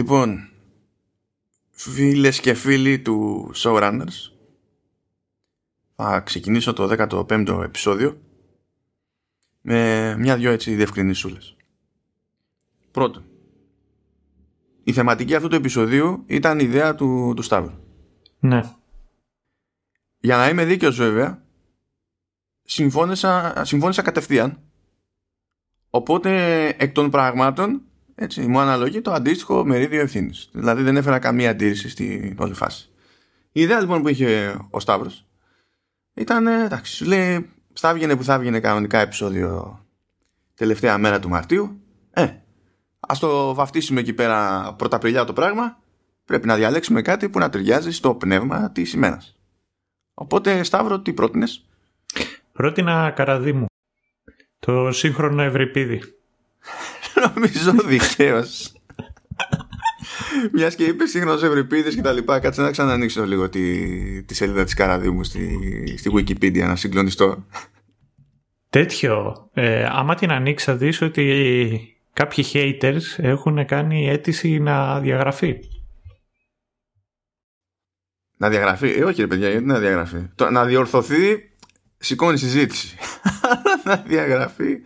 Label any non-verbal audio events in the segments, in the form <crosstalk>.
Λοιπόν, φίλες και φίλοι του Showrunners, θα ξεκινήσω το 15ο επεισόδιο με μια-δυο έτσι διευκρινισούλες. Πρώτον, η θεματική αυτού του επεισοδίου ήταν η ιδέα του, του Σταύρου. Ναι. Για να είμαι δίκαιος βέβαια, συμφώνησα, συμφώνησα κατευθείαν. Οπότε εκ των πραγμάτων έτσι, μου αναλογεί το αντίστοιχο μερίδιο ευθύνης. Δηλαδή δεν έφερα καμία αντίρρηση στην όλη φάση. Η ιδέα λοιπόν που είχε ο Σταύρος ήταν, εντάξει, σου λέει, θα βγαινε που θα βγαινε κανονικά επεισόδιο τελευταία μέρα του Μαρτίου. Ε, ας το βαφτίσουμε εκεί πέρα πρωταπριλιά το πράγμα. Πρέπει να διαλέξουμε κάτι που να ταιριάζει στο πνεύμα της ημέρας. Οπότε, Σταύρο, τι πρότεινες; Πρότεινα Καραδίμου. Το σύγχρονο Ευρυπίδη. Νομίζω δικαίως. Μιας και είπε σύγχρονος Ευρυπίδης και τα λοιπά, κάτσε να ξανανοίξω λίγο τη, τη σελίδα της Καραδίμου στη, στη Wikipedia να συγκλονιστώ. Τέτοιο. Ε, άμα την ανοίξει, θα δεις ότι κάποιοι haters έχουν κάνει αίτηση να διαγραφεί. Να διαγραφεί; Ε, όχι, ρε παιδιά, γιατί να διαγραφεί; Το, να διορθωθεί, σηκώνει συζήτηση. <laughs> να διαγραφεί.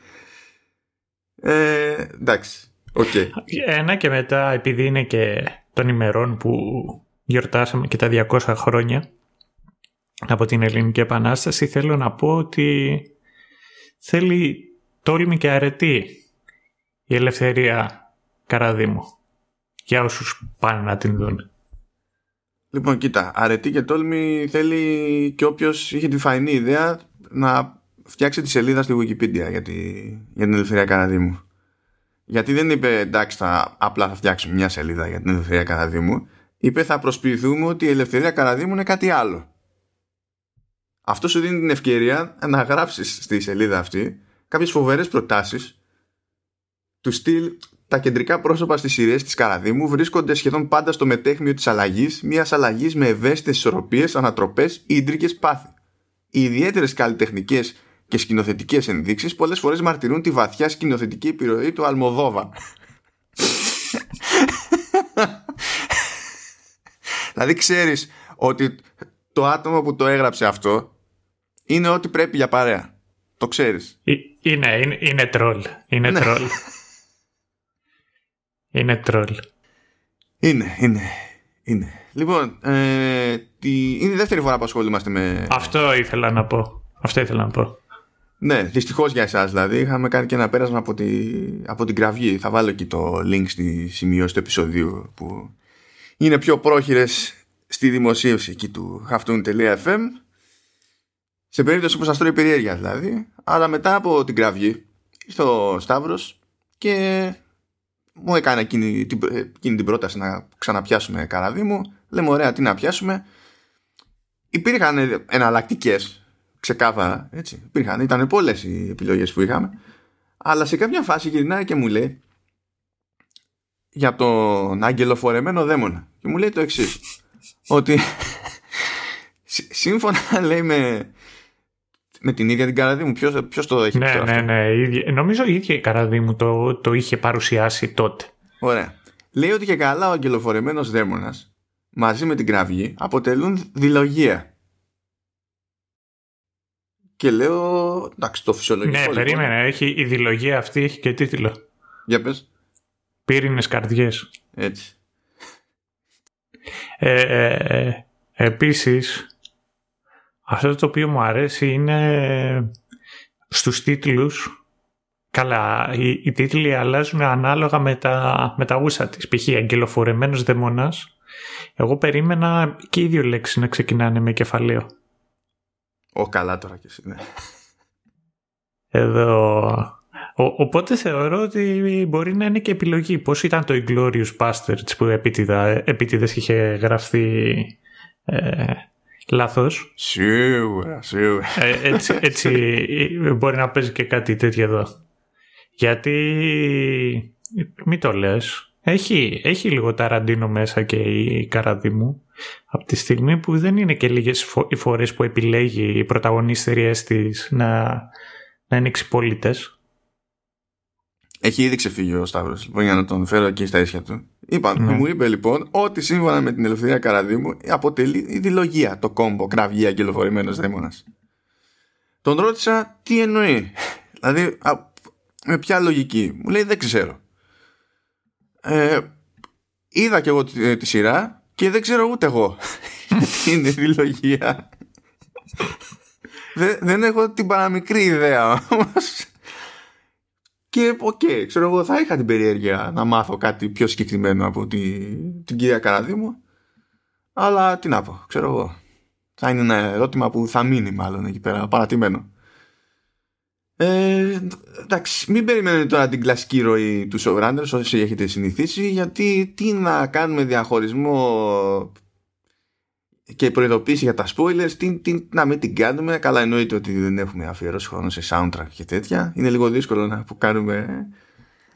Ε, εντάξει. Okay. Ένα και μετά, επειδή είναι και των ημερών που γιορτάσαμε και τα 200 χρόνια από την Ελληνική Επανάσταση, θέλω να πω ότι θέλει τόλμη και αρετή η ελευθερία Καραδίμου για όσους πάνε να την δουν. Λοιπόν, κοίτα, αρετή και τόλμη θέλει και όποιος είχε τη φαϊνή ιδέα να φτιάξει τη σελίδα στη Wikipedia για, τη, για την ελευθερία Καραδίμου. Γιατί δεν είπε εντάξει θα, απλά θα φτιάξουμε μια σελίδα για την ελευθερία Καραδίμου. Είπε θα προσποιηθούμε ότι η ελευθερία Καραδίμου είναι κάτι άλλο. Αυτό σου δίνει την ευκαιρία να γράψεις στη σελίδα αυτή κάποιες φοβερές προτάσεις του στυλ τα κεντρικά πρόσωπα στις σειρές της Καραδίμου βρίσκονται σχεδόν πάντα στο μετέχμιο της αλλαγής, μιας αλλαγής με ευαίσθητες ισορροπίες, ανατροπές ή ίντρικες πάθη. Οι ιδιαίτερες καλλιτεχνικές και σκηνοθετικές ενδείξεις πολλές φορές μαρτυρούν τη βαθιά σκηνοθετική επιρροή του Αλμοδόβα. δηλαδή ξέρεις ότι το άτομο που το έγραψε αυτό είναι ό,τι πρέπει για παρέα. Το ξέρεις. Είναι, είναι, είναι τρόλ. Είναι ναι. τρόλ. είναι τρόλ. Είναι, είναι, είναι. Λοιπόν, ε, τη... είναι η δεύτερη φορά που ασχολούμαστε με... Αυτό ήθελα να πω. Αυτό ήθελα να πω. Ναι, δυστυχώς για εσάς δηλαδή. Είχαμε κάνει και ένα πέρασμα από, τη, από την κραυγή. Θα βάλω εκεί το link στη σημειώση του επεισοδίου που είναι πιο πρόχειρες στη δημοσίευση εκεί του haftoon.fm. Σε περίπτωση που σας τρώει περιέργεια δηλαδή. Αλλά μετά από την κραυγή ήρθε ο Σταύρος και μου έκανε εκείνη την, εκείνη την πρόταση να ξαναπιάσουμε καραδί μου. Λέμε ωραία τι να πιάσουμε. Υπήρχαν εναλλακτικές ξεκάθαρα. Έτσι. Υπήρχαν, ήταν πολλές οι επιλογές που είχαμε. Αλλά σε κάποια φάση γυρνάει και μου λέει για τον αγγελοφορεμένο δαίμονα. Και μου λέει το εξής. ότι σύμφωνα λέει με, με την ίδια την καραδί μου, ποιος, το έχει ναι, πει ναι, ναι, ναι. Νομίζω η ίδια η καραδί μου το, το είχε παρουσιάσει τότε. Ωραία. Λέει ότι και καλά ο αγγελοφορεμένος δαίμονας μαζί με την κραυγή αποτελούν δηλογία. Και λέω, εντάξει, το φυσιολογικό. Ναι, λοιπόν. περίμενε, έχει, η δηλογία αυτή έχει και τίτλο. Για πες. Πύρινες καρδιές. Έτσι. Ε, ε, ε, επίσης, αυτό το οποίο μου αρέσει είναι στους τίτλους Καλά, οι, οι τίτλοι αλλάζουν ανάλογα με τα, με τα ούσα της. Π.χ. αγγελοφορεμένος δαιμονάς. Εγώ περίμενα και οι δύο λέξεις να ξεκινάνε με κεφαλαίο. Ω, καλά τώρα και εσύ, ναι. Εδώ... Ο, οπότε θεωρώ ότι μπορεί να είναι και επιλογή. Πώς ήταν το Inglorious Bastards που επίτηδες είχε γραφτεί ε, λάθος; Σίγουρα, σίγουρα. Ε, έτσι, έτσι μπορεί να παίζει και κάτι τέτοιο εδώ. Γιατί, μην το λες, έχει, έχει λίγο ταραντίνο μέσα και η μου από τη στιγμή που δεν είναι και λίγες οι φορές που επιλέγει οι πρωταγωνίστεριές της να, να είναι εξυπόλυτες. Έχει ήδη ξεφύγει ο Σταύρος, λοιπόν, για να τον φέρω εκεί στα ίσια του. Είπα, Ναι. Μου είπε λοιπόν ότι σύμφωνα με την Ελευθερία Καραδίμου αποτελεί ειδηλογία το κόμπο κραυγή αγγελοφορημένος δαίμονας. Τον ρώτησα τι εννοεί. <laughs> Δηλαδή, α, με ποια λογική. Μου λέει δεν ξέρω. Ε, είδα και εγώ τη, τη σειρά και δεν ξέρω ούτε εγώ <laughs> τι είναι ειδηλογία. δεν, δεν έχω την παραμικρή ιδέα όμως. Και οκ, ξέρω εγώ θα είχα την περιέργεια να μάθω κάτι πιο συγκεκριμένο από τη, την κυρία Καραδίμου. Αλλά τι να πω, ξέρω εγώ. Θα είναι ένα ερώτημα που θα μείνει μάλλον εκεί πέρα, παρατημένο. Ε, εντάξει, μην περιμένετε τώρα την κλασική ροή του Showrunners όσοι έχετε συνηθίσει γιατί τι να κάνουμε διαχωρισμό και προειδοποίηση για τα spoilers τι, τι, να μην την κάνουμε. Καλά εννοείται ότι δεν έχουμε αφιερώσει χρόνο σε soundtrack και τέτοια. Είναι λίγο δύσκολο να που κάνουμε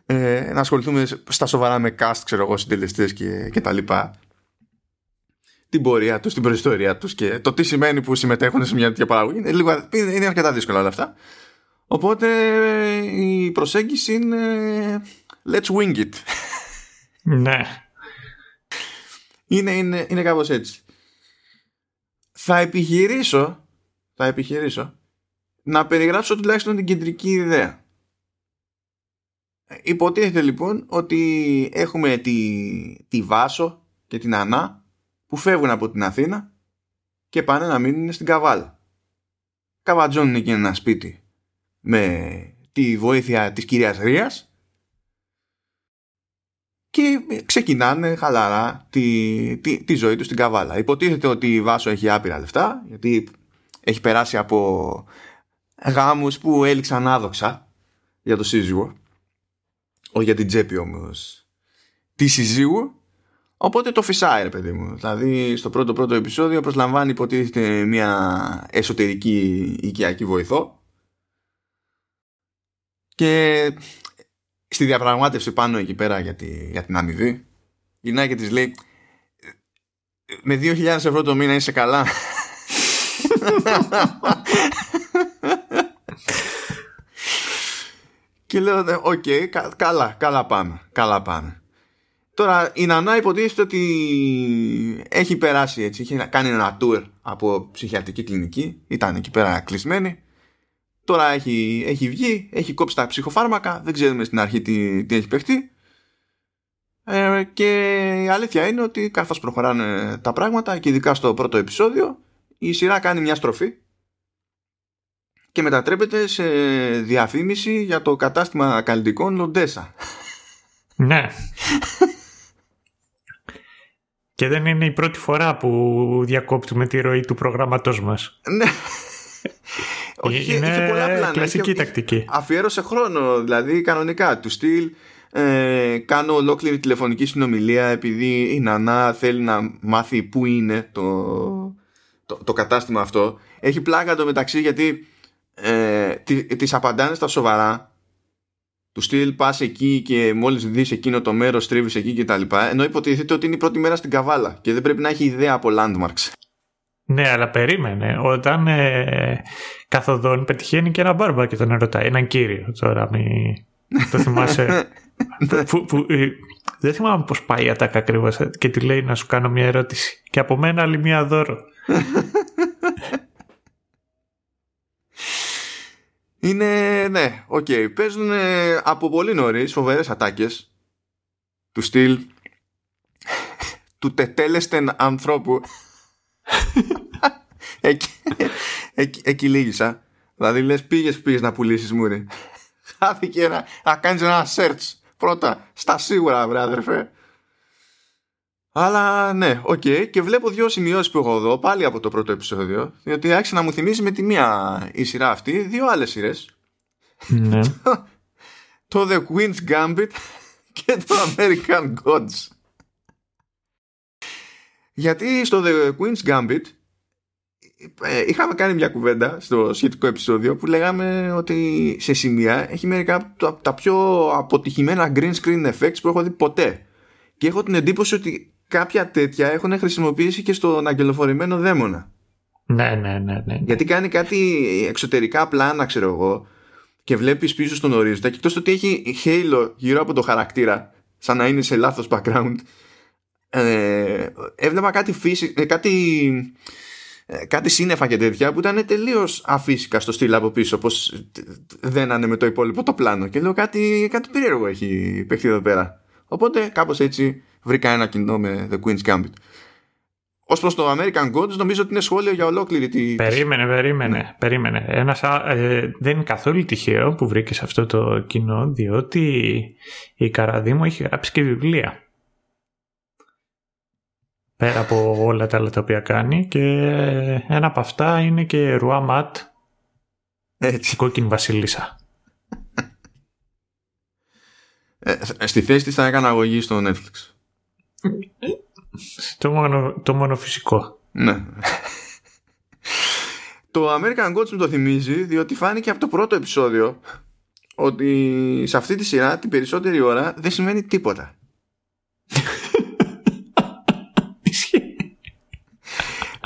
ε, να ασχοληθούμε στα σοβαρά με cast ξέρω εγώ συντελεστές και, και τα λοιπά. Την πορεία τους, την προϊστορία τους και το τι σημαίνει που συμμετέχουν σε μια τέτοια παραγωγή. Είναι, λίγο, είναι, είναι αρκετά δύσκολα όλα αυτά οπότε η προσέγγιση είναι let's wing it Ναι. είναι, είναι, είναι κάπως έτσι θα επιχειρήσω θα επιχειρήσω να περιγράψω τουλάχιστον την κεντρική ιδέα. Υποτίθεται λοιπόν ότι έχουμε τη, τη Βάσο και την Ανά που φεύγουν από την Αθήνα και πάνε να μείνουν στην Καβάλα. Καβατζώνουν εκεί ένα σπίτι με τη βοήθεια της κυρίας Ρίας. Και ξεκινάνε χαλαρά τη, τη, τη ζωή τους στην Καβάλα. Υποτίθεται ότι η Βάσο έχει άπειρα λεφτά γιατί έχει περάσει από γάμους που έληξαν άδοξα για το σύζυγο. Όχι για την τσέπη όμως τη συζύγου. Οπότε το φυσάει ρε παιδί μου. Δηλαδή στο πρώτο πρώτο επεισόδιο προσλαμβάνει υποτίθεται μια εσωτερική οικιακή βοηθό και στη διαπραγμάτευση πάνω εκεί πέρα για, τη, για την αμοιβή γυρνάει και της λέει με 2.000 ευρώ το μήνα είσαι καλά και λέω OK okay, κα, καλά, καλά πάμε καλά πάμε Τώρα η Νανά υποτίθεται ότι έχει περάσει έτσι, έχει κάνει ένα tour από ψυχιατρική κλινική, ήταν εκεί πέρα κλεισμένη. Τώρα έχει, έχει βγει, έχει κόψει τα ψυχοφάρμακα, δεν ξέρουμε στην αρχή τι, τι έχει παιχτεί. Ε, και η αλήθεια είναι ότι καθώς προχωράνε τα πράγματα και ειδικά στο πρώτο επεισόδιο η σειρά κάνει μια στροφή και μετατρέπεται σε διαφήμιση για το κατάστημα καλλιτικών Λοντέσα. Ναι. Και δεν είναι η πρώτη φορά που διακόπτουμε τη ροή του προγράμματός μας. Ναι. Όχι, είναι είχε πολλά πλάνα. κλασική Είχε- τακτική. Αφιέρωσε χρόνο, δηλαδή κανονικά του στυλ. Ε, κάνω ολόκληρη τηλεφωνική συνομιλία επειδή η Νανά θέλει να μάθει πού είναι το, το, το κατάστημα αυτό. Έχει πλάκα το μεταξύ γιατί ε, τη- της απαντάνε στα σοβαρά του στυλ πας εκεί και μόλις δεις εκείνο το μέρος στρίβεις εκεί και τα λοιπά ενώ υποτίθεται ότι είναι η πρώτη μέρα στην Καβάλα και δεν πρέπει να έχει ιδέα από landmarks Ναι, αλλά περίμενε. Όταν ε, καθοδόν πετυχαίνει και ένα μπάρμπα και τον ρωτάει. Έναν κύριο τώρα, μη... το θυμάσαι; που, <laughs> που, που, ε, δεν θυμάμαι πώς πάει η ατάκα ακριβώς ε, και του λέει να σου κάνω μια ερώτηση. Και από μένα άλλη μια δώρο. <laughs> Είναι, ναι, οκ. Παίζουν ε, από πολύ νωρίς φοβερές ατάκες του στυλ <laughs> του τετέλεστεν ανθρώπου. Εκεί, εκεί, εκεί λύγησα. Δηλαδή λες πήγες πήγες να πουλήσεις μούρη. Χάθηκε να, να κάνεις ένα search πρώτα στα σίγουρα βρε αδερφέ. Αλλά ναι, οκ. Και βλέπω δύο σημειώσεις που έχω εδώ πάλι από το πρώτο επεισόδιο. Διότι άρχισε να μου θυμίζει με τη μία η σειρά αυτή δύο άλλες σειρές. ναι. <laughs> Το The Queen's Gambit και το American Gods. Γιατί στο The Queen's Gambit ε, είχαμε κάνει μια κουβέντα στο σχετικό επεισόδιο που λέγαμε ότι σε σημεία έχει μερικά από τα- τα πιο αποτυχημένα green screen effects που έχω δει ποτέ. Και έχω την εντύπωση ότι κάποια τέτοια έχουν χρησιμοποιήσει και στον αγγελοφορημένο δαίμονα. ναι, ναι, ναι, ναι. Γιατί κάνει κάτι εξωτερικά πλάνα, ξέρω εγώ, και βλέπεις πίσω στον ορίζοντα και εκτός το ότι έχει χέιλο γύρω από το χαρακτήρα, σαν να είναι σε λάθος background ε, έβλεπα κάτι, φύση, ε, κάτι, ε, κάτι σύννεφα και τέτοια που ήταν τελείως αφύσικα στο στυλ από πίσω πως δένανε με το υπόλοιπο το πλάνο και λέω κάτι, κάτι περίεργο έχει παιχτεί εδώ πέρα οπότε κάπως έτσι βρήκα ένα κοινό με The Queen's Gambit Ω προς το American Gods, νομίζω ότι είναι σχόλιο για ολόκληρη τη. Περίμενε, περίμενε. Ναι. περίμενε. Ένας, ε, δεν είναι καθόλου τυχαίο που βρήκες αυτό το κοινό, διότι η Καραδίμου έχει γράψει και βιβλία. Πέρα από όλα τα άλλα τα οποία κάνει και ένα από αυτά είναι και Ρουά Ματ. Έτσι. Κόκκινη Βασίλισσα. Ε, στη θέση της θα έκανα αγωγή στο Netflix. Το μόνο, το μόνο φυσικό. Ναι. το American Gods μου το θυμίζει διότι φάνηκε από το πρώτο επεισόδιο ότι σε αυτή τη σειρά την περισσότερη ώρα δεν σημαίνει τίποτα.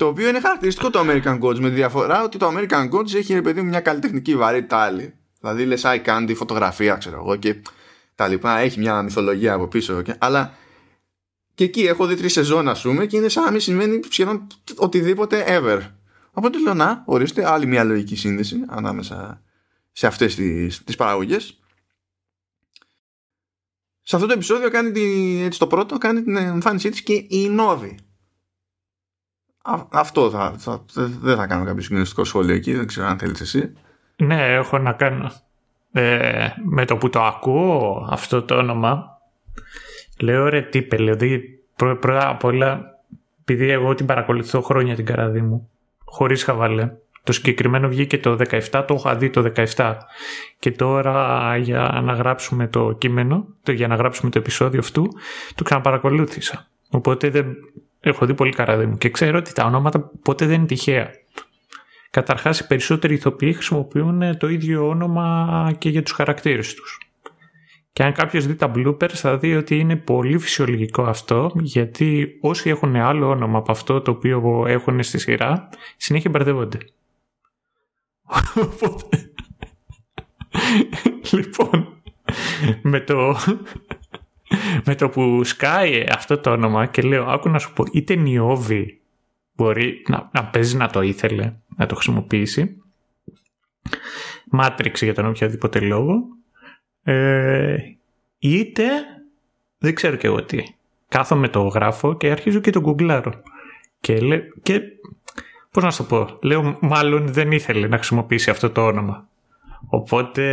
Το οποίο είναι χαρακτηριστικό το American Gods με διαφορά ότι το American Gods έχει ρε παιδί μια καλλιτεχνική βαρύτητα άλλη. Δηλαδή λες eye candy, φωτογραφία ξέρω εγώ και τα λοιπά. Έχει μια μυθολογία από πίσω. Και, αλλά και εκεί έχω δει τρεις σεζόν, ας πούμε, και είναι σαν να μην σημαίνει σχεδόν οτιδήποτε ever. Οπότε λέω να, ορίστε άλλη μια λογική σύνδεση ανάμεσα σε αυτές τις τις παραγωγές. Σε αυτό το επεισόδιο κάνει τη, έτσι το πρώτο κάνει την εμφάνισή της και η Νόβη. Αυτό θα, θα, δεν θα κάνω κάποιο συγκλονιστικό σχόλιο εκεί, δεν ξέρω αν θέλεις εσύ. Ναι, έχω να κάνω. Ε, με το που το ακούω αυτό το όνομα Λέω ρε τι λέω, πρώτα απ' όλα, επειδή εγώ την παρακολουθώ χρόνια την καραδί μου, χωρίς χαβαλέ. Το συγκεκριμένο βγήκε το 17, το είχα δει το 17. Και τώρα για να γράψουμε το κείμενο, το, για να γράψουμε το επεισόδιο αυτού, το ξαναπαρακολούθησα. Οπότε δεν έχω δει πολύ καραδί μου και ξέρω ότι τα ονόματα ποτέ δεν είναι τυχαία. Καταρχάς οι περισσότεροι ηθοποιοί χρησιμοποιούν το ίδιο όνομα και για τους χαρακτήρες τους. Και αν κάποιος δει τα bloopers θα δει ότι είναι πολύ φυσιολογικό αυτό γιατί όσοι έχουν άλλο όνομα από αυτό το οποίο έχουν στη σειρά συνέχεια μπερδεύονται. <laughs> λοιπόν, με το, με το που σκάει αυτό το όνομα και λέω άκου να σου πω είτε Νιώβη μπορεί να, να παίζει να το ήθελε να το χρησιμοποιήσει Μάτριξη για τον οποιοδήποτε λόγο ε, είτε δεν ξέρω και εγώ τι. Κάθομαι το γράφω και αρχίζω και το γκουγκλάρω. Και, λέ, και πώς να σου το πω, λέω μάλλον δεν ήθελε να χρησιμοποιήσει αυτό το όνομα. Οπότε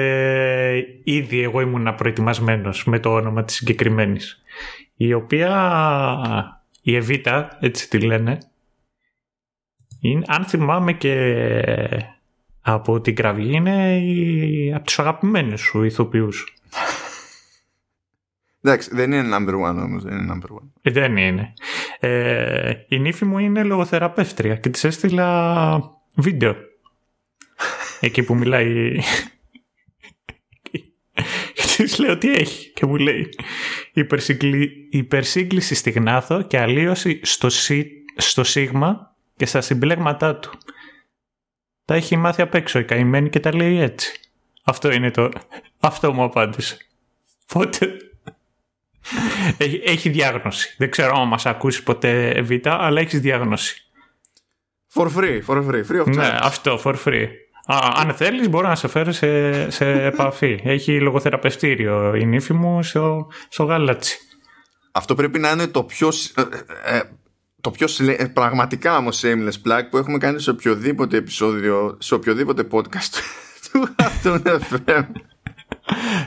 ήδη εγώ ήμουν προετοιμασμένος με το όνομα της συγκεκριμένης. Η οποία, η Εβίτα, έτσι τη λένε, είναι, αν θυμάμαι και από την κραυγή, είναι η, από τους αγαπημένους σου ηθοποιούς. <laughs> Εντάξει, δεν είναι number one όμως, δεν είναι number one. Ε, δεν είναι. Ε, η νύφη μου είναι λογοθεραπεύτρια και της έστειλα βίντεο. Εκεί που μιλάει... και της λέω τι έχει και μου λέει υπερσύγκληση στη γνάθο και αλλίωση στο, στο σίγμα και στα συμπλέγματά του. Τα έχει μάθει απ' έξω η καημένη και τα λέει έτσι. Αυτό είναι το... Αυτό μου απάντησε. Πότε... Έχει, έχει διάγνωση. Δεν ξέρω αν μας ακούσει ποτέ Β, αλλά έχεις διάγνωση. For free, for free, free of charge. Ναι, αυτό, for free. Α, αν θέλεις μπορώ να σε φέρω σε, σε επαφή. Έχει λογοθεραπευτήριο η νύφη μου στο, στο Γαλάτσι. Αυτό πρέπει να είναι το πιο ε, ε, το πιο πραγματικά όμως shameless plug που έχουμε κάνει σε οποιοδήποτε επεισόδιο, σε οποιοδήποτε podcast <laughs> του αυτόν FM.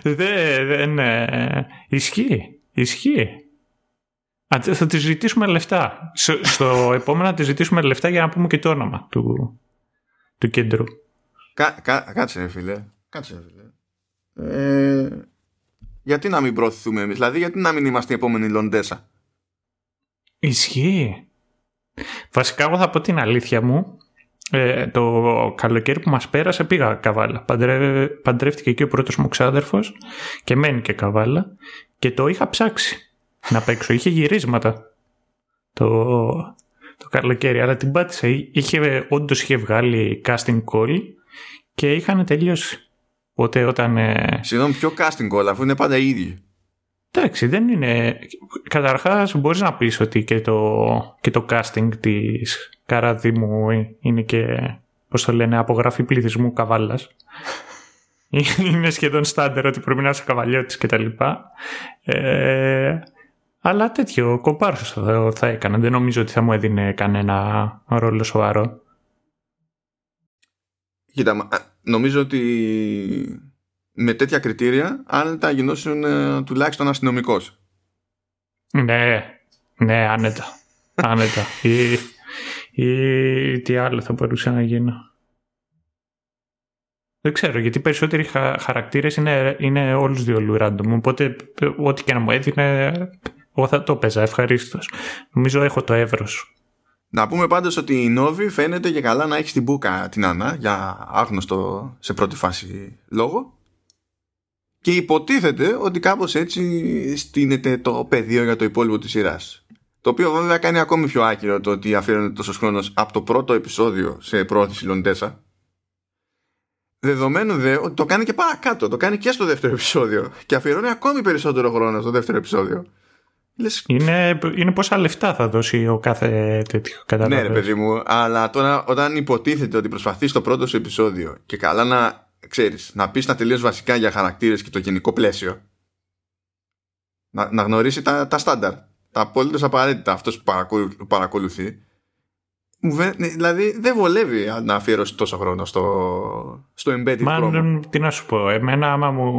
Δεν, δεν, ε, ισχύει, ισχύει. Θα της ζητήσουμε λεφτά. Στο επόμενο θα της ζητήσουμε λεφτά για να πούμε και το όνομα του, του κέντρου. Κα, κα, κάτσε ρε φίλε. Κάτσε ρε φίλε. Ε, γιατί να μην προωθηθούμε εμείς, δηλαδή γιατί να μην είμαστε οι επόμενοι Λοντέσα; Ισχύει. Βασικά εγώ θα πω την αλήθεια μου. Ε, το καλοκαίρι που μας πέρασε πήγα καβάλα. Παντρε... Παντρεύτηκε εκεί ο πρώτος μου ξάδερφος και μένει και καβάλα και το είχα ψάξει να παίξω. Είχε γυρίσματα το, το καλοκαίρι, αλλά την πάτησα. Είχε, όντως είχε βγάλει casting call και είχαν τελειώσει. Οπότε όταν... Ε... Συγγνώμη, ποιο casting call αφού είναι πάντα ίδιοι. Εντάξει, δεν είναι... Καταρχάς μπορείς να πεις ότι και το, και το casting της Καραδίμου είναι και, πώς το λένε, απογραφή πληθυσμού καβάλας. <laughs> είναι σχεδόν στάντερ ότι πρέπει να είσαι καβαλιώτης και τα λοιπά. Ε, αλλά τέτοιο κομπάρσος θα, θα έκανα. Δεν νομίζω ότι θα μου έδινε κανένα ρόλο σοβαρό. Κοίτα, νομίζω ότι με τέτοια κριτήρια άνετα γινώσουν ε, τουλάχιστον αστυνομικός. Ναι, ναι, άνετα. άνετα. ή, ή τι άλλο θα μπορούσε να γίνω. Δεν ξέρω, γιατί οι περισσότεροι χα, χαρακτήρες είναι, είναι όλους δύο random, οπότε ό,τι και να μου έδινε, εγώ θα το παίζα ευχαρίστως. Νομίζω έχω το εύρος. Να πούμε πάντως ότι η Νόβη φαίνεται και καλά να έχει στην μπουκα την Άννα για άγνωστο σε πρώτη φάση λόγο και υποτίθεται ότι κάπως έτσι στείνεται το πεδίο για το υπόλοιπο της σειράς. Το οποίο βέβαια κάνει ακόμη πιο άκυρο το ότι αφιέρωνε τόσος χρόνος από το πρώτο επεισόδιο σε πρόθεση Λοντέσα. Δεδομένου δε ότι το κάνει και παρακάτω, το κάνει και στο δεύτερο επεισόδιο και αφιερώνει ακόμη περισσότερο χρόνο στο δεύτερο επεισόδιο. Λες... Είναι, είναι πόσα λεφτά θα δώσει ο κάθε τέτοιο κατάλαβες; Ναι, ρε παιδί μου, αλλά τώρα όταν υποτίθεται ότι προσπαθεί στο πρώτο σου επεισόδιο και καλά να ξέρεις, να πεις τα τελείως βασικά για χαρακτήρες και το γενικό πλαίσιο να, να γνωρίσει τα, τα στάνταρ τα απόλυτα απαραίτητα αυτός που παρακολουθεί δηλαδή δεν βολεύει να αφιερώσει τόσο χρόνο στο, στο embedded Μα, Τι να σου πω, εμένα άμα μου,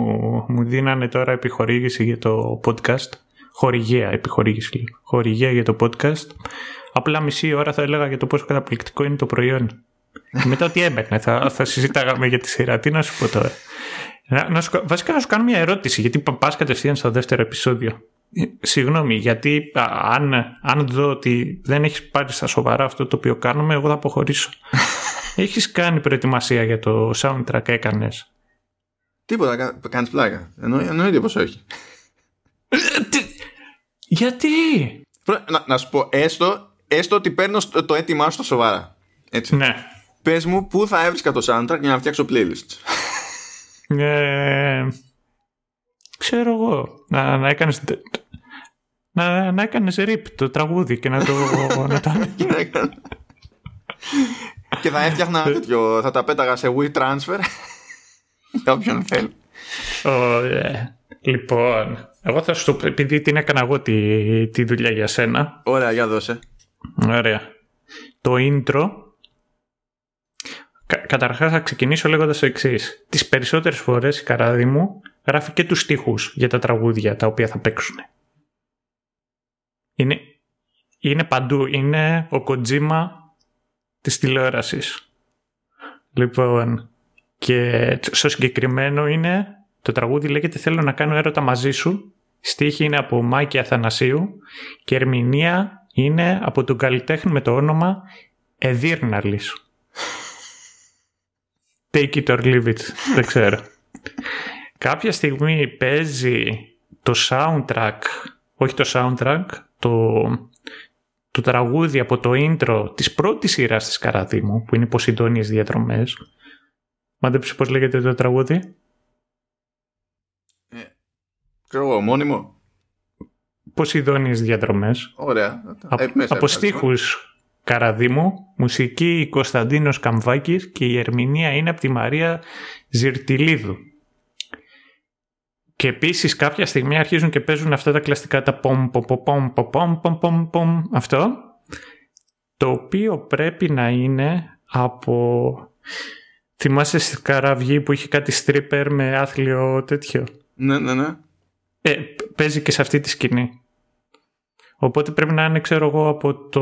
μου δίνανε τώρα επιχορήγηση για το podcast χορηγία, επιχορήγηση χορηγία για το podcast απλά μισή ώρα θα έλεγα για το πόσο καταπληκτικό είναι το προϊόν μετά τι έμπαινε, θα, θα συζητάγαμε για τη σειρά. Τι να σου πω τώρα. Να, να σου, βασικά να σου κάνω μια ερώτηση, γιατί πα κατευθείαν στο δεύτερο επεισόδιο. Ε, συγγνώμη, γιατί αν, αν δω ότι δεν έχεις πάρει στα σοβαρά αυτό το οποίο κάνουμε, εγώ θα αποχωρήσω. <laughs> έχεις κάνει προετοιμασία για το soundtrack, έκανες; Τίποτα, κάνεις πλάκα. Εννοείται πως όχι. Ε, γιατί; Να, να σου πω, έστω, έστω ότι παίρνω το, το έτοιμά στο σοβαρά. Έτσι. Ναι. Πες μου πού θα έβρισκα το soundtrack για να φτιάξω playlist. Ε, ξέρω εγώ. Να, να έκανες να, να έκανες rip το τραγούδι και να το... <laughs> να το... και θα έφτιαχνα τέτοιο, θα τα πέταγα σε WeTransfer <laughs> για όποιον θέλει. Ωραία. Λοιπόν, εγώ θα σου το επειδή την έκανα εγώ τη, τη δουλειά για σένα. Ωραία, για δώσε. Ωραία. Το intro Κα, καταρχάς θα ξεκινήσω λέγοντας το εξής. Τις περισσότερες φορές η καράδι μου γράφει και τους στίχους για τα τραγούδια τα οποία θα παίξουν. Είναι, είναι παντού. Είναι ο κοντζίμα της τηλεόρασης. Λοιπόν, και στο συγκεκριμένο είναι το τραγούδι λέγεται «Θέλω να κάνω έρωτα μαζί σου». Στίχη είναι από Μάκη Αθανασίου και ερμηνεία είναι από τον καλλιτέχνη με το όνομα Εδύρναλης. Take it or leave it. Δεν ξέρω. Κάποια στιγμή παίζει το soundtrack, όχι το soundtrack, το, το τραγούδι από το intro της πρώτης σειράς της Καραδίμου, που είναι υποσυντόνιες διαδρομές. Μάντεψε πώς λέγεται το τραγούδι. Ε, ξέρω εγώ, μόνιμο. Ποσειδόνιες διαδρομές; Ωραία. Ε, από στίχους Καραδίμου, μουσική Κωνσταντίνος Καμβάκης και η ερμηνεία είναι από τη Μαρία Ζυρτιλίδου. Και επίσης κάποια στιγμή αρχίζουν και παίζουν αυτά τα κλαστικά τα πομ πομ πομ πομ πομ πομ πομ αυτό το οποίο πρέπει να είναι από θυμάσαι στη Καραβγή που είχε κάτι στρίπερ με άθλιο τέτοιο; Ναι ναι ναι ε, παίζει και σε αυτή τη σκηνή Οπότε πρέπει να είναι, ξέρω εγώ, από το.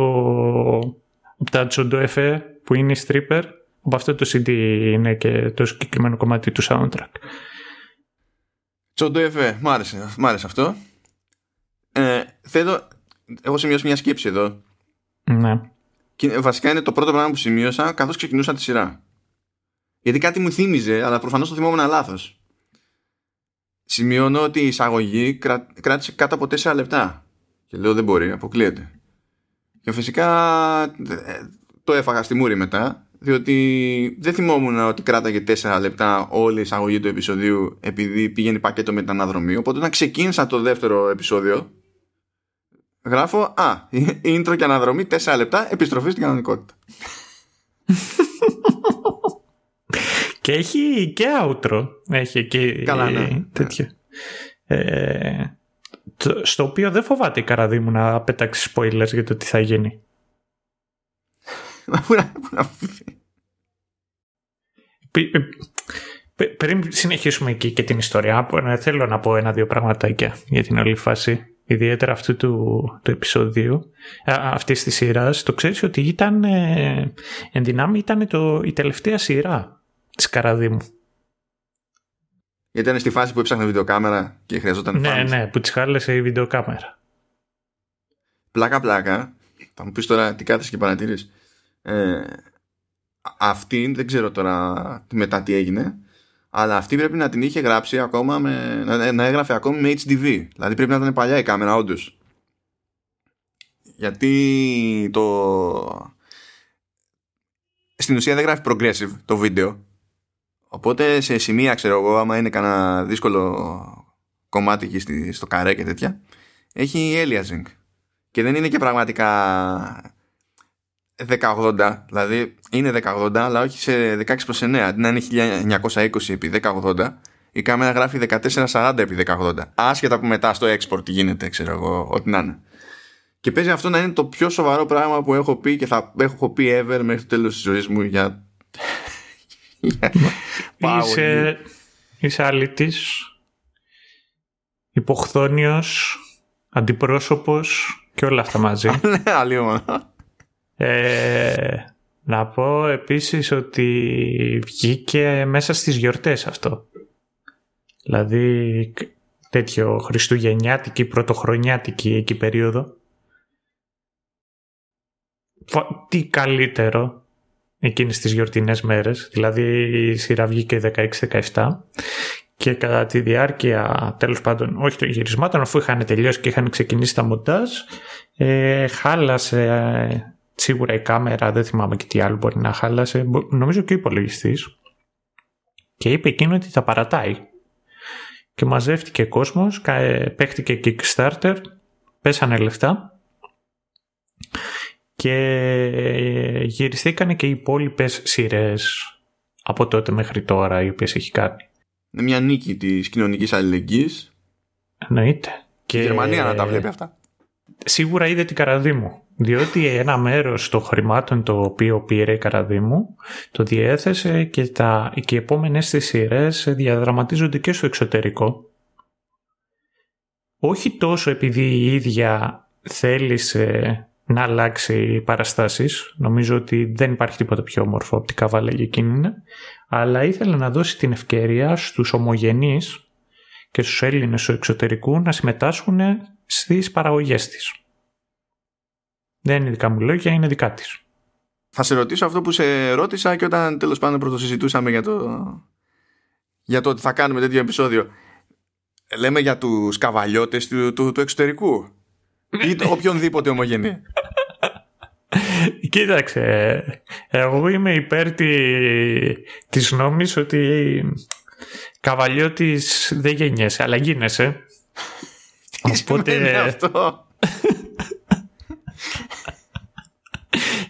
από τα Τζοντοεφέ που είναι η stripper. Από αυτό το CD είναι και το συγκεκριμένο κομμάτι του soundtrack. Τζοντοεφέ, μ' άρεσε, μ' άρεσε αυτό. Ε, θέλω. Έχω σημειώσει μια σκέψη εδώ. Ναι. Και βασικά είναι το πρώτο πράγμα που σημείωσα καθώς ξεκινούσα τη σειρά. Γιατί κάτι μου θύμιζε, αλλά προφανώς το θυμόμουν λάθος. Σημειώνω ότι η εισαγωγή κράτησε κάτω από 4 λεπτά. Και λέω δεν μπορεί, αποκλείεται. Και φυσικά ε, το έφαγα στη μούρη μετά. διότι δεν θυμόμουν ότι κράταγε 4 λεπτά όλη η εισαγωγή του επεισοδίου επειδή πήγαινε πακέτο με την αναδρομή. Οπότε όταν ξεκίνησα το δεύτερο επεισόδιο, γράφω Α, intro και αναδρομή 4 λεπτά, επιστροφή στην κανονικότητα. <laughs> και έχει και outro. Έχει και Καλά, ναι. τέτοιο. Ε, στο οποίο δεν φοβάται η Καραδίμου να πετάξει spoilers για το τι θα γίνει. Πριν συνεχίσουμε εκεί και την ιστορία, θέλω να πω ένα-δύο πραγματάκια για την όλη φάση. Ιδιαίτερα αυτού του, του επεισοδίου, αυτής της σειράς. Το ξέρεις ότι ήταν. Ε, εν δυνάμει ήταν το, η τελευταία σειρά της Καραδίμου. Γιατί ήταν στη φάση που έψαχνε βιντεοκάμερα και χρειαζόταν Ναι, φάνης. ναι, που τη χάλεσε η βιντεοκάμερα. Πλάκα-πλάκα. Θα μου πεις τώρα τι κάθεσαι και παρατηρείς. Ε, αυτή δεν ξέρω τώρα μετά τι έγινε αλλά αυτή πρέπει να την είχε γράψει ακόμα με, να, έγραφε ακόμη με HDV δηλαδή πρέπει να ήταν παλιά η κάμερα όντως. γιατί το στην ουσία δεν γράφει progressive το βίντεο οπότε σε σημεία ξέρω εγώ άμα είναι κανένα δύσκολο κομμάτι εκεί στο καρέ και τέτοια έχει aliasing και δεν είναι και πραγματικά 1080, δηλαδή είναι 1080 αλλά όχι σε 16 προς 9 αντί να είναι 1920 επί 1080 η κάμερα γράφει 1440 επί 1080 άσχετα που μετά στο export γίνεται ξέρω εγώ ό,τι να είναι. Και παίζει αυτό να είναι το πιο σοβαρό πράγμα που έχω πει και θα έχω πει ever μέχρι το τέλος της ζωής μου για είσαι, είσαι αλήτης υποχθόνιος αντιπρόσωπος και όλα αυτά μαζί <laughs> ναι αλλιώς ε, να πω επίσης ότι βγήκε μέσα στις γιορτές αυτό. Δηλαδή τέτοιο χριστουγεννιάτικη, πρωτοχρονιάτικη εκεί περίοδο. Τι καλύτερο εκείνες τις γιορτινές μέρες. Δηλαδή η σειρά βγήκε 16-17 και κατά τη διάρκεια τέλος πάντων όχι των γυρισμάτων αφού είχαν τελειώσει και είχαν ξεκινήσει τα μοντάζ ε, χάλασε σίγουρα η κάμερα, δεν θυμάμαι και τι άλλο μπορεί να χάλασε, νομίζω και ο υπολογιστής. Και είπε εκείνο ότι τα παρατάει. Και μαζεύτηκε κόσμος, παίχτηκε Kickstarter, πέσανε λεφτά και γυριστήκανε και οι υπόλοιπες σειρές από τότε μέχρι τώρα οι οποίες έχει κάνει. Είναι μια νίκη της κοινωνικής αλληλεγγύης. Εννοείται. Και η Γερμανία να τα βλέπει αυτά. Σίγουρα είδε την καραδίμου. Διότι ένα μέρος των χρημάτων το οποίο πήρε η Καραδίμου το διέθεσε και, τα, και οι επόμενες της σειρές διαδραματίζονται και στο εξωτερικό. Όχι τόσο επειδή η ίδια θέλησε να αλλάξει παραστάσεις, νομίζω ότι δεν υπάρχει τίποτα πιο όμορφο από την καβάλα για εκείνη, αλλά ήθελε να δώσει την ευκαιρία στους ομογενείς και στους Έλληνες του εξωτερικού να συμμετάσχουν στις παραγωγές της. Δεν είναι δικά μου λόγια, είναι δικά της. Θα σε ρωτήσω αυτό που σε ρώτησα και όταν τέλος πάντων πρωτοσυζητούσαμε για το, για το ότι θα κάνουμε τέτοιο επεισόδιο. Λέμε για τους καβαλιώτες του, του, του εξωτερικού ή το οποιονδήποτε ομογενή. Κοίταξε, εγώ είμαι υπέρ τη, της νόμης ότι καβαλιώτης δεν γεννιέσαι, αλλά γίνεσαι. Τι Οπότε... αυτό;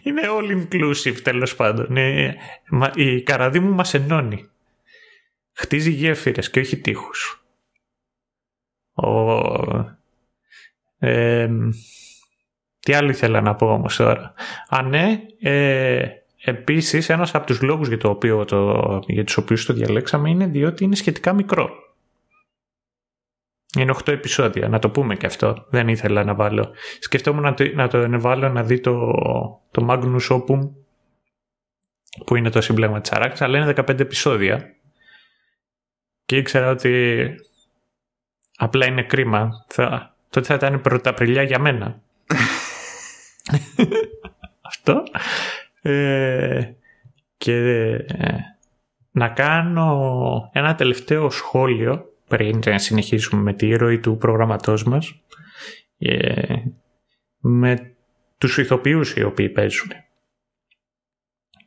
Είναι all inclusive τέλος πάντων. Ε, η καραδί μου μας ενώνει. Χτίζει γέφυρες και όχι τείχους. Ο... τι άλλο ήθελα να πω όμως τώρα. Α, ναι, ε, επίσης ένας από τους λόγους για, το οποίο το, για τους οποίους το διαλέξαμε είναι διότι είναι σχετικά μικρό. Είναι 8 επεισόδια, να το πούμε και αυτό. Δεν ήθελα να βάλω. Σκεφτόμουν να το, να το βάλω να δει το, το Magnus Opum που είναι το σύμπλεγμα της Αράκης, αλλά είναι 15 επεισόδια. Και ήξερα ότι απλά είναι κρίμα. Θα, τότε θα ήταν πρωταπριλιά για μένα. <laughs> αυτό. Ε, και ε, να κάνω ένα τελευταίο σχόλιο πριν να συνεχίσουμε με τη ροή του προγραμματός μας ε, με τους ηθοποιούς οι οποίοι παίζουν.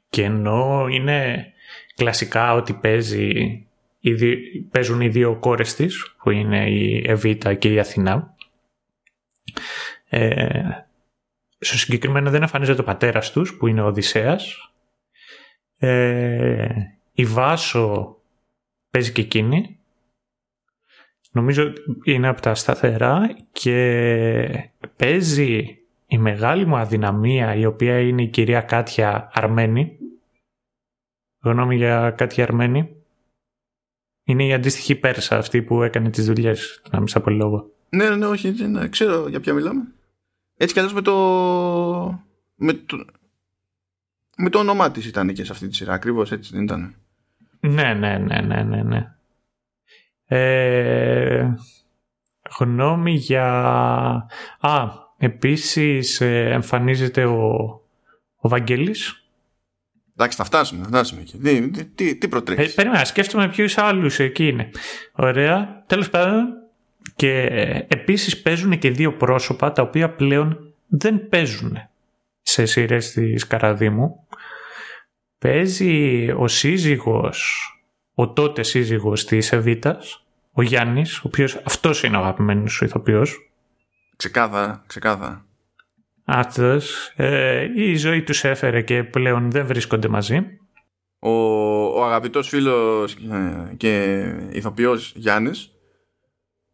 Και ενώ είναι κλασικά ότι παίζει, παίζουν οι δύο κόρες της, που είναι η Εβίτα και η Αθηνά, ε, στο συγκεκριμένο δεν εμφανίζεται ο πατέρας τους, που είναι ο Οδυσσέας. Ε, η Βάσο παίζει και εκείνη. Νομίζω είναι από τα σταθερά και παίζει η μεγάλη μου αδυναμία η οποία είναι η κυρία Κάτια Αρμένη. Γνώμη για Κάτια Αρμένη. Είναι η αντίστοιχη Πέρσα αυτή που έκανε τις δουλειές, να μην πω λόγο. Ναι, ναι, όχι, ναι, ξέρω για ποια μιλάμε. Έτσι κι αλλιώς με το... Με το, με το όνομά της ήταν και σε αυτή τη σειρά, ακριβώς έτσι δεν ήταν. Ναι, ναι, ναι, ναι, ναι, ναι. Ε, γνώμη για... Α, επίσης ε, εμφανίζεται ο, ο Βαγγέλης. Εντάξει, θα φτάσουμε, θα φτάσουμε εκεί. Τι, τι, τι προτρέχεις; Ε, περίμενα, σκέφτομαι ποιους άλλους εκεί είναι. Ωραία. Τέλος πάντων, και επίσης παίζουν και δύο πρόσωπα τα οποία πλέον δεν παίζουν σε σειρές της Καραδίμου. Παίζει ο σύζυγος, ο τότε σύζυγος της Εβίτας, ο Γιάννης, ο οποίος αυτός είναι ο αγαπημένος σου ηθοποιός. Ξεκάθαρα, ξεκάθαρα. Αυτός. Ε, η ζωή τους έφερε και πλέον δεν βρίσκονται μαζί. Ο, ο αγαπητός φίλος ε, και ηθοποιός Γιάννης.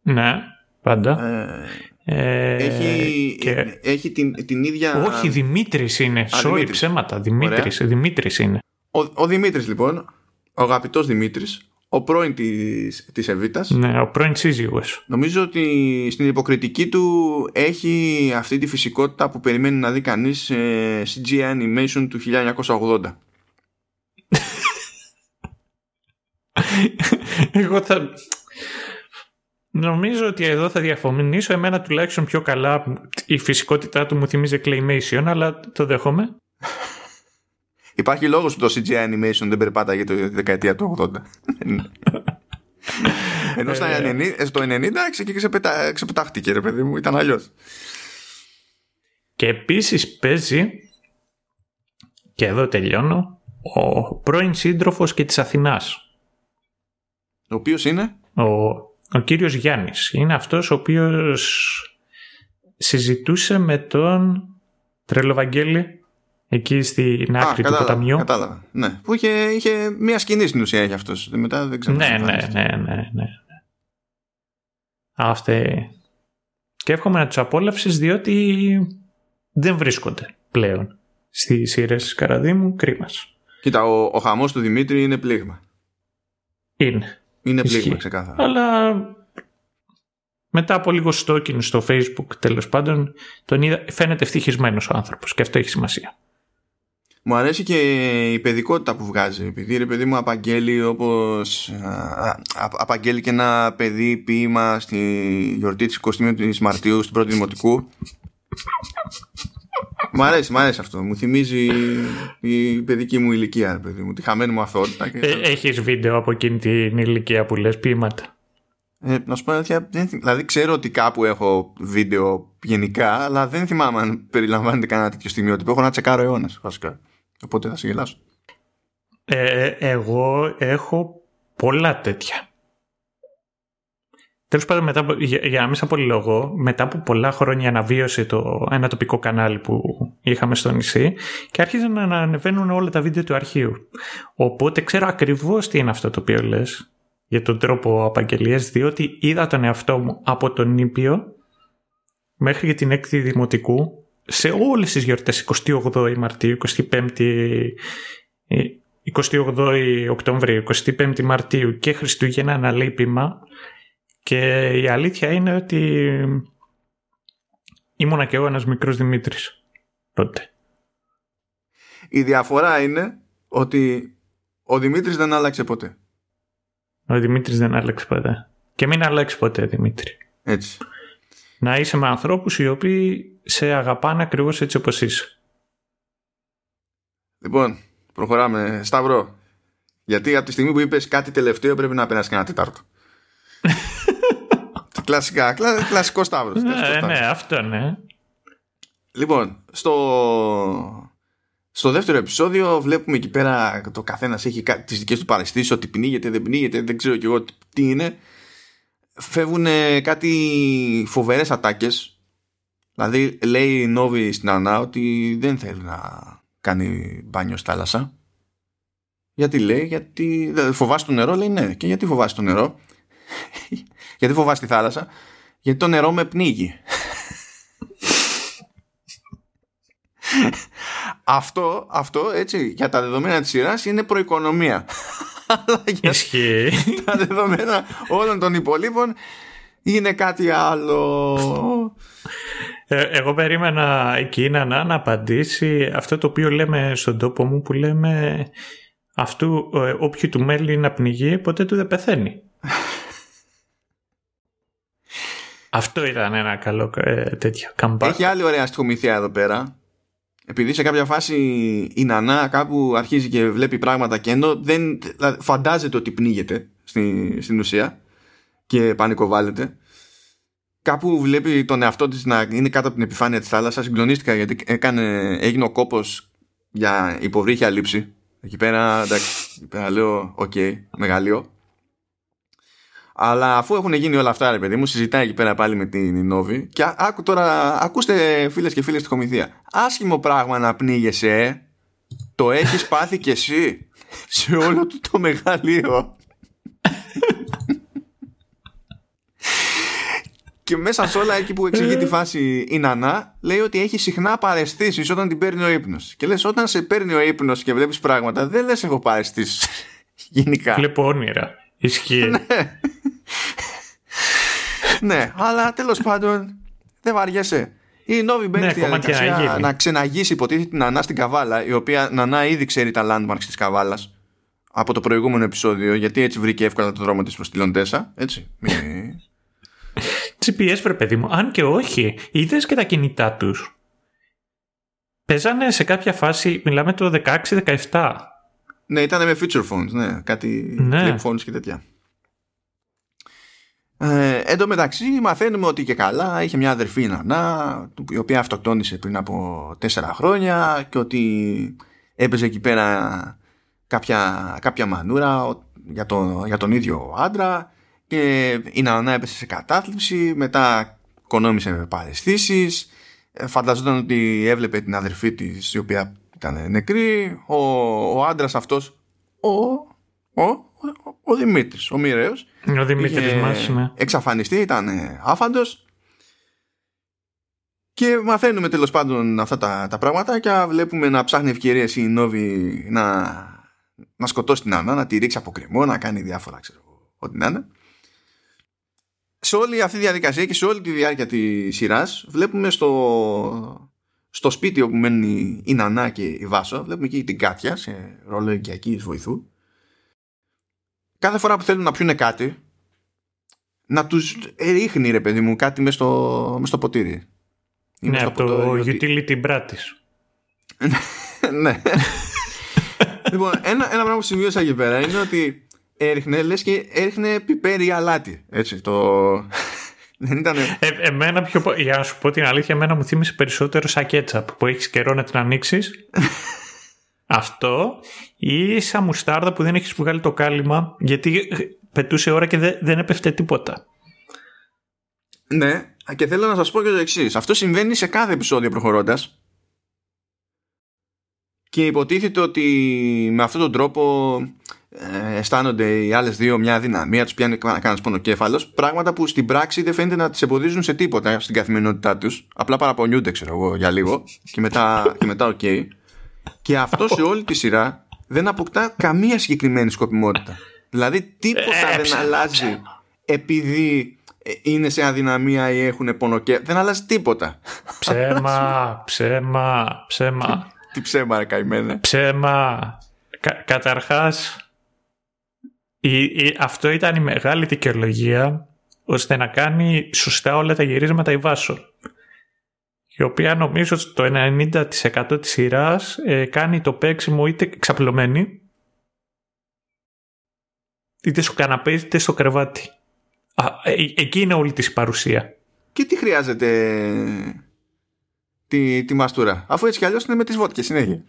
Ναι, πάντα. Ε, έχει, και... έχει την, την ίδια... Όχι, Δημήτρης είναι. Sorry, ψέματα. Δημήτρης, Δημήτρης είναι. Ο, ο Δημήτρης λοιπόν, ο αγαπητός Δημήτρης, ο πρώην της, της Εβίτας. Ναι, ο πρώην σύζυγος. Νομίζω ότι στην υποκριτική του έχει αυτή τη φυσικότητα που περιμένει να δει κανείς σε CGI animation του 1980. Εγώ θα... Νομίζω ότι εδώ θα διαφωνήσω. Εμένα τουλάχιστον πιο καλά η φυσικότητά του μου θυμίζει Claymation, αλλά το δέχομαι. <laughs> Υπάρχει λόγος που το CGI animation δεν περπάταγε το δεκαετία του 80. <laughs> Ενώ στα 90, ε. στο 90 ξεπετα, ξεπετάχτηκε ρε παιδί μου, ήταν αλλιώς. Και επίσης παίζει, και εδώ τελειώνω, ο πρώην σύντροφος και της Αθηνάς. Ο οποίος είναι; Ο, ο κύριος Γιάννης. Είναι αυτός ο οποίος συζητούσε με τον Τρελοβαγγέλη εκεί στην άκρη του ποταμιού. Κατάλαβα. Ναι. Που είχε, είχε μία σκηνή στην ουσία έχει αυτός. Μετά δεν ξέρω. Ναι, ναι, ναι, ναι, ναι. Αυτή. Και εύχομαι να τους απόλαυσει διότι δεν βρίσκονται πλέον στι σειρέ της Καραδίμου. Κρίμα. Κοίτα, ο, ο χαμός του Δημήτρη είναι πλήγμα. Είναι. Είναι πλήγμα, ξεκάθαρα. Αλλά μετά από λίγο στόκιν στο facebook τέλος πάντων τον είδα, φαίνεται ευτυχισμένος ο άνθρωπος και αυτό έχει σημασία. Μου αρέσει και η παιδικότητα που βγάζει. Επειδή ρε παιδί μου απαγγέλει όπως απαγγέλει και ένα παιδί ποίημα στη γιορτή της 21ης Μαρτίου στην πρώτη δημοτικού. Μ' αρέσει, μ' αρέσει αυτό. Μου θυμίζει η παιδική μου ηλικία, ρε παιδί μου, τη χαμένη μου αθότητα. Και... Ε, έχεις βίντεο από εκείνη την ηλικία που λες ποίηματα; Ε, να σου πω αλήθεια, δηλαδή ξέρω ότι κάπου έχω βίντεο γενικά, αλλά δεν θυμάμαι αν περιλαμβάνεται κανένα τέτοιο στιγμιότυπο. Έχω να τσεκάρω αιώνα, βασικά. Οπότε θα σε γελάσω. Ε, εγώ έχω πολλά τέτοια. Τέλος πάντων, μετά, για, για να μην σα λόγο, μετά από πολλά χρόνια αναβίωσε το, ένα τοπικό κανάλι που είχαμε στο νησί και άρχιζαν να ανεβαίνουν όλα τα βίντεο του αρχείου. Οπότε ξέρω ακριβώς τι είναι αυτό το οποίο λες για τον τρόπο απαγγελίας, διότι είδα τον εαυτό μου από τον Ήπιο μέχρι και την έκτη δημοτικού σε όλες τις γιορτές 28 Μαρτίου, 25 28 Οκτωβρίου, 25 Μαρτίου και Χριστούγεννα αναλείπημα και η αλήθεια είναι ότι ήμουνα και εγώ ένας μικρός Δημήτρης τότε. Η διαφορά είναι ότι ο Δημήτρης δεν άλλαξε ποτέ. Ο Δημήτρης δεν άλλαξε ποτέ. Και μην αλλάξει ποτέ Δημήτρη. Έτσι. Να είσαι με ανθρώπους οι οποίοι σε αγαπάνε ακριβώς έτσι όπως είσαι. Λοιπόν, προχωράμε. Σταυρό. Γιατί από τη στιγμή που είπες κάτι τελευταίο πρέπει να περάσει και ένα τετάρτο. Κλασικά, κλασικός Σταύρος. Ναι, ναι, αυτό ναι. Λοιπόν, στο, Στο δεύτερο επεισόδιο βλέπουμε εκεί πέρα το καθένας έχει τις δικές του παρεστήσεις, ότι πνίγεται, δεν πνίγεται, δεν ξέρω κι εγώ τι είναι. Φεύγουν κάτι φοβερές ατάκες. Δηλαδή λέει η Νόβη στην Ανά ότι δεν θέλει να κάνει μπάνιο στη θάλασσα. Γιατί λέει, γιατί φοβάσαι το νερό, λέει ναι. Και γιατί φοβάσαι το νερό, <laughs> γιατί φοβάσαι τη θάλασσα, γιατί το νερό με πνίγει. <laughs> αυτό, αυτό έτσι για τα δεδομένα της σειράς είναι προοικονομία. <laughs> Αλλά για τα δεδομένα όλων των υπολείπων είναι κάτι άλλο. Ε, εγώ περίμενα εκεί να, να απαντήσει αυτό το οποίο λέμε στον τόπο μου που λέμε αυτού ε, όποιου του μέλη να πνιγεί ποτέ του δεν πεθαίνει. Αυτό ήταν ένα καλό ε, τέτοιο comeback. Έχει άλλη ωραία στοιχομηθεία εδώ πέρα. Επειδή σε κάποια φάση η Νανά κάπου αρχίζει και βλέπει πράγματα και ενώ δεν δηλαδή φαντάζεται ότι πνίγεται στην, στην ουσία και πανικοβάλλεται κάπου βλέπει τον εαυτό της να είναι κάτω από την επιφάνεια της θάλασσας συγκλονίστηκα γιατί έκανε, έγινε ο κόπος για υποβρύχια λήψη εκεί πέρα εντάξει εκεί πέρα λέω OK okay, μεγαλείο αλλά αφού έχουν γίνει όλα αυτά, ρε παιδί μου, συζητάει εκεί πέρα πάλι με την Νόβη. Και άκου τώρα, ακούστε φίλες και φίλες τη κωμωδία. Άσχημο πράγμα να πνίγεσαι, ε. Το έχεις πάθει κι εσύ σε όλο του το μεγαλείο. και μέσα σε όλα εκεί που εξηγεί τη φάση η Νανά, λέει ότι έχει συχνά παραισθήσεις όταν την παίρνει ο ύπνος. Και λες, όταν σε παίρνει ο ύπνος και βλέπεις πράγματα, δεν λες έχω παραισθήσεις. Γενικά. Βλέπω όνειρα. Ισχύει. ναι. ναι, αλλά τέλος πάντων δεν βαριέσαι. Η Νόβι μπαίνει ναι, στη διαδικασία να ξεναγήσει υποτίθεται την Ανά στην Καβάλα, η οποία Νανά ήδη ξέρει τα landmarks της Καβάλας από το προηγούμενο επεισόδιο, γιατί έτσι βρήκε εύκολα το δρόμο της προς τη Λοντέσα. Έτσι. Μη... <laughs> GPS, βρε παιδί μου. Αν και όχι, είδες και τα κινητά τους. Παίζανε σε κάποια φάση, μιλάμε το 16-17. Ναι, ήταν με feature phones, ναι, κάτι ναι. flip phones και τέτοια. Ε, εν τω μεταξύ μαθαίνουμε ότι και καλά είχε μια αδερφή Νανά η οποία αυτοκτόνησε πριν από τέσσερα χρόνια και ότι έπαιζε εκεί πέρα κάποια, κάποια μανούρα για, το, για τον ίδιο άντρα και η Νανά έπεσε σε κατάθλιψη μετά κονόμησε με παρεστήσεις ε, φανταζόταν ότι έβλεπε την αδερφή της η οποία ήταν νεκρή ο, ο άντρας αυτός ο, ο, ο, ο Δημήτρης, ο Μοιραίος ο Δημήτρης μας, ναι. εξαφανιστεί, ήταν άφαντος και μαθαίνουμε τέλος πάντων αυτά τα, τα πράγματα και βλέπουμε να ψάχνει ευκαιρίες η Νόβη να, να σκοτώσει την Άννα, να τη ρίξει από κρεμό, να κάνει διάφορα, ξέρω ό,τι να είναι. Σε όλη αυτή τη διαδικασία και σε όλη τη διάρκεια της σειράς βλέπουμε στο, στο σπίτι όπου μένει η Νανά και η Βάσο, βλέπουμε εκεί την Κάτια σε ρόλο οικιακής βοηθού. Κάθε φορά που θέλουν να πιούνε κάτι, να τους ρίχνει ρε παιδί μου κάτι μέσα στο, μες στο ποτήρι. Ναι, από το utility brat <laughs> ναι. λοιπόν, ένα, ένα πράγμα που σημείωσα εκεί πέρα είναι ότι έριχνε, λες και έριχνε πιπέρι αλάτι. Έτσι, το... Δεν ήταν... Ε, εμένα πιο... Για να σου πω την αλήθεια, εμένα μου θύμισε περισσότερο σαν κέτσαπ που έχεις καιρό να την ανοίξεις. <laughs> Αυτό ή σαν μουστάρδα που δεν έχεις βγάλει το κάλυμα γιατί πετούσε ώρα και δεν, δεν έπεφτε τίποτα. Ναι, και θέλω να σας πω και το εξής. Αυτό συμβαίνει σε κάθε επεισόδιο προχωρώντας και υποτίθεται ότι με αυτόν τον τρόπο ε, αισθάνονται οι άλλες δύο μια αδυναμία, τους πιάνει κανένας πονοκέφαλος. Πράγματα που στην πράξη δεν φαίνεται να τις εμποδίζουν σε τίποτα στην καθημερινότητά τους. Απλά παραπονιούνται, ξέρω εγώ, για λίγο και μετά, και μετά OK. Και αυτό σε όλη τη σειρά δεν αποκτά καμία συγκεκριμένη σκοπιμότητα. Δηλαδή τίποτα ε, δεν αλλάζει επειδή ε, είναι σε αδυναμία ή έχουν πονοκέφαλο. Δεν αλλάζει τίποτα. Ψέμα, <laughs> ψέμα, ψέμα. Τι ψέμα, ρε καημένε. Ψέμα. Κα, καταρχάς, αυτό ήταν η μεγάλη δικαιολογία ώστε να κάνει σωστά όλα τα γυρίσματα η Βάσο. Η οποία νομίζω ότι το 90% της σειράς ε, κάνει το παίξιμο είτε ξαπλωμένη είτε στο καναπέ είτε στο κρεβάτι. Α, ε, εκεί είναι όλη της η παρουσία. Και τι χρειάζεται τη, τη μαστούρα. Αφού έτσι κι αλλιώς είναι με τις βότκες συνέχεια.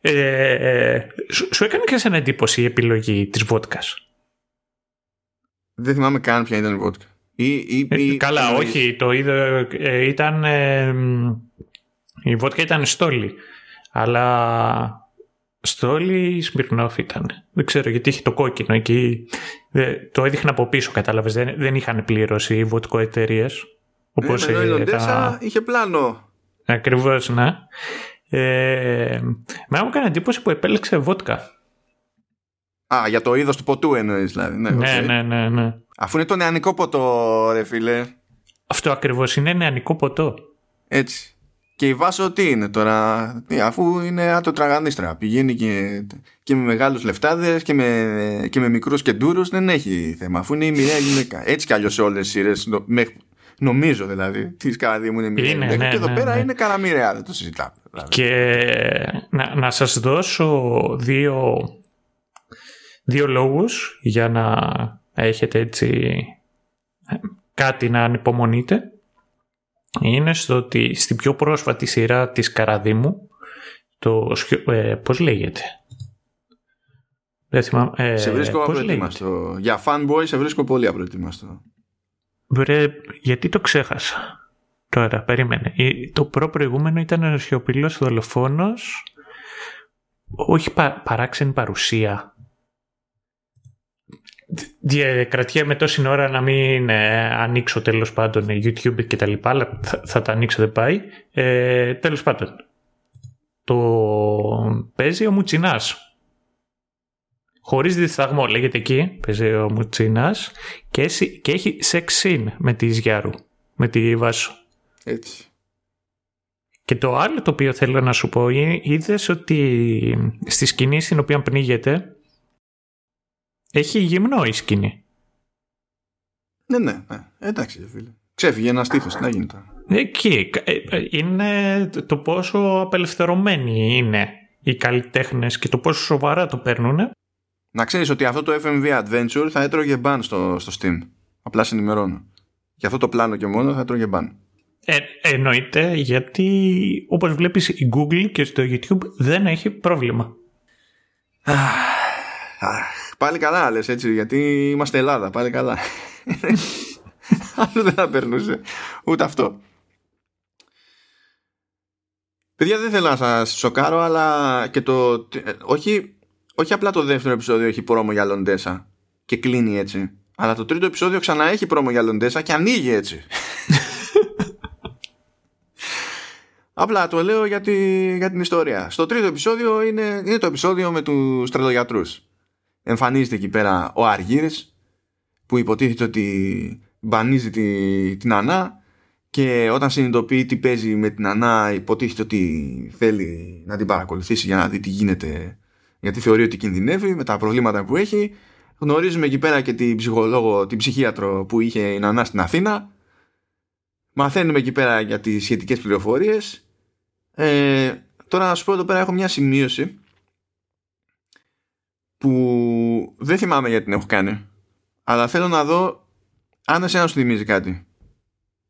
Ε, ε, σου, σου έκανε και σε εντύπωση η επιλογή της βότκας; Δεν θυμάμαι καν ποια ήταν η βότκα. Ή, ή, Ε, ή- καλά, εννοείς- όχι. Το είδε, ε, ήταν. ε, μ, η βότκα ήταν στόλη. Αλλά στόλη η Σμυρνόφ ήταν. Δεν ξέρω γιατί είχε το κόκκινο εκεί. Ε, το έδειχνα από πίσω, κατάλαβες. Δεν, δεν είχαν πληρώσει οι βοτκοεταιρείες. Όπως Ναι, ενώ η Λοντέσα είχε πλάνο. Ακριβώς, ναι. Ε, Μένα μου έκανε εντύπωση που επέλεξε βότκα. Α, για το είδος του ποτού εννοείς δηλαδή. Ναι, Ναι, οκ. ναι, ναι, ναι. Αφού είναι το νεανικό ποτό, ρε φίλε. Αυτό ακριβώς είναι νεανικό ποτό. Έτσι. Και η Βάσω τι είναι τώρα, τι, αφού είναι ατοτραγανίστρα. Πηγαίνει και, και με μεγάλους λεφτάδες και με, και με μικρούς και ντούρους δεν έχει θέμα. Αφού είναι η μοιραία γυναίκα. Έτσι κι αλλιώς σε όλες τις σειρές, νο- μέχρι- νομίζω δηλαδή, της Καραδίμου είναι μοιραία Είναι, γυναίκα. ναι, και εδώ ναι, πέρα ναι. είναι καραμοιραία, δεν το συζητάμε. Δηλαδή. Και να, να σας δώσω δύο, δύο λόγους για να έχετε έτσι κάτι να ανυπομονείτε. Είναι στο ότι στην πιο πρόσφατη σειρά της Καραδίμου το σιω- ε, πώς λέγεται; Δεν θυμάμαι. Ε, σε βρίσκω πώς απροετοίμαστο. Για fanboy σε βρίσκω πολύ απροετοίμαστο. Λέγεται. Βρε, γιατί το ξέχασα; Τώρα, περίμενε. Η- Το προ προηγούμενο ήταν ο σιωπηλός δολοφόνος. Όχι πα, παράξενη παρουσία. Δια- Κρατιέμαι τόση ώρα να μην ε, ανοίξω τέλος πάντων ε, YouTube και τα λοιπά, αλλά θα, θα τα ανοίξω δεν πάει. Ε, τέλος πάντων. Το παίζει ο Μουτσινάς. Χωρίς δισταγμό λέγεται εκεί, παίζει ο Μουτσινάς και, έσυ- και έχει σεξ scene με τη Γιάρου, με τη Βάσο. Έτσι. Και το άλλο το οποίο θέλω να σου πω είναι είδες ότι στη σκηνή στην οποία πνίγεται έχει γυμνό η σκηνή; Ναι, ναι, ναι. Εντάξει, ρε φίλε. Ξέφυγε ένας στήθος, τι να γίνει τώρα. Εκεί ε, ε, είναι το πόσο απελευθερωμένοι είναι οι καλλιτέχνες και το πόσο σοβαρά το παίρνουν. Να ξέρεις ότι αυτό το FMV Adventure θα έτρωγε ban στο, στο Steam. Απλά σε ενημερώνω. Για αυτό το πλάνο και μόνο θα έτρωγε ban. Ε, εννοείται γιατί όπως βλέπεις η Google και στο YouTube δεν έχει πρόβλημα. Αχ, πάλι καλά λες έτσι, γιατί είμαστε Ελλάδα, πάλι καλά. <laughs> Άλλο δεν θα περνούσε. Ούτε αυτό. Παιδιά δεν θέλω να σας σοκάρω, αλλά και το... ε, Όχι, όχι απλά το δεύτερο επεισόδιο έχει πρόμο για Λοντέσα και κλείνει έτσι. Αλλά το τρίτο επεισόδιο ξανά έχει πρόμο για Λοντέσα και ανοίγει έτσι. <laughs> Απλά το λέω για, τη- για την ιστορία. Στο τρίτο επεισόδιο είναι, είναι το επεισόδιο με τους τρελογιατρούς. Εμφανίζεται εκεί πέρα ο Αργύρης που υποτίθεται ότι μπανίζει τη, την Ανά και όταν συνειδητοποιεί τι παίζει με την Ανά υποτίθεται ότι θέλει να την παρακολουθήσει για να δει τι γίνεται γιατί θεωρεί ότι κινδυνεύει με τα προβλήματα που έχει. Γνωρίζουμε εκεί πέρα και την ψυχολόγο, την ψυχίατρο που είχε η Νανά στην Αθήνα. Μαθαίνουμε εκεί πέρα για τις σχετικές πληροφορίες. Ε, τώρα να σου πω εδώ πέρα έχω μια σημείωση που δεν θυμάμαι γιατί την έχω κάνει. Αλλά θέλω να δω αν εσένα σου θυμίζει κάτι.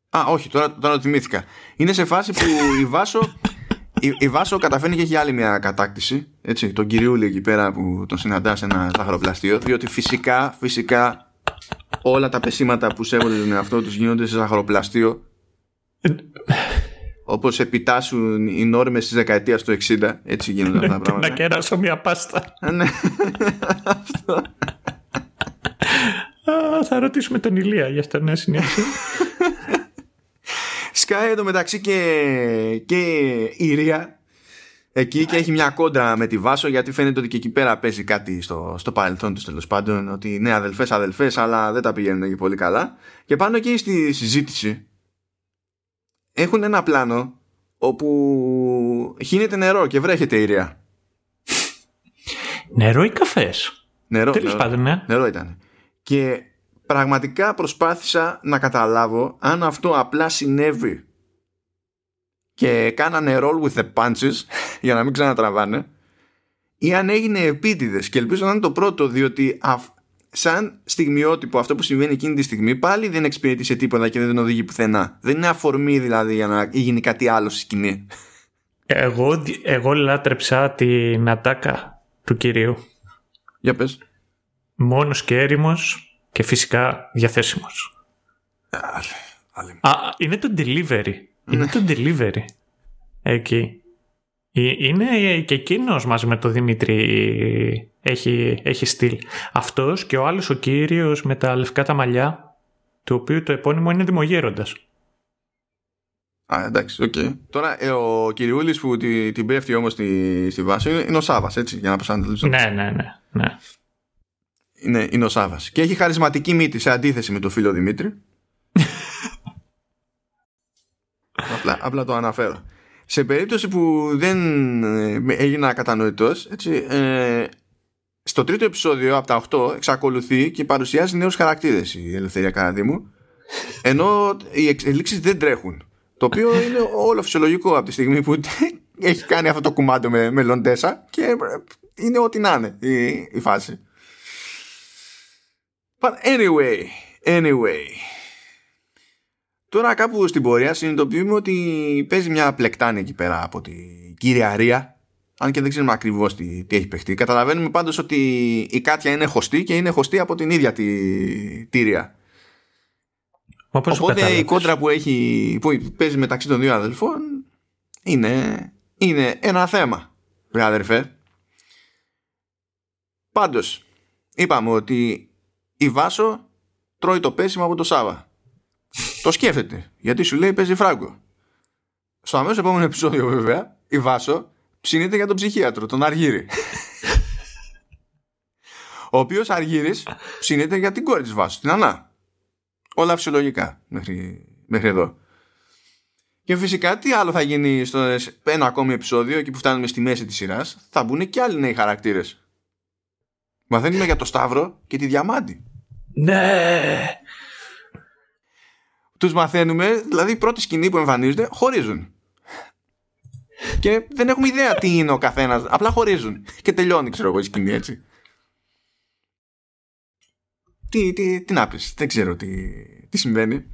Α, όχι, τώρα, τώρα το θυμήθηκα. Είναι σε φάση που η Βάσο, η, η Βάσο καταφέρνει και έχει άλλη μια κατάκτηση. Έτσι, τον κυριούλη εκεί πέρα που τον συναντά σε ένα ζαχαροπλαστείο. Διότι φυσικά, φυσικά όλα τα πεσήματα που σέβονται τον εαυτό τους γίνονται σε ζαχαροπλαστείο. Όπως επιτάσσουν οι νόρμες της δεκαετίας του 60. Έτσι γίνονται αυτά τα να πράγματα. κεράσω μια πάστα. Ναι. Α, θα ρωτήσουμε τον Ηλία για αυτό, ναι, συνέχεια. Σκάει εδώ μεταξύ και, και η Ρία εκεί και έχει μια κόντρα με τη Βάσο γιατί φαίνεται ότι και εκεί πέρα παίζει κάτι στο, στο παρελθόν του τέλος πάντων ότι ναι αδελφές αδελφές αλλά δεν τα πηγαίνουν και πολύ καλά και πάνω εκεί στη συζήτηση έχουν ένα πλάνο όπου χύνεται νερό και βρέχεται η Ρία Νερό ή καφές; νερό, Τέλος νερό. πάντων, ναι. Νερό ήταν. Και πραγματικά προσπάθησα να καταλάβω αν αυτό απλά συνέβη και κάνανε roll with the punches <laughs> για να μην ξανατραβάνε ή αν έγινε επίτηδες και ελπίζω να είναι το πρώτο διότι αυ- σαν στιγμιότυπο αυτό που συμβαίνει εκείνη τη στιγμή πάλι δεν εξυπηρετεί τίποτα και δεν οδηγεί πουθενά. Δεν είναι αφορμή δηλαδή για να γίνει κάτι άλλο στη σκηνή. Εγώ, εγώ λάτρεψα την ατάκα του κυρίου. Για πες. Μόνος και έρημος και φυσικά διαθέσιμος. Α, είναι το delivery. Είναι το delivery. Εκεί. Ε, είναι και εκείνος μαζί με τον Δημήτρη έχει, έχει στυλ. Αυτός και ο άλλος ο κύριος με τα λευκά τα μαλλιά, το οποίο το επώνυμο είναι Δημογέροντας. Α, εντάξει, OK. Okay. Τώρα ε, ο κυριούλης που την, την πέφτει όμως στη, στη Βάσω είναι ο Σάββας, έτσι, για να προσανατολίσουμε. Ναι, ναι, ναι. ναι. Είναι, είναι ο Σάββας. Και έχει χαρισματική μύτη σε αντίθεση με τον φίλο Δημήτρη. <laughs> απλά, απλά το αναφέρω. Σε περίπτωση που δεν ε, έγινα κατανοητό, έτσι, ε, στο τρίτο επεισόδιο από τα 8 εξακολουθεί και παρουσιάζει νέους χαρακτήρες η Ελευθερία Καραδίμου. Ενώ οι εξελίξεις δεν τρέχουν. Το οποίο είναι όλο φυσιολογικό από τη στιγμή που <laughs> έχει κάνει αυτό το κουμάντο με, με Λοντέσα και είναι ό,τι να είναι η, η φάση. But anyway, anyway. Τώρα κάπου στην πορεία συνειδητοποιούμε ότι παίζει μια πλεκτάνη εκεί πέρα από τη κυριαρία αν και δεν ξέρουμε ακριβώς τι, τι έχει παιχτεί. Καταλαβαίνουμε πάντως ότι η Κάτια είναι χωστή και είναι χωστή από την ίδια τη τήρια. Οπότε η κόντρα που, έχει, που παίζει μεταξύ των δύο αδελφών είναι, είναι ένα θέμα, βρε αδερφέ. Πάντως, είπαμε ότι η Βάσο τρώει το πέσιμο από το Σάβα. το σκέφτεται, γιατί σου λέει παίζει φράγκο. Στο αμέσως επόμενο επεισόδιο βέβαια, η Βάσο ψήνεται για τον ψυχίατρο, τον Αργύρι. ο οποίος Αργύρης ψήνεται για την κόρη της Βάσου, την Ανά. Όλα φυσιολογικά μέχρι, μέχρι εδώ. Και φυσικά τι άλλο θα γίνει στο ένα ακόμη επεισόδιο εκεί που φτάνουμε στη μέση της σειράς θα μπουν και άλλοι νέοι χαρακτήρες. Μαθαίνουμε για το Σταύρο και τη Διαμάντη. Ναι! Τους μαθαίνουμε, δηλαδή η πρώτη σκηνή που εμφανίζονται χωρίζουν. Και δεν έχουμε ιδέα τι είναι ο καθένας, απλά χωρίζουν. Και τελειώνει ξέρω εγώ η σκηνή έτσι τι, τι, τι να πεις, δεν ξέρω τι, τι συμβαίνει.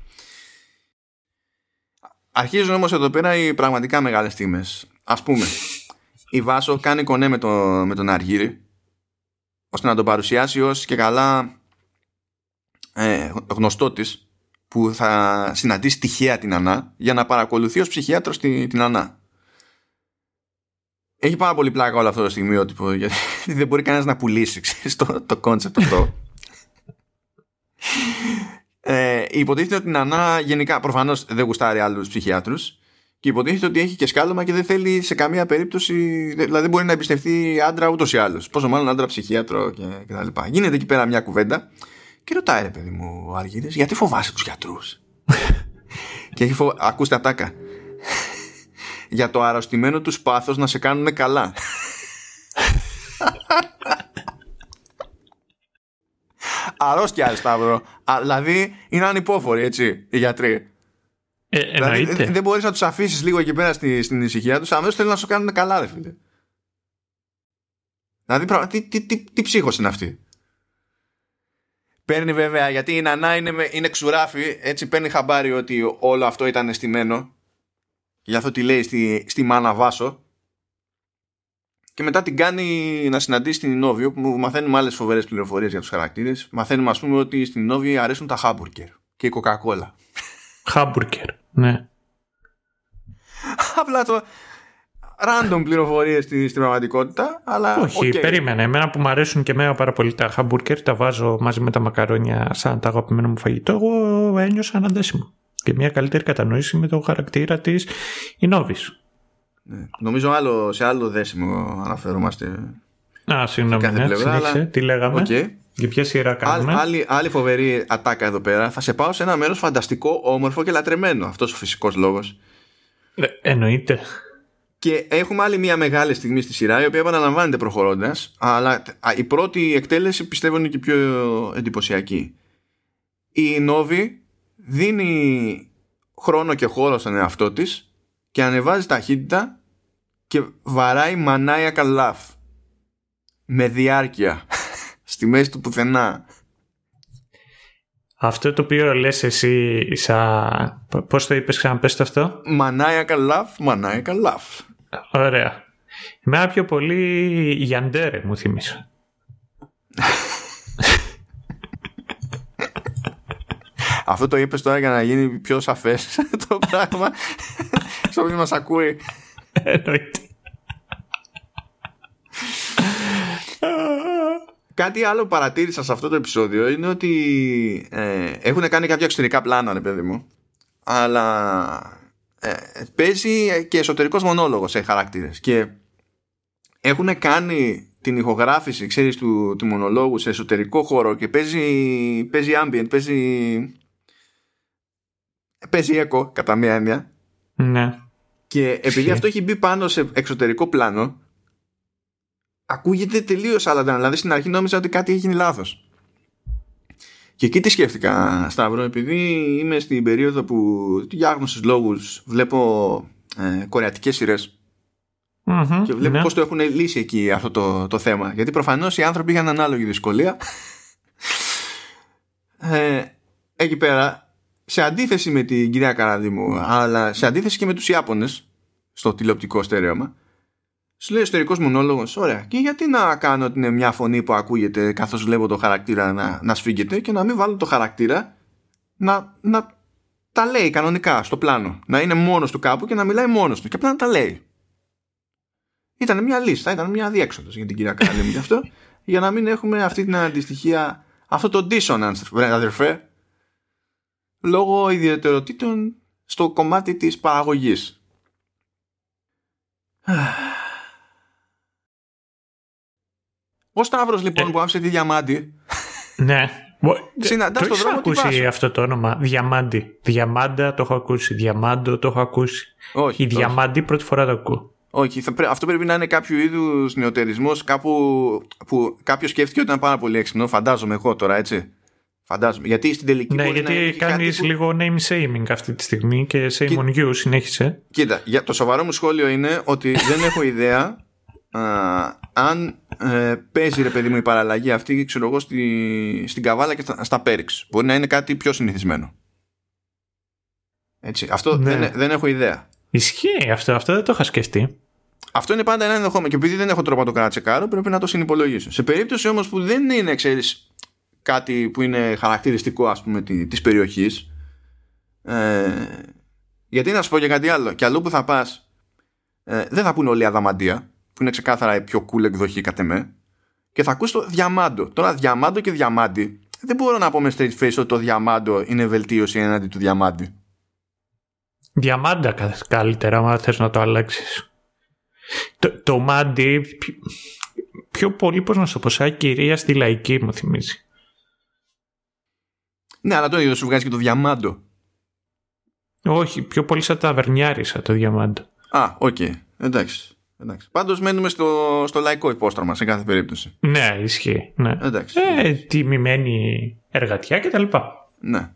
Αρχίζουν όμως εδώ πέρα οι πραγματικά μεγάλες στιγμές. Ας πούμε, η Βάσο κάνει κονέ με, το, με τον Αργύρη ώστε να τον παρουσιάσει ως και καλά ε, γνωστό της που θα συναντήσει τυχαία τη Νανά για να παρακολουθεί ως ψυχίατρος την, τη Νανά. Έχει πάρα πολύ πλάκα όλο αυτό το στιγμιότυπο <laughs> γιατί δεν μπορεί κανένας να πουλήσει το concept αυτό. <laughs> Ε, υποτίθεται ότι η Νανά γενικά προφανώς δεν γουστάρει άλλους ψυχιάτρους και υποτίθεται ότι έχει και σκάλωμα και δεν θέλει σε καμία περίπτωση, δηλαδή δεν μπορεί να εμπιστευτεί άντρα ούτως ή άλλως. Πόσο μάλλον άντρα ψυχίατρο και, και τα λοιπά. Γίνεται εκεί πέρα μια κουβέντα και ρωτάει ρε παιδί μου ο Αργύρης γιατί φοβάσαι τους γιατρούς; και έχει φο... ακούστε ατάκα. Για το αρρωστημένο τους πάθος να σε κάνουν καλά. Αρρώστια, Σταύρο. δηλαδή είναι ανυπόφοροι, έτσι, οι γιατροί. Ε, δηλαδή, δεν μπορείς να τους αφήσεις λίγο εκεί πέρα στη, στην ησυχία τους, αμέσως θέλουν να σου κάνουν καλά, ρε φίλε. Δηλαδή, τι, τι, τι, τι ψύχος είναι αυτή; Παίρνει βέβαια, γιατί η Νανά είναι, είναι ξουράφη, έτσι παίρνει χαμπάρι ότι όλο αυτό ήταν αισθημένο. Γι' αυτό τη λέει στη, στη μάνα Βάσο και μετά την κάνει να συναντήσει την Ινόβιο που μαθαίνουμε άλλες φοβερές πληροφορίες για τους χαρακτήρες. Μαθαίνουμε, ας πούμε, ότι στην Ινόβιο αρέσουν τα χάμπουργκερ και η κοκακόλα. Χάμπουργκερ, ναι. Απλά το. Random πληροφορίες στην, στην πραγματικότητα, αλλά. Όχι, okay. περίμενε. Εμένα που μου αρέσουν και εμένα πάρα πολύ τα χάμπουργκερ, τα βάζω μαζί με τα μακαρόνια σαν τα αγαπημένο μου φαγητό. Εγώ ένιωσα αναντέσιμο. Και μια καλύτερη κατανόηση με το χαρακτήρα της Ινόβης. Ναι. Νομίζω άλλο, σε άλλο δέσιμο αναφερόμαστε. Α, συγγνώμη, ναι, πλευρά, αλλά... τι λέγαμε; Okay. Για ποια σειρά κάνουμε; Άλλη, άλλη φοβερή ατάκα εδώ πέρα. Θα σε πάω σε ένα μέρος φανταστικό, όμορφο και λατρεμένο. Αυτός ο φυσικός λόγος. Ε, εννοείται. Και έχουμε άλλη μια μεγάλη στιγμή στη σειρά, η οποία επαναλαμβάνεται προχωρώντας, αλλά η πρώτη εκτέλεση πιστεύω είναι και πιο εντυπωσιακή. Η Νόβη δίνει χρόνο και χώρο στον εαυτό της και ανεβάζει ταχύτητα και βαράει μανάια καλάφ με διάρκεια <laughs> στη μέση του πουθενά. Αυτό το οποίο λες εσύ, σα... πώς το είπες ξαναπες το αυτό; Μανάια καλάφ, μανάια καλάφ. Ωραία. Εμένα πιο πολύ Γιαντέρε μου θύμισε. Αυτό το είπες τώρα για να γίνει πιο σαφές <laughs> το πράγμα στο οποίο μας ακούει. Εννοείται. Κάτι άλλο που παρατήρησα σε αυτό το επεισόδιο είναι ότι ε, έχουν κάνει κάποια εξωτερικά πλάνα, ρε παιδί μου. Αλλά ε, παίζει και εσωτερικός μονόλογος σε χαρακτήρες. Και έχουν κάνει την ηχογράφηση, ξέρεις, του, του μονολόγου σε εσωτερικό χώρο και παίζει, παίζει ambient, παίζει, παίζει echo κατά μία έννοια. Ναι. Και επειδή αυτό έχει μπει πάνω σε εξωτερικό πλάνο, ακούγεται τελείως άλλα. Δηλαδή στην αρχή νόμιζα ότι κάτι έχει γίνει λάθος. Και εκεί τι σκέφτηκα, Σταύρο, επειδή είμαι στην περίοδο που για άγνωστους λόγους βλέπω ε, κορεατικές και βλέπω ναι. πώς το έχουν λύσει εκεί αυτό το, το θέμα. Γιατί προφανώς οι άνθρωποι είχαν ανάλογη δυσκολία. Ε, εκεί πέρα, σε αντίθεση με την κυρία Καραδίμου, αλλά σε αντίθεση και με τους Ιάπωνες στο τηλεοπτικό στερέωμα, σου λέει εσωτερικό μονόλογος, ωραία. Και γιατί να κάνω ότι είναι μια φωνή που ακούγεται καθώς βλέπω το χαρακτήρα να, να σφίγγεται και να μην βάλω το χαρακτήρα να, να τα λέει κανονικά στο πλάνο. Να είναι μόνος του κάπου και να μιλάει μόνος του. Και απλά να τα λέει. Ήταν μια λίστα, ήταν μια διέξοδος για την κυρία Κάλεμ γι' αυτό. Για να μην έχουμε αυτή την αντιστοιχεία, αυτό το dissonance, αδερφέ, λόγω ιδιαιτεροτήτων στο κομμάτι της παραγωγής. Ο Σταύρος λοιπόν ε. που άφησε τη Διαμάντη Ναι Συναντάς το δρόμο ακούσει αυτό το όνομα Διαμάντη Διαμάντα το έχω ακούσει Διαμάντο το έχω ακούσει όχι, Η Διαμάντη πρώτη φορά το ακούω όχι, θα αυτό πρέπει να είναι κάποιο είδους νεοτερισμός κάπου που κάποιος σκέφτηκε ότι ήταν πάρα πολύ έξυπνο. Φαντάζομαι εγώ τώρα, έτσι. Φαντάζομαι. Γιατί στην τελική. Ναι, γιατί κάνεις που... λίγο name shaming αυτή τη στιγμή και shame on you, συνέχισε. Κοίτα, για το σοβαρό μου σχόλιο είναι ότι δεν έχω ιδέα αν ε, παίζει ρε παιδί μου η παραλλαγή αυτή ξέρω εγώ στη, στην καβάλα και στα, στα πέριξ. Μπορεί να είναι κάτι πιο συνηθισμένο. Έτσι, αυτό ναι. δεν, δεν έχω ιδέα. Ισχύει αυτό, αυτό δεν το είχα σκεφτεί. Αυτό είναι πάντα ένα ενδεχόμενο και επειδή δεν έχω τρόπο να το κάνω πρέπει να το συνυπολογίσω. Σε περίπτωση όμως που δεν είναι ξέρεις κάτι που είναι χαρακτηριστικό ας πούμε της περιοχής ε, γιατί να σου πω και κάτι άλλο. Και αλλού που θα πας ε, δεν θα πούνε όλοι αδαμαντία που είναι ξεκάθαρα η πιο cool εκδοχή κατ' εμέ και θα ακούς το διαμάντο. Τώρα διαμάντο και διαμάντι δεν μπορώ να πω με straight face ότι το διαμάντο είναι βελτίωση έναντι του διαμάντι. Διαμάντα καλύτερα, αν θες να το αλλάξεις. Το, το μάντι πιο, πολύ, πώς να σου πω, σαν κυρία στη λαϊκή μου θυμίζει. Ναι, αλλά το ίδιο σου βγάζει και το διαμάντο. Όχι, πιο πολύ σαν ταβερνιάρισα το διαμάντο. Α, OK. Okay. Εντάξει. Εντάξει. Πάντως μένουμε στο, στο λαϊκό υπόστρωμα σε κάθε περίπτωση. Ναι, ισχύει. Ναι. Εντάξει. Ε, τιμημένη εργατιά κτλ. Ναι.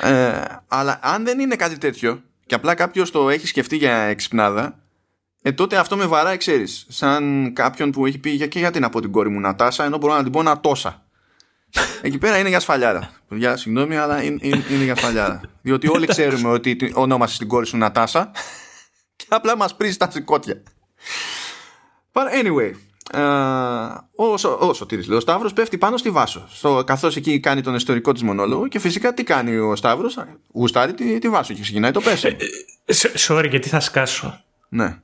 Ε, αλλά αν δεν είναι κάτι τέτοιο και απλά κάποιος το έχει σκεφτεί για εξυπνάδα, ε, τότε αυτό με βαράει, ξέρεις. Σαν κάποιον που έχει πει για και γιατί να πω την κόρη μου Νατάσα, ενώ μπορώ να την πω Νατόσα. <laughs> Εκεί πέρα είναι για σφαλιάρα. Για συγγνώμη, αλλά είναι, είναι, είναι για σφαλιάρα. Διότι όλοι ξέρουμε ότι ονόμασες την κόρη σου Νατάσα και απλά μας πρίζεις τα σηκώτια. But anyway, uh, όσο, όσο τήρης λέει ο Σταύρος πέφτει πάνω στη Βάσο στο, καθώς εκεί κάνει τον ιστορικό της μονόλογο και φυσικά τι κάνει ο Σταύρος γουστάρει τη, τη Βάσο και ξεκινάει το πέσο. Ε, ε, Sorry γιατί θα σκάσω. Ναι.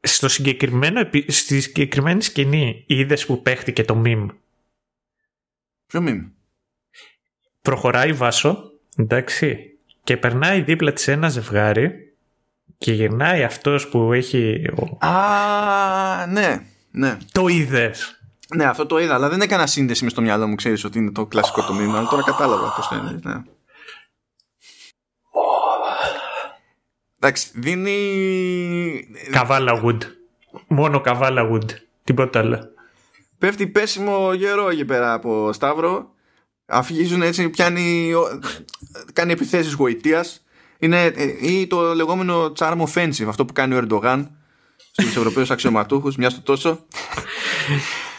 Στο συγκεκριμένο, στη συγκεκριμένη σκηνή είδες που παίχτηκε το meme; Ποιο meme; Προχωράει η Βάσο εντάξει και περνάει δίπλα της ένα ζευγάρι και γυρνάει αυτός που έχει... Α, ναι, ναι. Το είδες. Ναι, αυτό το είδα, αλλά δεν έκανα σύνδεση με στο μυαλό μου, ξέρεις ότι είναι το κλασικό το μήνυμα, αλλά τώρα κατάλαβα πώς το είναι, ναι. Εντάξει, δίνει... Καβάλα Wood. Μόνο Καβάλα Wood. Τίποτα άλλο. Πέφτει πέσιμο γερό εκεί πέρα από Σταύρο. Αφηγίζουν έτσι, πιάνει... Κάνει επιθέσεις γοητείας είναι ε, ή το λεγόμενο charm offensive, αυτό που κάνει ο Ερντογάν στους Ευρωπαίους αξιωματούχους, μιας στο τόσο.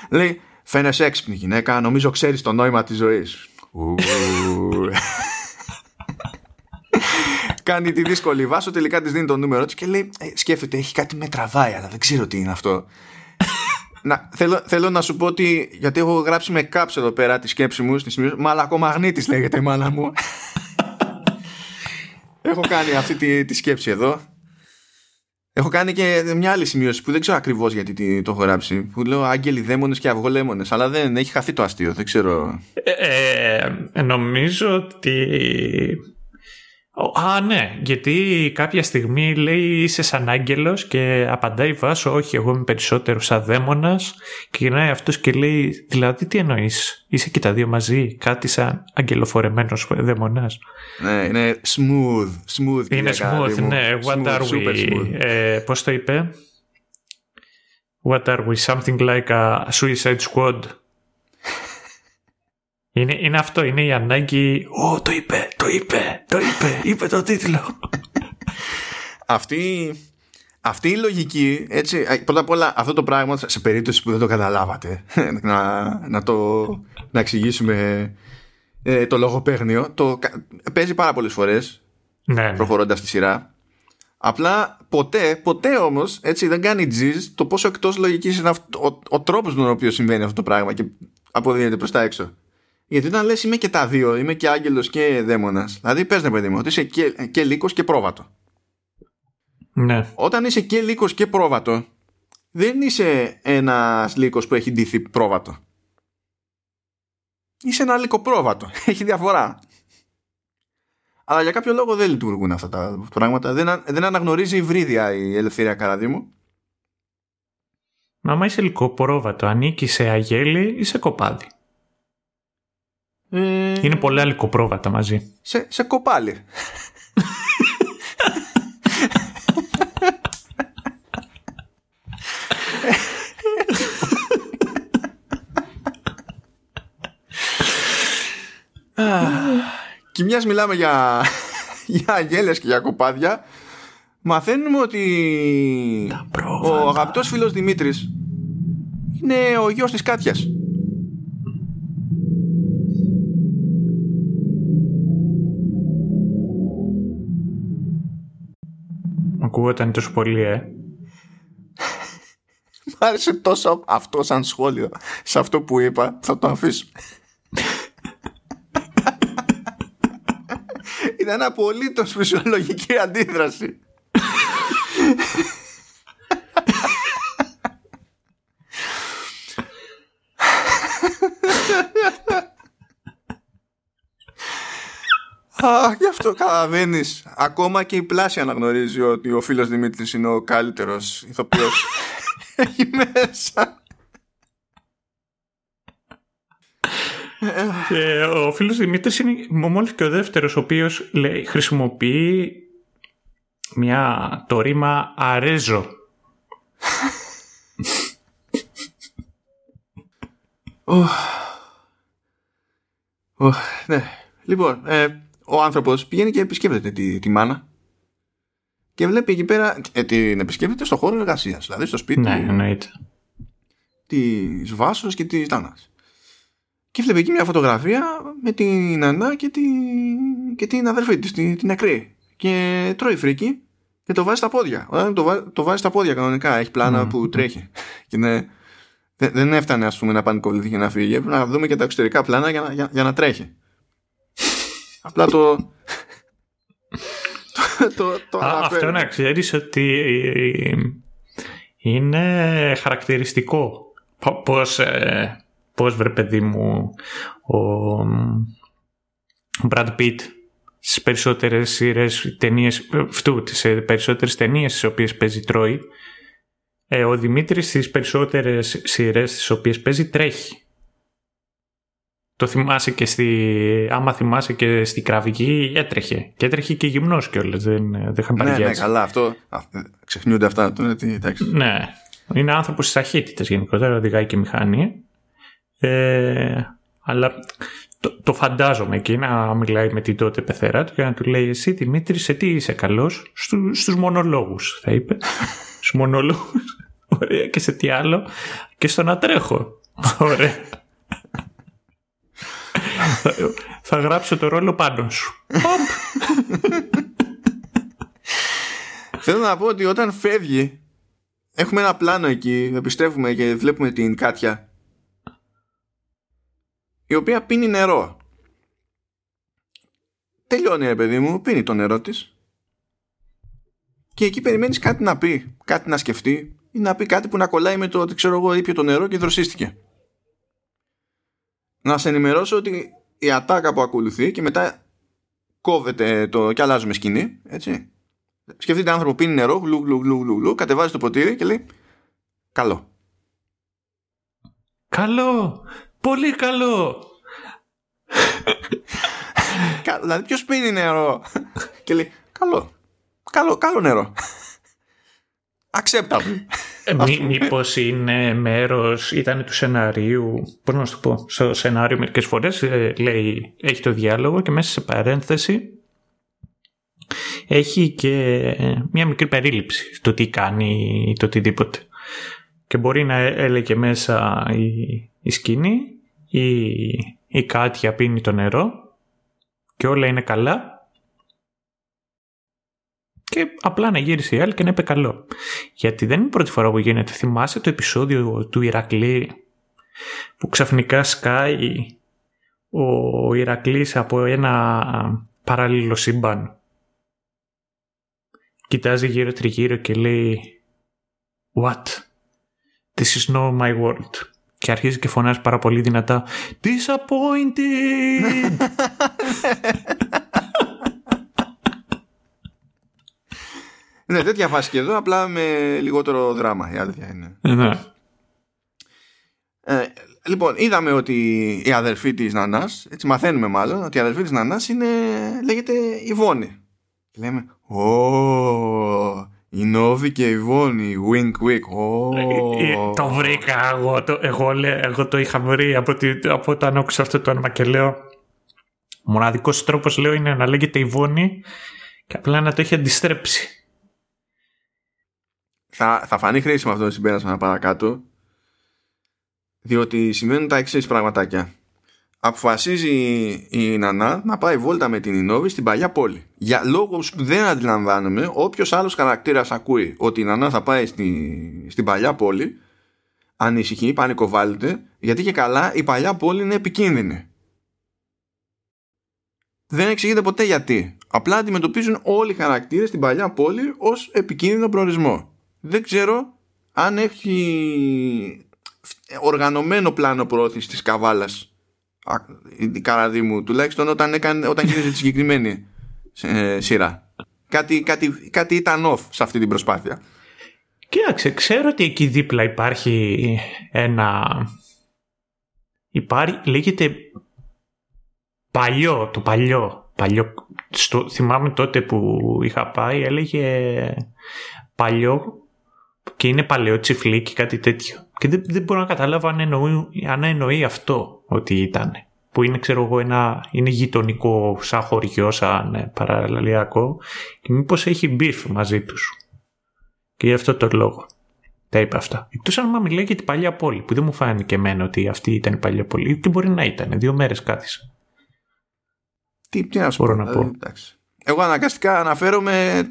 Λέει, φαίνεσαι έξυπνη γυναίκα, νομίζω ξέρεις το νόημα της ζωής. κάνει τη δύσκολη βάσο, τελικά της δίνει το νούμερο της και λέει: ε, Σκέφτεται, έχει κάτι με τραβάει, αλλά δεν ξέρω τι είναι αυτό. να, θέλω, θέλω να σου πω ότι, γιατί έχω γράψει με κάψ εδώ πέρα τη σκέψη μου, στη σημείο, Μαλακομαγνήτης λέγεται η μάνα μου. Έχω κάνει αυτή τη, τη σκέψη εδώ. Έχω κάνει και μια άλλη σημείωση που δεν ξέρω ακριβώς γιατί το έχω γράψει. Που λέω Άγγελοι δαίμονες και αυγολέμονε. Αλλά δεν έχει χαθεί το αστείο. Δεν ξέρω. Ε, ε, νομίζω ότι Α, ναι, γιατί κάποια στιγμή λέει είσαι σαν άγγελος και απαντάει Βάσο, όχι, εγώ είμαι περισσότερος σαν δαίμονας και γυρνάει αυτός και λέει, δηλαδή τι εννοείς, είσαι και τα δύο μαζί, κάτι σαν αγγελοφορεμένος δαίμονας; Ναι, είναι smooth, smooth. Είναι smooth, ναι, what are we, ε, πώς το είπε, what are we, something like a suicide squad. Είναι, είναι αυτό, είναι η ανάγκη. Ω, το είπε, το είπε, το είπε, είπε το τίτλο. αυτή, αυτή η λογική, έτσι, πρώτα απ' όλα αυτό το πράγμα, σε περίπτωση που δεν το καταλάβατε, <laughs> να, να το να εξηγήσουμε ε, το λογοπαίγνιο, το παίζει πάρα πολλές φορές ναι, ναι. προχωρώντας τη σειρά. Απλά ποτέ, ποτέ όμως έτσι δεν κάνει τζιζ το πόσο εκτός λογικής είναι αυτό, ο, ο τρόπος με τον οποίο συμβαίνει αυτό το πράγμα και αποδίνεται προς τα έξω. Γιατί όταν λες είμαι και τα δύο, είμαι και άγγελος και δαίμονας, δηλαδή πες ναι παιδί μου ότι είσαι και, και λύκος και πρόβατο. Ναι. Όταν είσαι και λύκος και πρόβατο, δεν είσαι ένας λύκος που έχει ντύθει πρόβατο. Είσαι ένα λύκο πρόβατο. <laughs> Έχει διαφορά. Αλλά για κάποιο λόγο δεν λειτουργούν αυτά τα πράγματα. Δεν, δεν αναγνωρίζει υβρίδια η ελευθερία καραδίμου. Μα άμα είσαι πρόβατο, ανήκει σε αγέλη ή σε κοπάδι. Ε... Είναι πολλά λυκοπρόβατα μαζί. Σε, σε κοπάλι. και μιας μιλάμε για, για αγέλες και για κοπάδια μαθαίνουμε ότι ο αγαπητός φίλος Δημήτρης είναι ο γιος της Κάτιας ακούγονταν τόσο πολύ, ε. Μ' άρεσε τόσο αυτό σαν σχόλιο σε αυτό που είπα. Θα το αφήσω. Ήταν απολύτως φυσιολογική αντίδραση. Α, γι' αυτό καταλαβαίνει. Ακόμα και η πλάση αναγνωρίζει ότι ο φίλος Δημήτρης είναι ο καλύτερος ηθοποιός. <laughs> Έχει μέσα. Και ο φίλος Δημήτρης είναι μόλις και ο δεύτερος ο οποίος λέει, χρησιμοποιεί μια, το ρήμα αρέζω. ναι. Λοιπόν, ε, ο άνθρωπος πηγαίνει και επισκέπτεται τη, τη μάνα και βλέπει εκεί πέρα ε, την επισκέπτεται στο χώρο εργασίας, δηλαδή στο σπίτι ναι, εννοείται. της Βάσος και της Τάνας. Και βλέπει εκεί μια φωτογραφία με την Νανά και, τη, και την αδερφή της, την, την νεκρή. Και τρώει φρίκι και το βάζει στα πόδια. Όταν το, το βάζει στα πόδια κανονικά έχει πλάνα που τρέχει. <laughs> Και ναι, δεν, δεν έφτανε ας πούμε να πανικοβληθεί και να φύγει. Έπρεπε να δούμε και τα εξωτερικά πλάνα για να, για, για να τρέχει Απλά <laughs> το... το, το, αυτό να ξέρεις ότι είναι χαρακτηριστικό. Πώς, ε, πώς βρε παιδί μου ο Brad Pitt στις περισσότερες σειρές ταινίες αυτού, σε περισσότερες ταινίες στις οποίες παίζει τρώει ε, ο Δημήτρης στις περισσότερες σειρές στις οποίες παίζει τρέχει το θυμάσαι και στη. Άμα θυμάσαι και στη κραυγή, έτρεχε. Και έτρεχε και γυμνός κιόλας. Δεν, δεν είχαν Ναι, ναι, καλά, αυτό. Ξεχνιούνται αυτά. εντάξει. Ναι. Είναι άνθρωπος της ταχύτητας γενικότερα, οδηγάει και μηχανή. Ε, αλλά το, το φαντάζομαι εκεί να μιλάει με την τότε πεθερά του και να του λέει Εσύ Δημήτρη, σε τι είσαι καλός, Στου, στους μονολόγους θα είπε. Στους μονολόγους. <laughs> Ωραία. Και σε τι άλλο, και στο να τρέχω. Ωραία θα, γράψω το ρόλο πάνω σου. Θέλω να πω ότι όταν φεύγει, έχουμε ένα πλάνο εκεί, επιστρέφουμε και βλέπουμε την Κάτια, η οποία πίνει νερό. Τελειώνει, ρε παιδί μου, πίνει το νερό της και εκεί περιμένεις κάτι να πει, κάτι να σκεφτεί ή να πει κάτι που να κολλάει με το ότι ξέρω εγώ ήπια το νερό και δροσίστηκε. Να σε ενημερώσω ότι η ατάκα που ακολουθεί και μετά κόβεται το και αλλάζουμε σκηνή, έτσι. Σκεφτείτε άνθρωπο πίνει νερό, γλου, γλου, γλου, γλου, γλου, κατεβάζει το ποτήρι και λέει καλό. Καλό! Πολύ καλό! δηλαδή ποιος πίνει νερό; Και λέει καλό, καλό, καλό νερό. Acceptable. Ε, μή, μήπως είναι μέρος, ήταν του σενάριου, πώς να σου το πω, στο σενάριο μερικές φορές ε, λέει, έχει το διάλογο και μέσα σε παρένθεση έχει και μια μικρή περίληψη στο τι κάνει το οτιδήποτε. Και μπορεί να έλεγε μέσα η, η σκηνή ή η Κάτια πίνει το νερό και όλα είναι καλά και απλά να γύρισε η άλλη και να είπε καλό. Γιατί δεν είναι η πρώτη φορά που γίνεται. Θυμάσαι το επεισόδιο του Ηρακλή που ξαφνικά σκάει ο Ηρακλής από ένα παράλληλο σύμπαν. Κοιτάζει γύρω τριγύρω και λέει What? This is not my world. Και αρχίζει και φωνάζει πάρα πολύ δυνατά Disappointed! <laughs> Ναι, τέτοια φάση και εδώ, απλά με λιγότερο δράμα. Η αλήθεια είναι. Ε, ναι. Ε, λοιπόν, είδαμε ότι η αδερφή της Νανάς, έτσι μαθαίνουμε μάλλον, ότι η αδερφή της Νανάς είναι, λέγεται Ιβόνη. λέμε, Ω, η Νόβη και η Βόνη, wink wink. Oh. το βρήκα εγώ το, εγώ, εγώ το είχα βρει από, τη, από όταν άκουσα αυτό το όνομα και λέω ο μοναδικός τρόπος λέω είναι να λέγεται η Βόνη και απλά να το έχει αντιστρέψει θα, θα φανεί χρήσιμο αυτό το συμπέρασμα παρακάτω διότι σημαίνουν τα εξής πραγματάκια. Αποφασίζει η Νανά να πάει βόλτα με την Ινόβη στην παλιά πόλη. Για λόγους που δεν αντιλαμβάνομαι, όποιος άλλος χαρακτήρας ακούει ότι η Νανά θα πάει στη, στην παλιά πόλη, ανησυχεί, πανικοβάλλεται, γιατί και καλά η παλιά πόλη είναι επικίνδυνη. Δεν εξηγείται ποτέ γιατί. Απλά αντιμετωπίζουν όλοι οι χαρακτήρες στην παλιά πόλη ως επικίνδυνο προορισμό δεν ξέρω αν έχει οργανωμένο πλάνο προώθησης της καβάλας. Η καραδί μου τουλάχιστον όταν, έκανε, όταν γίνεται τη συγκεκριμένη ε, σειρά. Κάτι, κάτι, κάτι ήταν off σε αυτή την προσπάθεια. Κοίταξε, ξέρω ότι εκεί δίπλα υπάρχει ένα υπάρχει, λέγεται παλιό, το παλιό, παλιό στο, θυμάμαι τότε που είχα πάει έλεγε παλιό και είναι παλαιό τσιφλίκι κάτι τέτοιο. Και δεν, δεν μπορώ να καταλάβω αν εννοεί, αν εννοεί αυτό ότι ήταν. Που είναι, ξέρω εγώ, ένα, είναι γειτονικό σαν χωριό, σαν ε, παραλιακό και μήπως έχει beef μαζί τους. Και γι' αυτό το λόγο τα είπα αυτά. Εκτός αν μας μιλάει για την παλιά πόλη, που δεν μου φάνηκε εμένα ότι αυτή ήταν η παλιά πόλη. Και μπορεί να ήταν. Δύο μέρες κάθισα. Τι, τι να σου πω. Να πω. Εντάξει. Εγώ αναγκαστικά αναφέρομαι.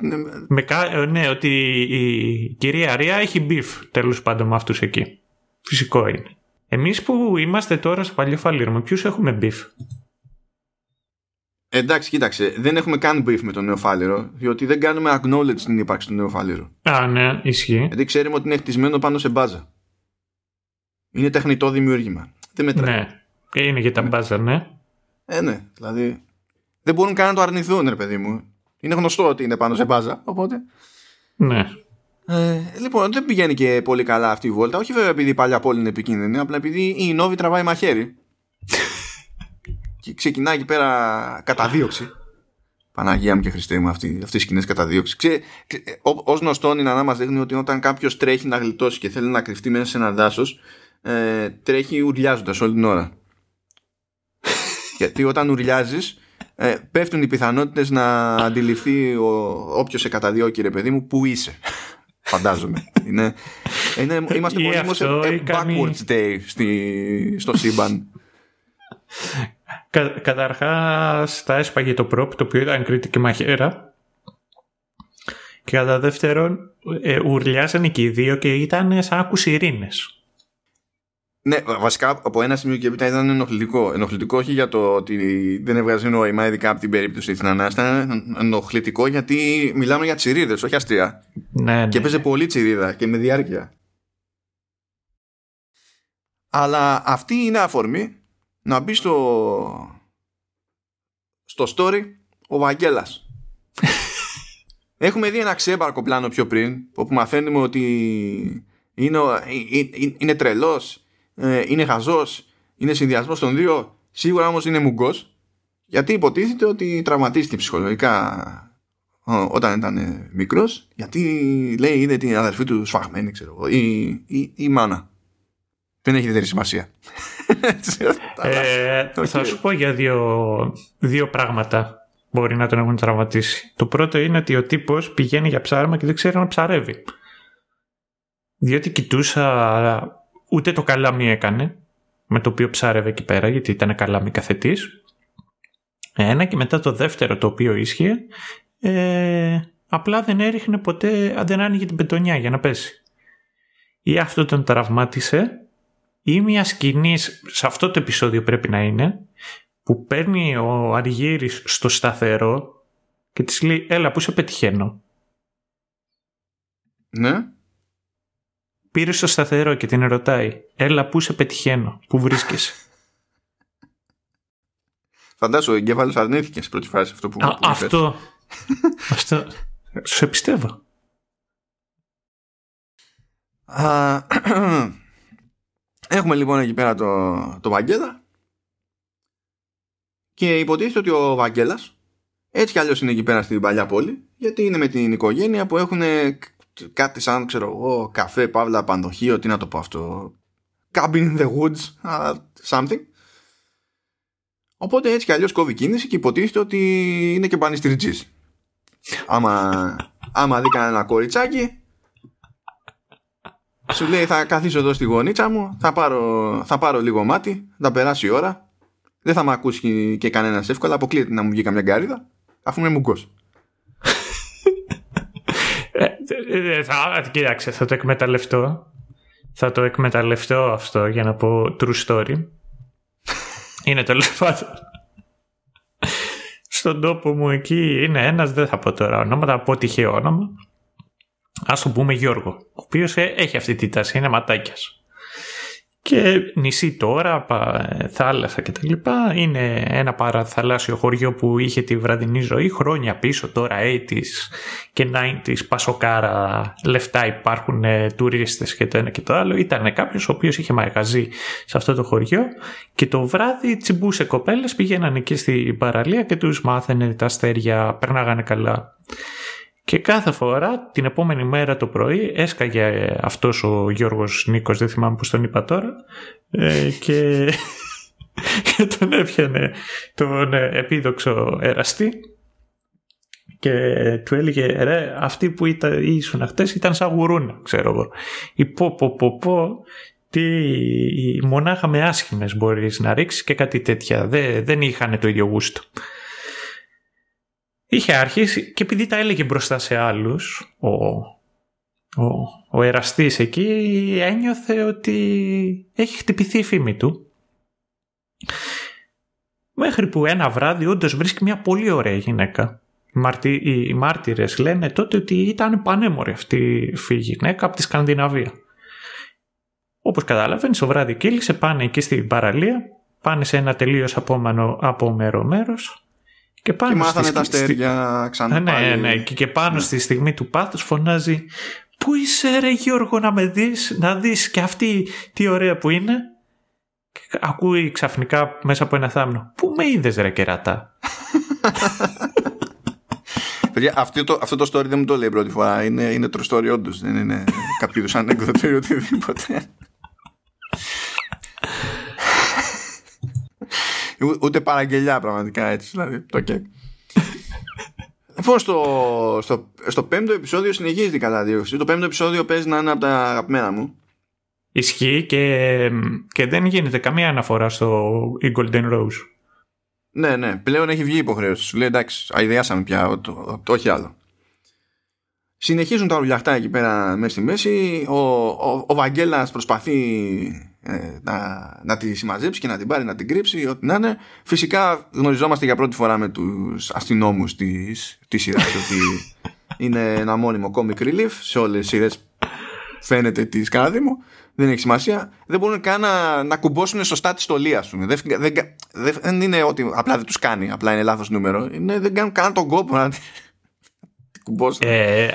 Με, ναι, ότι η κυρία Ρία έχει beef τέλος πάντων με αυτούς εκεί. Φυσικό είναι. Εμείς που είμαστε τώρα στο Παλιό Φάληρο, με ποιους έχουμε beef; Εντάξει, κοίταξε. Δεν έχουμε καν beef με το Νέο Φάληρο, διότι δεν κάνουμε acknowledge την ύπαρξη του Νέου Φάληρου. Α, ναι, ισχύει. Γιατί ξέρουμε ότι είναι χτισμένο πάνω σε μπάζα. Είναι τεχνητό δημιούργημα. Δεν μετράει. Ναι, είναι για τα μπάζα, ναι. Ε, ναι, δηλαδή δεν μπορούν καν να το αρνηθούν, ρε παιδί μου. Είναι γνωστό ότι είναι πάνω σε μπάζα, οπότε. Ναι. Ε, λοιπόν, δεν πηγαίνει και πολύ καλά αυτή η βόλτα. Όχι βέβαια επειδή η παλιά πόλη είναι επικίνδυνη, απλά επειδή η Νόβη τραβάει μαχαίρι. <laughs> και ξεκινάει εκεί πέρα καταδίωξη. Παναγία μου και Χριστέ μου, αυτοί οι σκηνές καταδίωξης. Ω γνωστόν, η Νανά μας δείχνει ότι όταν κάποιος τρέχει να γλιτώσει και θέλει να κρυφτεί μέσα σε ένα δάσος, ε, τρέχει ουρλιάζοντας όλη την ώρα. <laughs> Γιατί όταν ουρλιάζεις, ε, πέφτουν οι πιθανότητες να αντιληφθεί ο, όποιος σε καταδιώκει ρε παιδί μου που είσαι. <laughs> Φαντάζομαι. Είναι, είναι, είμαστε πολύ σε backwards day στη, στο σύμπαν. Κα, καταρχάς τα έσπαγε το πρόπ το οποίο ήταν κρίτη και μαχαίρα. Και κατά δεύτερον, ε, ουρλιάσανε και οι δύο και ήταν σαν άκους ειρήνες. Ναι, βασικά από ένα σημείο και έπειτα ήταν ενοχλητικό. Ενοχλητικό όχι για το ότι δεν έβγαζε νόημα, ειδικά από την περίπτωση της Νανά. Ήταν ενοχλητικό γιατί μιλάμε για τσιρίδες, όχι αστεία. Ναι, ναι. Και παίζει πολύ τσιρίδα και με διάρκεια. Αλλά αυτή είναι αφορμή να μπει στο, στο story ο Βαγγέλας. <laughs> Έχουμε δει ένα ξέμπαρκο πλάνο πιο πριν, όπου μαθαίνουμε ότι είναι, είναι τρελός, ε, είναι χαζός, είναι συνδυασμός των δύο, σίγουρα όμως είναι μουγκός, γιατί υποτίθεται ότι τραυματίστηκε ψυχολογικά όταν ήταν μικρός, γιατί λέει είδε την αδερφή του σφαγμένη, ξέρω εγώ, ή, ή, ή μάνα. Δεν έχει ιδιαίτερη σημασία. ε, Θα σου πω για δύο, δύο πράγματα μπορεί να τον έχουν τραυματίσει. Το πρώτο είναι ότι ο τύπος πηγαίνει για ψάρμα και δεν ξέρει να ψαρεύει. Διότι κοιτούσα ούτε το καλάμι έκανε με το οποίο ψάρευε εκεί πέρα γιατί ήταν καλάμι καθετής. Ένα και μετά το δεύτερο το οποίο ίσχυε ε, απλά δεν έριχνε ποτέ, δεν άνοιγε την πετονιά για να πέσει. Ή αυτό τον τραυμάτισε ή μια σκηνή σε αυτό το επεισόδιο πρέπει να είναι που παίρνει ο Αργύρης στο σταθερό και της λέει έλα που σε πετυχαίνω; Ναι. Πήρε στο σταθερό και την ρωτάει έλα που σε πετυχαίνω, που βρίσκεσαι; Φαντάσου, ο εγκέφαλος αρνήθηκε στην πρώτη φάση αυτό που, Α, Αυτό. αυτό. Σε πιστεύω. <clears throat> Έχουμε λοιπόν εκεί πέρα το, το Βαγγέλα και υποτίθεται ότι ο Βαγγέλας έτσι κι αλλιώς είναι εκεί πέρα στην παλιά πόλη γιατί είναι με την οικογένεια που έχουν κάτι σαν ξέρω εγώ καφέ, παύλα, πανδοχείο τι να το πω αυτό cabin in the woods uh, something οπότε έτσι κι αλλιώς κόβει κίνηση και υποτίθεται ότι είναι και πανιστριτζής άμα, άμα δει κανένα κοριτσάκι σου λέει θα καθίσω εδώ στη γωνίτσα μου, θα πάρω, θα πάρω λίγο μάτι, θα περάσει η ώρα. Δεν θα με ακούσει και κανένας εύκολα, αποκλείεται να μου βγει καμιά γκάριδα, αφού είμαι μουγκός. Ε, ε, ε θα, κοίταξε, θα το εκμεταλλευτώ. Θα το εκμεταλλευτώ αυτό για να πω true story. είναι το πάντων. Στον τόπο μου εκεί είναι ένας, δεν θα πω τώρα ονόματα, θα πω τυχαίο όνομα ας το πούμε Γιώργο, ο οποίος ε, έχει αυτή τη τάση, είναι ματάκιας. Και νησί τώρα, θάλασσα κτλ. Είναι ένα παραθαλάσσιο χωριό που είχε τη βραδινή ζωή χρόνια πίσω τώρα 80's και 90's πασοκάρα λεφτά υπάρχουν ε, τουρίστες και το ένα και το άλλο. Ήταν κάποιος ο οποίος είχε μαγαζί σε αυτό το χωριό και το βράδυ τσιμπούσε κοπέλες πήγαιναν εκεί στην παραλία και τους μάθαινε τα αστέρια, περνάγανε καλά. Και κάθε φορά την επόμενη μέρα το πρωί έσκαγε αυτός ο Γιώργος Νίκος, δεν θυμάμαι πώς τον είπα τώρα, ε, και, <laughs> και τον έπιανε τον ε, επίδοξο εραστή και του έλεγε ρε αυτοί που ήταν, ήσουν χτες ήταν σαν γουρούνα ξέρω εγώ ή πω πω πω πω τι μονάχα με άσχημες μπορείς να ρίξεις και κάτι τέτοια. Δεν, δεν είχαν το ίδιο γούστο είχε αρχίσει και επειδή τα έλεγε μπροστά σε άλλους ο, ο, ο εραστής εκεί ένιωθε ότι έχει χτυπηθεί η φήμη του. Μέχρι που ένα βράδυ όντως βρίσκει μια πολύ ωραία γυναίκα. Οι μάρτυρες λένε τότε ότι ήταν πανέμορφη αυτή η γυναίκα από τη Σκανδιναβία. Όπως καταλαβαίνεις το βράδυ κύλησε πάνε εκεί στην παραλία πάνε σε ένα τελείως απόμερο μέρος και, πάνω και μάθανε στη... τα αστέρια ξανά. Ναι, ναι, ναι. Και, και πάνω ναι. στη στιγμή του πάθους φωνάζει Πού είσαι ρε Γιώργο να με δεις, να δεις και αυτή τι ωραία που είναι; Και ακούει ξαφνικά μέσα από ένα θάμνο. Πού με είδες ρε κερατά; <laughs> Παιδιά, αυτό το, αυτό το story δεν μου το λέει πρώτη φορά. Είναι, είναι true story όντως. Δεν είναι κάποιο είδους <laughs> ανέκδοτο ή οτιδήποτε. Ούτε παραγγελιά πραγματικά έτσι. Δηλαδή, το και. Λοιπόν, στο, στο, στο πέμπτο επεισόδιο συνεχίζει η καταδίωξη. Το πέμπτο επεισόδιο παίζει να είναι από τα αγαπημένα μου. Ισχύει και, και δεν γίνεται καμία αναφορά στο η Golden Rose. Ναι, ναι. Πλέον έχει βγει υποχρέωση. Σου λέει εντάξει, αειδιάσαμε πια, το, το, όχι άλλο. συνεχίζουν τα ουρλιαχτά εκεί πέρα μέσα στη μέση ο, ο, ο Βαγγέλας προσπαθεί ε, να, να τη συμμαζέψει και να την πάρει να την κρύψει ό,τι να είναι. Φυσικά γνωριζόμαστε για πρώτη φορά με τους αστυνόμους της, της σειράς <laughs> ότι είναι ένα μόνιμο comic relief. Σε όλες τις σειρές φαίνεται τη μου. Δεν έχει σημασία. Δεν μπορούν καν να, να κουμπώσουν σωστά τη στολή ας πούμε. Δεν, δεν, δεν, είναι ότι απλά δεν τους κάνει απλά είναι λάθος νούμερο. Είναι, δεν κάνουν καν τον κόπο να <laughs> κουμπώσουν. Ε,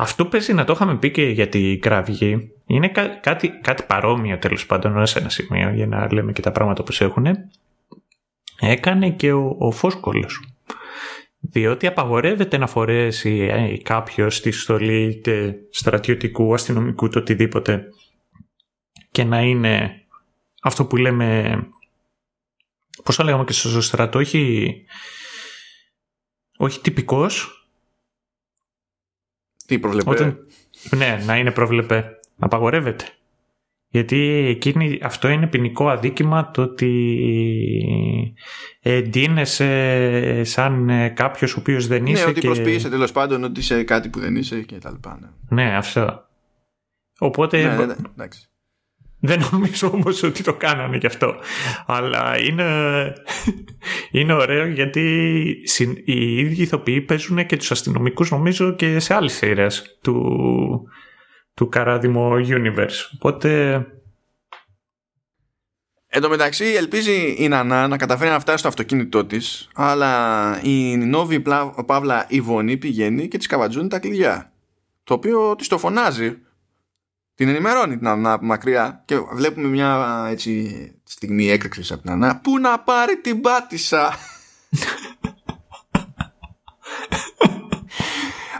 αυτό παίζει να το είχαμε πει και για την κραυγή. Είναι κάτι, κάτι παρόμοιο τέλος πάντων σε ένα σημείο για να λέμε και τα πράγματα που έχουν. Έκανε και ο, ο Φόσκολος. Διότι απαγορεύεται να φορέσει ε, κάποιος τη στολή είτε στρατιωτικού, αστυνομικού, το οτιδήποτε και να είναι αυτό που λέμε πώς θα λέγαμε και στο στρατό όχι, όχι τυπικός τι προβλεπέ; ναι, να είναι προβλεπέ. Απαγορεύεται. Γιατί εκείνη, αυτό είναι ποινικό αδίκημα το ότι εντείνεσαι σαν ε, κάποιος ο οποίος δεν ναι, είσαι. Ναι, ότι και... προσποιείσαι τέλος πάντων ότι είσαι κάτι που δεν είσαι και τα λοιπά. Ναι, ναι αυτό. Οπότε. Ναι, ναι, ναι, εντάξει. Δεν νομίζω όμως ότι το κάνανε γι' αυτό. Αλλά είναι, είναι ωραίο γιατί οι ίδιοι ηθοποιοί παίζουν και τους αστυνομικούς νομίζω και σε άλλες σειρές του, του Καράδιμο Universe. Οπότε... Εν τω μεταξύ ελπίζει η Νανά να καταφέρει να φτάσει στο αυτοκίνητό της αλλά η Νόβη Παύλα Ιβωνή πηγαίνει και της καβατζούν τα κλειδιά. Το οποίο της το φωνάζει την ενημερώνει την Ανά μακριά και βλέπουμε μια έτσι στιγμή έκρηξης από την Ανά. Που να πάρει την πάτησα; <laughs>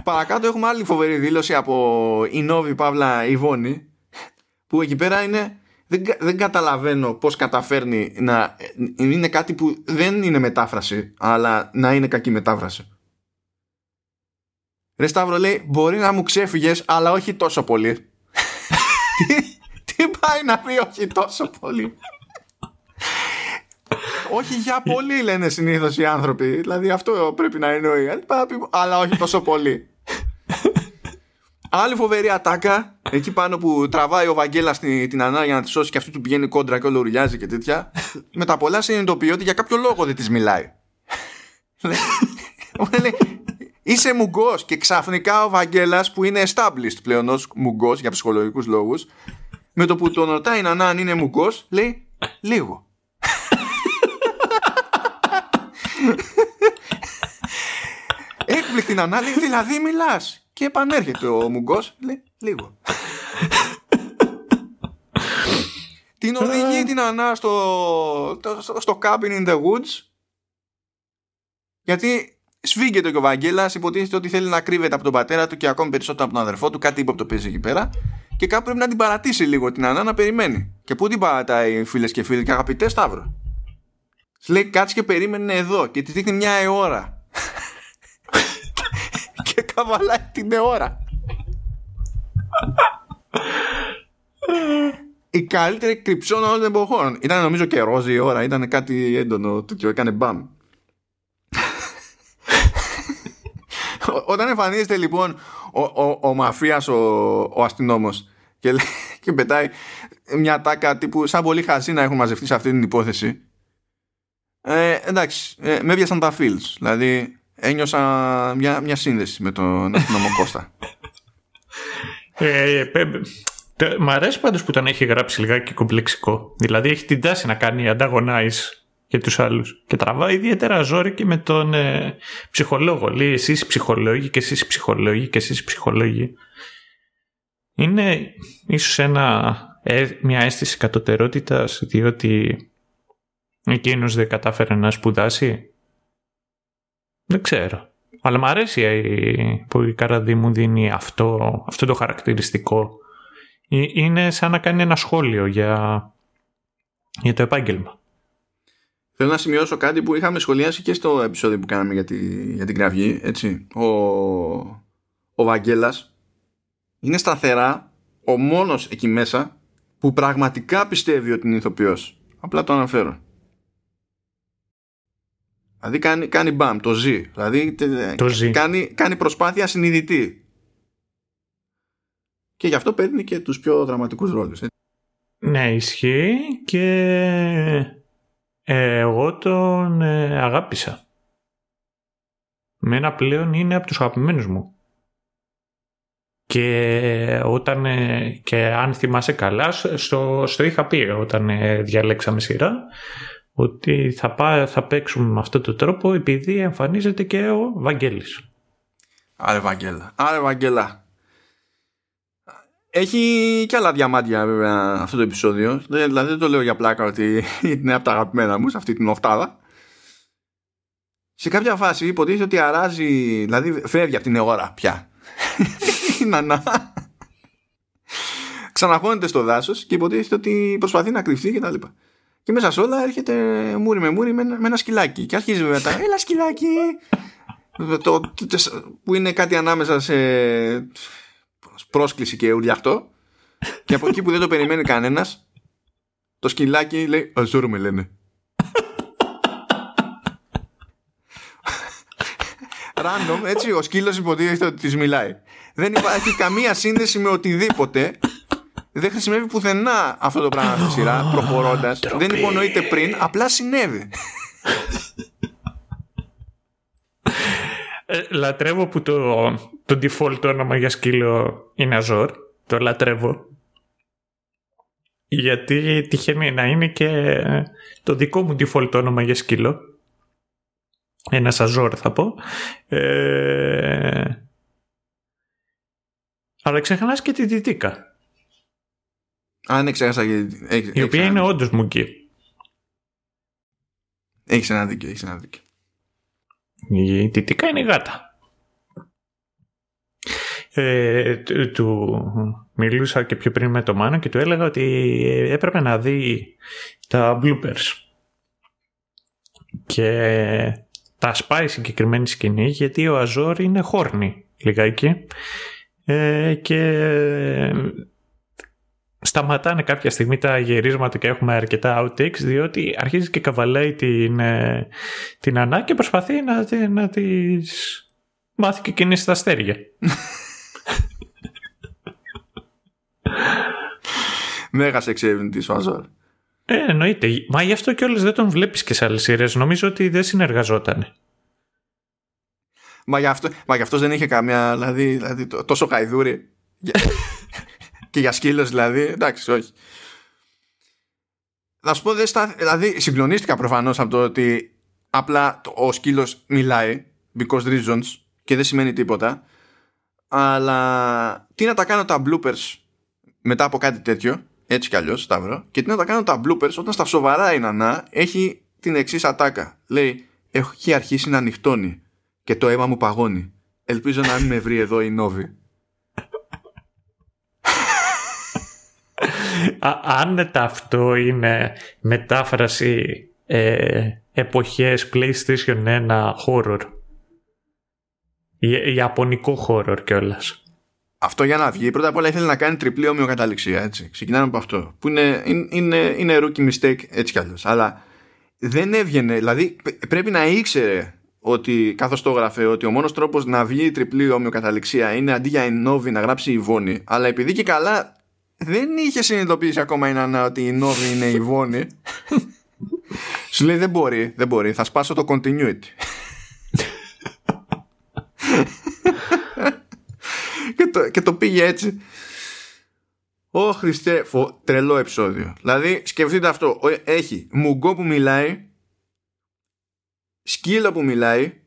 Παρακάτω έχουμε άλλη φοβερή δήλωση από η Νόβη Παύλα Ιβώνη που εκεί πέρα είναι δεν, δεν καταλαβαίνω πώς καταφέρνει να είναι κάτι που δεν είναι μετάφραση αλλά να είναι κακή μετάφραση. Ρε Σταύρο λέει μπορεί να μου ξέφυγες αλλά όχι τόσο πολύ τι, πάει να πει όχι τόσο πολύ. όχι για πολύ λένε συνήθως οι άνθρωποι. Δηλαδή αυτό πρέπει να εννοεί. Αλλά όχι τόσο πολύ. Άλλη φοβερή ατάκα εκεί πάνω που τραβάει ο Βαγγέλας την, την ανάγκη να τη σώσει και αυτή του πηγαίνει κόντρα και όλο ουρλιάζει και τέτοια. Με τα πολλά συνειδητοποιεί ότι για κάποιο λόγο δεν της μιλάει. <laughs> Είσαι μουγκός και ξαφνικά ο Βαγγέλας που είναι established πλέον ως μουγκός για ψυχολογικούς λόγους, με το που τον ρωτάει να αν είναι μουγκός, λέει λίγο. Έκπληκτη να λέει δηλαδή μιλάς. Και επανέρχεται ο μουγκός, λέει λίγο. την οδηγεί την Ανά στο, στο cabin in the woods γιατί Σφίγγεται και ο Βαγγέλα, υποτίθεται ότι θέλει να κρύβεται από τον πατέρα του και ακόμη περισσότερο από τον αδερφό του, κάτι ύποπτο παίζει εκεί πέρα. Και κάπου πρέπει να την παρατήσει λίγο την Ανά να περιμένει. Και πού την παρατάει, φίλες και φίλοι, και αγαπητές Σταύρο. Τη λέει κάτσε και περίμενε εδώ και τη δείχνει μια αιώρα. <laughs> και καβαλάει την αιώρα. η καλύτερη κρυψώνα όλων των εποχών. Ήταν νομίζω και ρόζι η ώρα, ήταν κάτι έντονο και έκανε μπαμ. <laughs> Όταν εμφανίζεται λοιπόν ο, ο, ο μαφίας, ο, ο αστυνόμος και, <laughs> και πετάει μια τάκα τύπου σαν πολύ χαζή να έχουν μαζευτεί σε αυτή την υπόθεση. Ε, εντάξει, ε, με έβιασαν τα feels δηλαδή ένιωσα μια, μια σύνδεση με τον αστυνόμο Κώστα. <laughs> Ε, ε, Μ' αρέσει πάντως που τον έχει γράψει λιγάκι κομπλεξικό. Δηλαδή έχει την τάση να κάνει antagonize για τους άλλους. Και τραβάει ιδιαίτερα ζόρι και με τον ε, ψυχολόγο. Λέει εσείς ψυχολόγοι και εσείς ψυχολόγοι και εσείς ψυχολόγοι. Είναι ίσως ένα, ε, μια αίσθηση κατωτερότητας διότι εκείνος δεν κατάφερε να σπουδάσει. Δεν ξέρω. Αλλά μου αρέσει ε, που η Καραδί μου δίνει αυτό, αυτό το χαρακτηριστικό. Ε, είναι σαν να κάνει ένα σχόλιο για, για το επάγγελμα. Θέλω να σημειώσω κάτι που είχαμε σχολιάσει και στο επεισόδιο που κάναμε για, τη, για την κραυγή. Έτσι. Ο, ο Βαγγέλας είναι σταθερά ο μόνος εκεί μέσα που πραγματικά πιστεύει ότι είναι ηθοποιός. Απλά το αναφέρω. Δηλαδή κάνει, κάνει μπαμ, το ζει. Δηλαδή το ζει. Κάνει, κάνει προσπάθεια συνειδητή. και γι' αυτό παίρνει και τους πιο δραματικούς ρόλους. Ναι, ισχύει και ε, εγώ τον ε, αγάπησα. Μένα πλέον είναι από τους αγαπημένους μου. Και όταν, ε, και αν θυμάσαι καλά, στο, στο είχα πει όταν διαλέξαμε σειρά, ότι θα, πά, θα παίξουμε με αυτόν τον τρόπο επειδή εμφανίζεται και ο Βαγγέλης. Άρε Βαγγέλα, άρε Βαγγέλα. Έχει και άλλα διαμάντια βέβαια αυτό το επεισόδιο. Δηλαδή δεν το λέω για πλάκα ότι <laughs> είναι από τα αγαπημένα μου σε αυτή την οχτάδα. Σε κάποια φάση υποτίθεται ότι αράζει, δηλαδή φεύγει από την ώρα πια. <laughs> Η νανά. Ξαναχώνεται στο δάσος και υποτίθεται ότι προσπαθεί να κρυφτεί κτλ. Και, και μέσα σε όλα έρχεται μούρι με μούρι με, με ένα σκυλάκι. Και αρχίζει μετά, έλα σκυλάκι! <laughs> το, που είναι κάτι ανάμεσα σε πρόσκληση και ουρλιαχτό και από εκεί που δεν το περιμένει κανένας το σκυλάκι λέει Αζόρ με λένε. Random, έτσι ο σκύλος υποτίθεται ότι της μιλάει. Δεν υπάρχει καμία σύνδεση με οτιδήποτε. Δεν χρησιμεύει πουθενά αυτό το πράγμα στη σειρά προχωρώντας. Δεν υπονοείται πριν απλά συνέβη. Ε, λατρεύω που το, το default όνομα για σκύλο είναι Αζόρ. Το λατρεύω. Γιατί τυχαίνει να είναι και το δικό μου default όνομα για σκύλο. Ένας Αζόρ θα πω. Ε... Αλλά ξεχνάς και τη Δυτίκα. Α, ναι, ξέχασα Η οποία είναι όντως μουγκή. Έχεις ένα δίκιο, έχεις ένα δίκιο. Η Δυτίκα είναι γάτα. Ε, του μιλούσα και πιο πριν με το Μάνο και του έλεγα ότι έπρεπε να δει τα bloopers και τα σπάει συγκεκριμένη σκηνή γιατί ο Αζόρ είναι χόρνη λιγάκι ε, και σταματάνε κάποια στιγμή τα γυρίσματα και έχουμε αρκετά outtakes διότι αρχίζει και καβαλάει την, ε, την Ανά και προσπαθεί να, να τις μάθει και εκείνη στα αστέρια. <laughs> Μέγα εξερευνητή ο Αζόρ. Ε, εννοείται. Μα γι' αυτό κιόλας δεν τον βλέπεις και σε άλλες σειρές. Νομίζω ότι δεν συνεργαζόταν. Μα γι' αυτό, μα γι αυτός δεν είχε καμία, δηλαδή, δηλαδή τόσο καηδούρι. <laughs> και για σκύλος δηλαδή, εντάξει, όχι. Θα σου πω, δεν στα, δηλαδή συγκλονίστηκα προφανώς από το ότι απλά ο σκύλος μιλάει, because reasons, και δεν σημαίνει τίποτα. Αλλά τι να τα κάνω τα bloopers μετά από κάτι τέτοιο, έτσι κι αλλιώς, Σταύρο, και τι να τα κάνω τα bloopers όταν στα σοβαρά η Νανά έχει την εξής ατάκα. Λέει, έχει αρχίσει να ανοιχτώνει και το αίμα μου παγώνει. Ελπίζω να μην με βρει εδώ η Νόβη. Αν αυτό είναι μετάφραση ε, εποχές PlayStation 1 horror. Ιαπωνικό horror κιόλας. Αυτό για να βγει, πρώτα απ' όλα ήθελε να κάνει τριπλή ομοιοκαταληξία. Έτσι. Ξεκινάμε από αυτό. Που είναι, είναι, είναι rookie mistake έτσι κι αλλιώς. Αλλά δεν έβγαινε. Δηλαδή πρέπει να ήξερε ότι καθώς το έγραφε ότι ο μόνος τρόπος να βγει η τριπλή ομοιοκαταληξία είναι αντί για η Νόβη να γράψει η Βόνη. Αλλά επειδή και καλά δεν είχε συνειδητοποιήσει ακόμα η Νανά ότι η Νόβη είναι η Βόνη. <laughs> Σου λέει δεν μπορεί, δεν μπορεί. Θα σπάσω το continuity και, το, και το πήγε έτσι. Ω Χριστέ, φο, τρελό επεισόδιο. Δηλαδή, σκεφτείτε αυτό. Έχει μουγκό που μιλάει, σκύλο που μιλάει,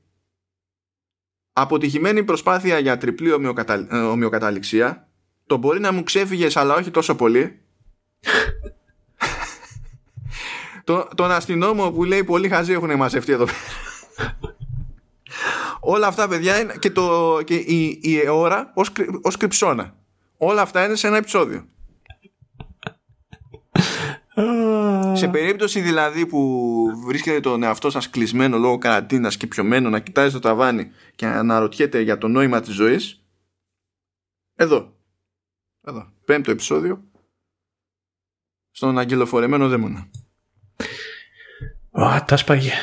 αποτυχημένη προσπάθεια για τριπλή ομοιοκατα... Ε, ομοιοκαταληξία, το μπορεί να μου ξέφυγε, αλλά όχι τόσο πολύ. <laughs> το, τον αστυνόμο που λέει πολύ χαζί έχουν μαζευτεί εδώ Όλα αυτά, παιδιά, είναι και, το, και η, η ώρα ως, ως κρυψώνα. Όλα αυτά είναι σε ένα επεισόδιο. σε περίπτωση δηλαδή που βρίσκεται τον εαυτό σας κλεισμένο λόγω καραντίνας και πιωμένο να κοιτάζει το ταβάνι και να αναρωτιέται για το νόημα της ζωής εδώ. Εδώ, πέμπτο επεισόδιο. Στον αγγελοφορεμένο δαίμονα. Α, τα σπαγέ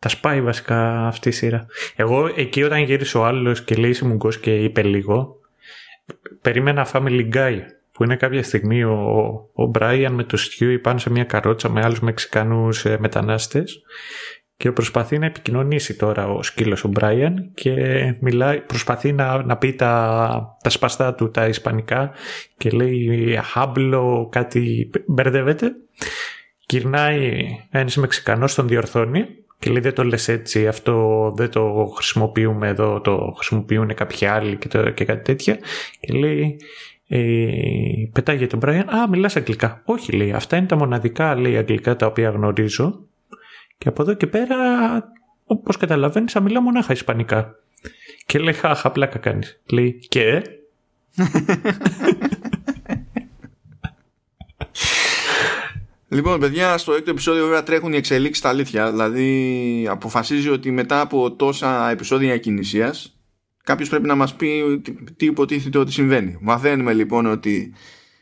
τα σπάει βασικά αυτή η σειρά. Εγώ εκεί όταν γύρισε ο άλλος και λέει μου και είπε λίγο, περίμενα Family Guy που είναι κάποια στιγμή ο, ο Brian με το Stewie πάνε σε μια καρότσα με άλλους Μεξικανούς ε, μετανάστες και προσπαθεί να επικοινωνήσει τώρα ο σκύλος ο Μπράιαν και μιλάει, προσπαθεί να, να πει τα, τα σπαστά του τα ισπανικά και λέει χάμπλο κάτι μπερδεύεται Κυρνάει ένας Μεξικανός, τον διορθώνει και λέει δεν το λες έτσι, αυτό δεν το χρησιμοποιούμε εδώ, το χρησιμοποιούν κάποιοι άλλοι και, το, και κάτι τέτοια. Και λέει, ε, πετάγει τον Μπράιαν, α μιλάς αγγλικά. Όχι λέει, αυτά είναι τα μοναδικά λέει αγγλικά τα οποία γνωρίζω και από εδώ και πέρα, όπως καταλαβαίνεις, θα μιλάω μονάχα ισπανικά. Και λέει, χαχα, πλάκα κάνεις. Λέει, και... <laughs> <laughs> Λοιπόν, παιδιά, στο έκτο επεισόδιο βέβαια τρέχουν οι εξελίξεις στα αλήθεια. Δηλαδή, αποφασίζει ότι μετά από τόσα επεισόδια κινησία, κάποιος πρέπει να μας πει τι υποτίθεται ότι συμβαίνει. Μαθαίνουμε λοιπόν ότι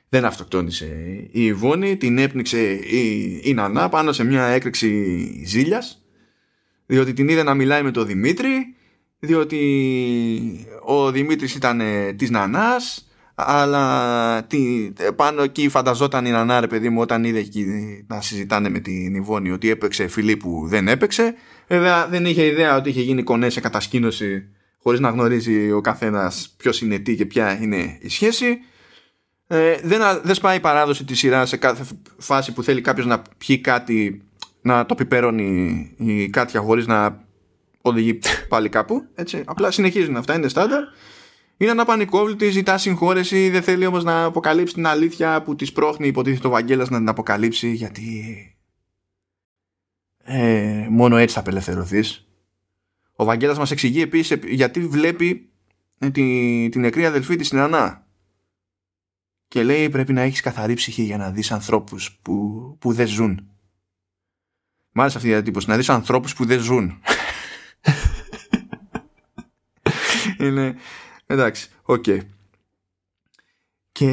δεν αυτοκτόνησε η Ιβόνη, την έπνιξε η, η Νανά πάνω σε μια έκρηξη ζήλιας, διότι την είδε να μιλάει με τον Δημήτρη, διότι ο Δημήτρης ήταν της Νανάς αλλά τι, πάνω εκεί φανταζόταν η Νανά ρε παιδί μου όταν είδε να συζητάνε με την Ιβόνη ότι έπαιξε φιλή που δεν έπαιξε. Βέβαια δεν είχε ιδέα ότι είχε γίνει κονέ σε κατασκήνωση χωρίς να γνωρίζει ο καθένας ποιος είναι τι και ποια είναι η σχέση. Ε, δεν, δεν σπάει η παράδοση της σειράς σε κάθε φάση που θέλει κάποιος να πιει κάτι να το πιπέρωνει η κάτια χωρίς να οδηγεί πάλι κάπου έτσι. απλά συνεχίζουν αυτά είναι στάνταρ είναι αναπανικόβλητη, ζητά συγχώρεση, δεν θέλει όμως να αποκαλύψει την αλήθεια που της πρόχνει υποτίθεται ο Βαγγέλας να την αποκαλύψει γιατί ε, μόνο έτσι θα απελευθερωθείς. Ο Βαγγέλας μας εξηγεί επίσης γιατί βλέπει ε, τη, την νεκρή αδελφή της στην Ανά και λέει πρέπει να έχεις καθαρή ψυχή για να δεις ανθρώπους που, που δεν ζουν. Μάλιστα αυτή η διατύπωση, να δεις ανθρώπους που δεν ζουν. <laughs> είναι, Εντάξει, OK. Okay. Και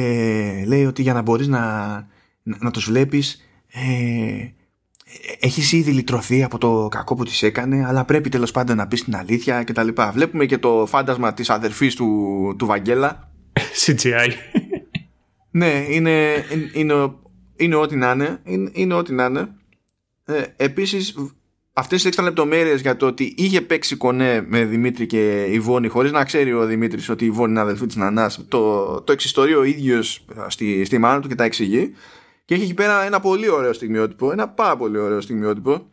λέει ότι για να μπορείς να, να, να τους βλέπεις ε, έχεις ήδη λυτρωθεί από το κακό που της έκανε αλλά πρέπει τέλος πάντων να πεις την αλήθεια και τα λοιπά. Βλέπουμε και το φάντασμα της αδερφής του, του Βαγγέλα. <laughs> CGI. ναι, είναι, είναι, είναι, ό,τι να είναι. Είναι, είναι ό,τι να είναι. Ε, επίσης αυτές τις έξτρα λεπτομέρειες για το ότι είχε παίξει κονέ με Δημήτρη και Ιβόνη χωρίς να ξέρει ο Δημήτρης ότι η Ιβόνη είναι αδελφή της Νανάς το, το εξιστορεί ο ίδιος στη, στη μάνα του και τα εξηγεί. Και έχει εκεί πέρα ένα πολύ ωραίο στιγμιότυπο ένα πάρα πολύ ωραίο στιγμιότυπο.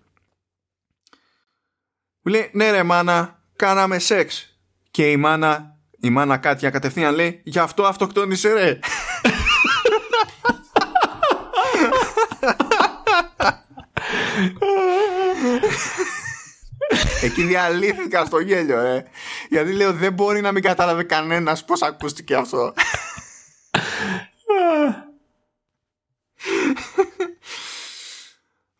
Που λέει ναι ρε μάνα κάναμε σεξ και η μάνα η μάνα Κάτια κατευθείαν λέει γι' αυτό αυτοκτόνησε ρε <laughs> <laughs> Εκεί διαλύθηκα στο γέλιο, ε. Γιατί λέω δεν μπορεί να μην κατάλαβε κανένας πώς ακούστηκε αυτό. <laughs>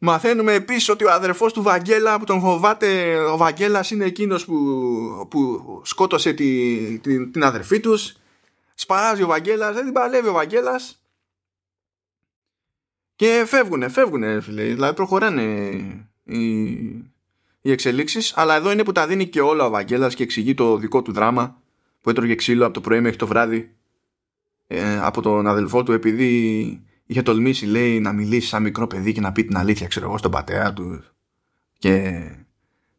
Μαθαίνουμε επίσης ότι ο αδερφός του Βαγγέλα που τον φοβάται ο Βαγγέλας είναι εκείνος που, που σκότωσε τη, τη, την αδερφή τους σπαράζει ο Βαγγέλας δεν την παλεύει ο Βαγγέλας και φεύγουνε, φεύγουνε φίλε δηλαδή προχωράνε οι, οι εξελίξεις αλλά εδώ είναι που τα δίνει και όλα ο Βαγγέλας και εξηγεί το δικό του δράμα που έτρωγε ξύλο από το πρωί μέχρι το βράδυ ε, από τον αδελφό του επειδή είχε τολμήσει λέει να μιλήσει σαν μικρό παιδί και να πει την αλήθεια ξέρω εγώ στον πατέρα του και,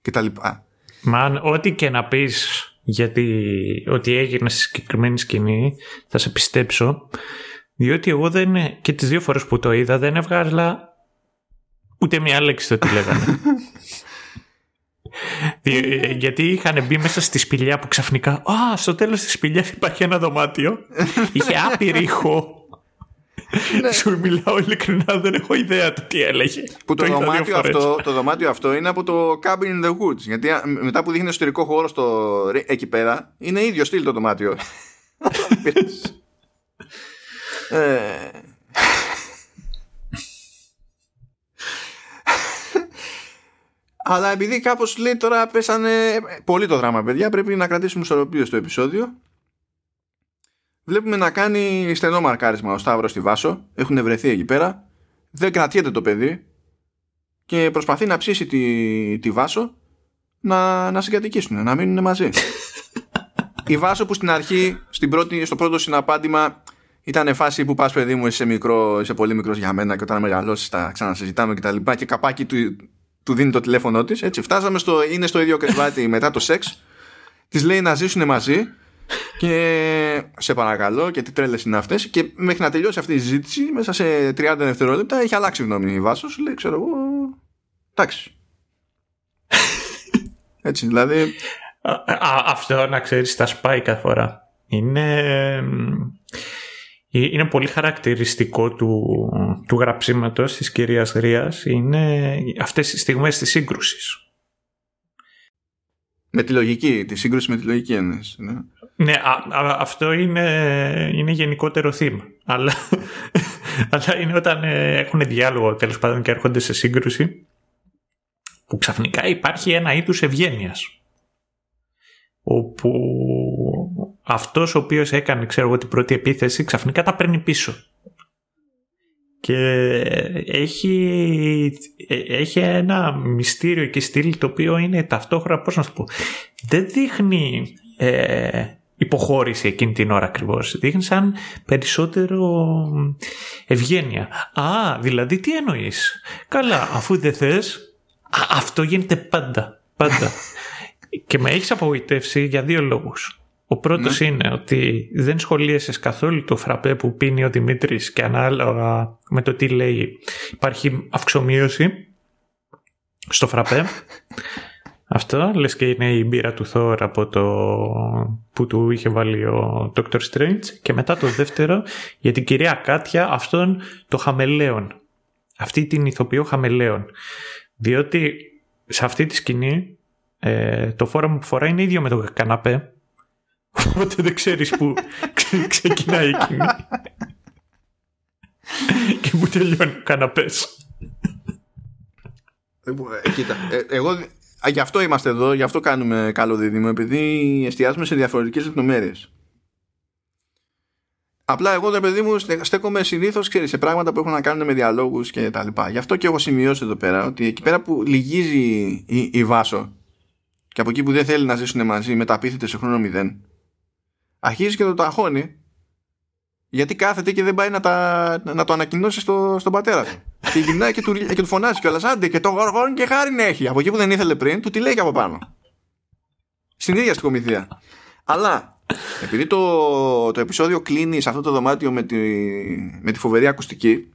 και τα λοιπά. Μαν, ό,τι και να πεις γιατί ότι έγινε στη συγκεκριμένη σκηνή θα σε πιστέψω διότι εγώ δεν και τις δύο φορές που το είδα δεν έβγαζα ούτε μια λέξη το τι λέγανε. <laughs> Γιατί είχαν μπει μέσα στη σπηλιά που ξαφνικά Α, στο τέλος της σπηλιάς υπάρχει ένα δωμάτιο <laughs> Είχε άπειρη ηχό ναι. Σου μιλάω ειλικρινά, δεν έχω ιδέα του τι έλεγε. Που το, το, δωμάτιο αυτό, το δωμάτιο αυτό είναι από το Cabin in the Woods. Γιατί μετά που δείχνει εσωτερικό χώρο στο, εκεί πέρα, είναι ίδιο στυλ το δωμάτιο. <laughs> ε, Αλλά επειδή κάπως λέει τώρα πέσανε πολύ το δράμα παιδιά πρέπει να κρατήσουμε ισορροπία στο επεισόδιο. Βλέπουμε να κάνει στενό μαρκάρισμα ο Σταύρος στη Βάσο. Έχουν βρεθεί εκεί πέρα. Δεν κρατιέται το παιδί. Και προσπαθεί να ψήσει τη, τη Βάσο να, να συγκατοικήσουν, να μείνουν μαζί. <laughs> Η Βάσο που στην αρχή, στην πρώτη, στο πρώτο συναπάντημα, ήταν φάση που πας παιδί μου, είσαι, μικρό, είσαι πολύ μικρός για μένα και όταν μεγαλώσεις τα ξανασυζητάμε κτλ. Και, και καπάκι του, του δίνει το τηλέφωνο της. Έτσι, φτάσαμε στο. είναι στο ίδιο κρεβάτι <laughs> μετά το σεξ. Της λέει να ζήσουν μαζί και σε παρακαλώ και τι τρέλες είναι αυτές. Και μέχρι να τελειώσει αυτή η συζήτηση, μέσα σε 30 δευτερόλεπτα έχει αλλάξει γνώμη η Βάσος. Λέει, ξέρω εγώ. Εντάξει. <laughs> Έτσι, δηλαδή. αυτό να ξέρεις, τα σπάει κάθε φορά. Είναι. Είναι πολύ χαρακτηριστικό του, του γραψίματος της κυρίας Ρίας είναι αυτές οι στιγμές της σύγκρουσης. Με τη λογική, τη σύγκρουση με τη λογική έννοια. Ναι, ναι αυτό είναι, είναι γενικότερο θύμα. Αλλά, <laughs> αλλά είναι όταν ε, έχουν διάλογο τέλος πάντων και έρχονται σε σύγκρουση που ξαφνικά υπάρχει ένα είδους ευγένειας. Όπου αυτός ο οποίος έκανε ξέρω εγώ την πρώτη επίθεση ξαφνικά τα παίρνει πίσω και έχει, ε, έχει ένα μυστήριο και στυλ το οποίο είναι ταυτόχρονα πώς να σου πω δεν δείχνει ε, υποχώρηση εκείνη την ώρα ακριβώς. Δείχνει σαν περισσότερο ευγένεια. Α, δηλαδή τι εννοείς; Καλά, αφού δεν θες, αυτό γίνεται πάντα. Πάντα. <laughs> και με έχεις απογοητεύσει για δύο λόγους. Ο πρώτος ναι. είναι ότι δεν σχολίασες καθόλου το φραπέ που πίνει ο Δημήτρης και ανάλογα με το τι λέει υπάρχει αυξομοίωση στο φραπέ. <laughs> Αυτό λες και είναι η μπύρα του Θόρ από το που του είχε βάλει ο Dr. Strange και μετά το δεύτερο για την κυρία Κάτια αυτόν το χαμελέον. Αυτή την ηθοποιό χαμελέον. Διότι σε αυτή τη σκηνή ε, το φόρμα που φοράει είναι ίδιο με το καναπέ <laughs> Οπότε δεν ξέρεις που ξεκινάει εκείνη. <laughs> και που τελειώνει ο καναπές. Ε, κοίτα, ε, εγώ γι' αυτό είμαστε εδώ, γι' αυτό κάνουμε καλό δίδυμο, επειδή εστιάζουμε σε διαφορετικές λεπτομέρειες. Απλά εγώ, δε παιδί μου, στέκομαι συνήθως σε πράγματα που έχουν να κάνουν με διαλόγους και τα λοιπά. Γι' αυτό και έχω σημειώσει εδώ πέρα ότι εκεί πέρα που λυγίζει η, η Βάσο και από εκεί που δεν θέλει να ζήσουν μαζί μεταπίθεται σε χρόνο μηδέν, αρχίζει και το ταχώνει γιατί κάθεται και δεν πάει να, τα, να το ανακοινώσει στο, στον πατέρα του. <laughs> και γυρνάει και του, και του φωνάζει κιόλας. Άντε και το γοργόν και χάρη έχει. Από εκεί που δεν ήθελε πριν, του τη λέει και από πάνω. Στην ίδια στην κομιδία. Αλλά επειδή το, το επεισόδιο κλείνει σε αυτό το δωμάτιο με τη, με τη φοβερή ακουστική,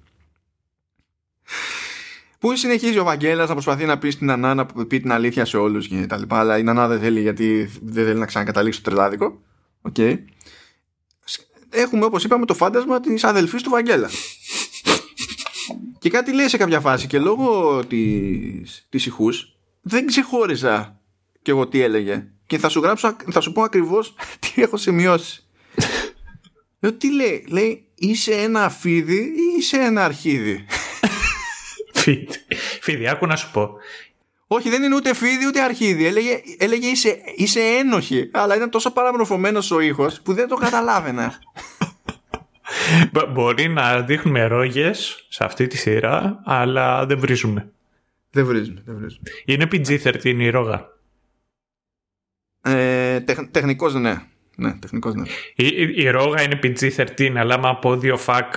που συνεχίζει ο Βαγγέλας να προσπαθεί να πει στην Ανά να πει την αλήθεια σε όλους και τα λοιπά. Αλλά η Ανά δεν θέλει γιατί δεν θέλει να ξανακαταλήξει το τρελάδικο. Okay. Έχουμε όπως είπαμε το φάντασμα της αδελφής του Βαγγέλα. και κάτι λέει σε κάποια φάση και λόγω της, της ηχούς δεν ξεχώριζα και εγώ τι έλεγε. Και θα σου γράψω, θα σου πω ακριβώς <laughs> τι έχω σημειώσει. <laughs> Λέω τι λέει, λέει είσαι ένα φίδι ή είσαι ένα αρχίδι; Φίδι, φίδι, άκου να σου πω. Όχι, δεν είναι ούτε φίδι ούτε αρχίδι. Έλεγε, έλεγε είσαι, είσαι ένοχη. Αλλά ήταν τόσο παραμορφωμένος ο ήχος που δεν το καταλάβαινα. <laughs> Μπορεί να δείχνουμε ρόγες σε αυτή τη σειρά, αλλά δεν βρίζουμε. Δεν βρίζουμε, δεν βρίζουμε. Είναι PG-13 η ρόγα. Ε, τεχνικός ναι. Ναι, τεχνικός ναι. Η, η, η ρόγα είναι PG-13, αλλά άμα από δύο φακ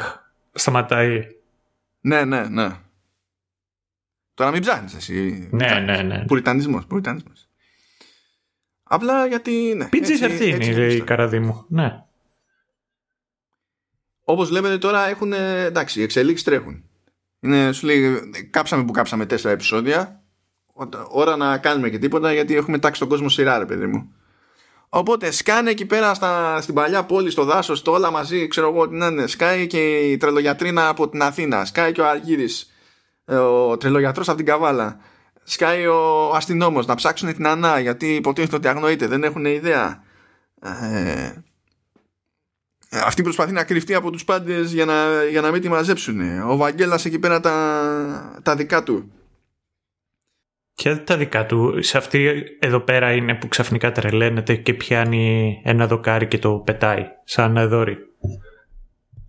σταματάει. Ναι, ναι, ναι. Τώρα μην ψάχνεις εσύ. Ναι, ναι, ναι. Πουριτανισμός. Πουριτανισμός. Απλά γιατί. Ναι, PG-13 είναι η καραδί Ναι. Όπως λέμε τώρα έχουν. Εντάξει, οι εξελίξεις τρέχουν. Είναι, σου λέει, κάψαμε που κάψαμε τέσσερα επεισόδια. Ώρα να κάνουμε και τίποτα γιατί έχουμε τάξει τον κόσμο σειρά, ρε παιδί μου. Οπότε σκάνε εκεί πέρα στα, στην παλιά πόλη, στο δάσος, το όλα μαζί, ξέρω εγώ τι να είναι. Σκάει και η τρελογιατρίνα από την Αθήνα. Σκάει και ο Αργύρης ε, ο τρελογιατρός από την Καβάλα. Σκάει ο αστυνόμος να ψάξουν την Ανά γιατί υποτίθεται ότι αγνοείται δεν έχουν ιδέα. Ε, αυτή προσπαθεί να κρυφτεί από τους πάντες για να, για να μην τη μαζέψουν ο Βαγγέλας εκεί πέρα τα, τα δικά του. Και τα δικά του σε αυτή εδώ πέρα είναι που ξαφνικά τρελαίνεται και πιάνει ένα δοκάρι και το πετάει σαν δόρυ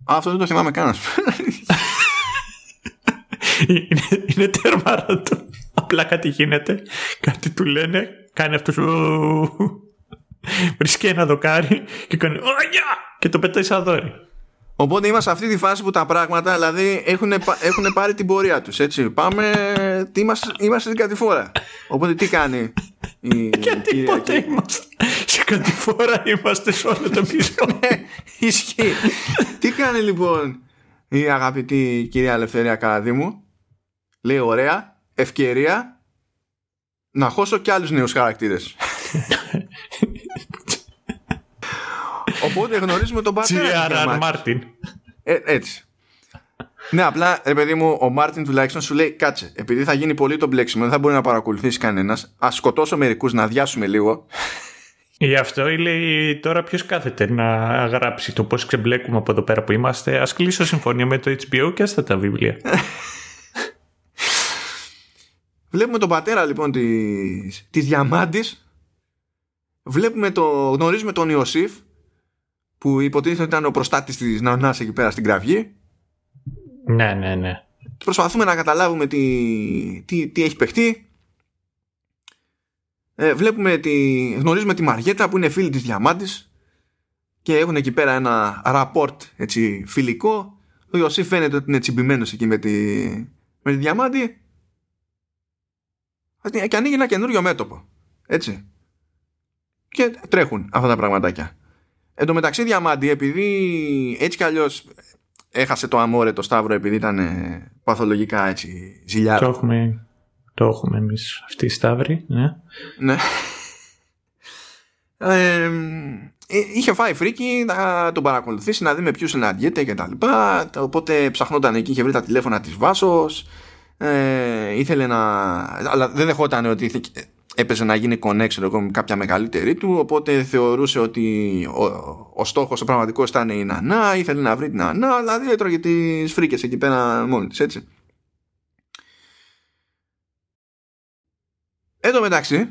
αυτό δεν το θυμάμαι κανένα <laughs> είναι, είναι τέρμα Απλά κάτι γίνεται, κάτι του λένε, κάνει αυτός. Βρίσκει ένα δοκάρι και κάνει «Ωριά!» και το πετάει σαν δόρυ. Οπότε είμαστε σε αυτή τη φάση που τα πράγματα δηλαδή έχουν, έχουν πάρει την πορεία τους έτσι. Πάμε, τι είμαστε, είμαστε στην κατηφόρα. Οπότε τι κάνει η <laughs> Γιατί ποτέ είμαστε σε κατηφόρα είμαστε σε όλο το πίσω. <laughs> Ναι, ισχύει. τι κάνει λοιπόν η αγαπητή κυρία Ελευθερία Καραδίμου; Λέει ωραία, ευκαιρία να χώσω και άλλους νέους χαρακτήρες. <laughs> Οπότε γνωρίζουμε τον πατέρα. G.R.R. Martin. Ε, έτσι. Ναι, απλά, ρε παιδί μου, ο Μάρτιν τουλάχιστον σου λέει κάτσε. Επειδή θα γίνει πολύ το μπλέξιμο, δεν θα μπορεί να παρακολουθήσει κανένας. Ας σκοτώσω μερικούς να αδειάσουμε λίγο. Γι' αυτό λέει τώρα ποιος κάθεται να γράψει το πώς ξεμπλέκουμε από εδώ πέρα που είμαστε. Α κλείσω συμφωνία με το HBO και άστα τα βιβλία. <laughs> Βλέπουμε τον πατέρα λοιπόν της, της Διαμάντης Βλέπουμε το, γνωρίζουμε τον Ιωσήφ που υποτίθεται ότι ήταν ο προστάτης της Νανάς εκεί πέρα στην κραυγή. Ναι, ναι, ναι. Προσπαθούμε να καταλάβουμε τι, τι, τι έχει παιχτεί. Ε, βλέπουμε τη, γνωρίζουμε τη Μαριέτα που είναι φίλη της Διαμάντης και έχουν εκεί πέρα ένα ραπόρτ έτσι, φιλικό. Ο Ιωσήφ φαίνεται ότι είναι τσιμπημένος εκεί με τη, με τη Διαμάντη και ανοίγει ένα καινούριο μέτωπο. Έτσι. Και τρέχουν αυτά τα πραγματάκια. Εν τω μεταξύ Διαμάντη επειδή έτσι κι αλλιώς έχασε το αμόρε το Σταύρο επειδή ήταν παθολογικά έτσι ζηλιάρο. Το έχουμε, το έχουμε εμείς αυτή η Σταύρη. Ναι. ναι. Ε, είχε φάει φρίκι να τον παρακολουθήσει να δει με ποιους συναντιέται και τα λοιπά οπότε ψαχνόταν εκεί είχε βρει τα τηλέφωνα της Βάσος ε, ήθελε να αλλά δεν δεχόταν ότι έπαιζε να γίνει connection εγώ με κάποια μεγαλύτερη του οπότε θεωρούσε ότι ο, ο στόχος ο πραγματικός ήταν η Νανά ήθελε να βρει την Νανά δηλαδή έτρωγε τις φρίκες εκεί πέρα μόνη της έτσι. Εν τω μεταξύ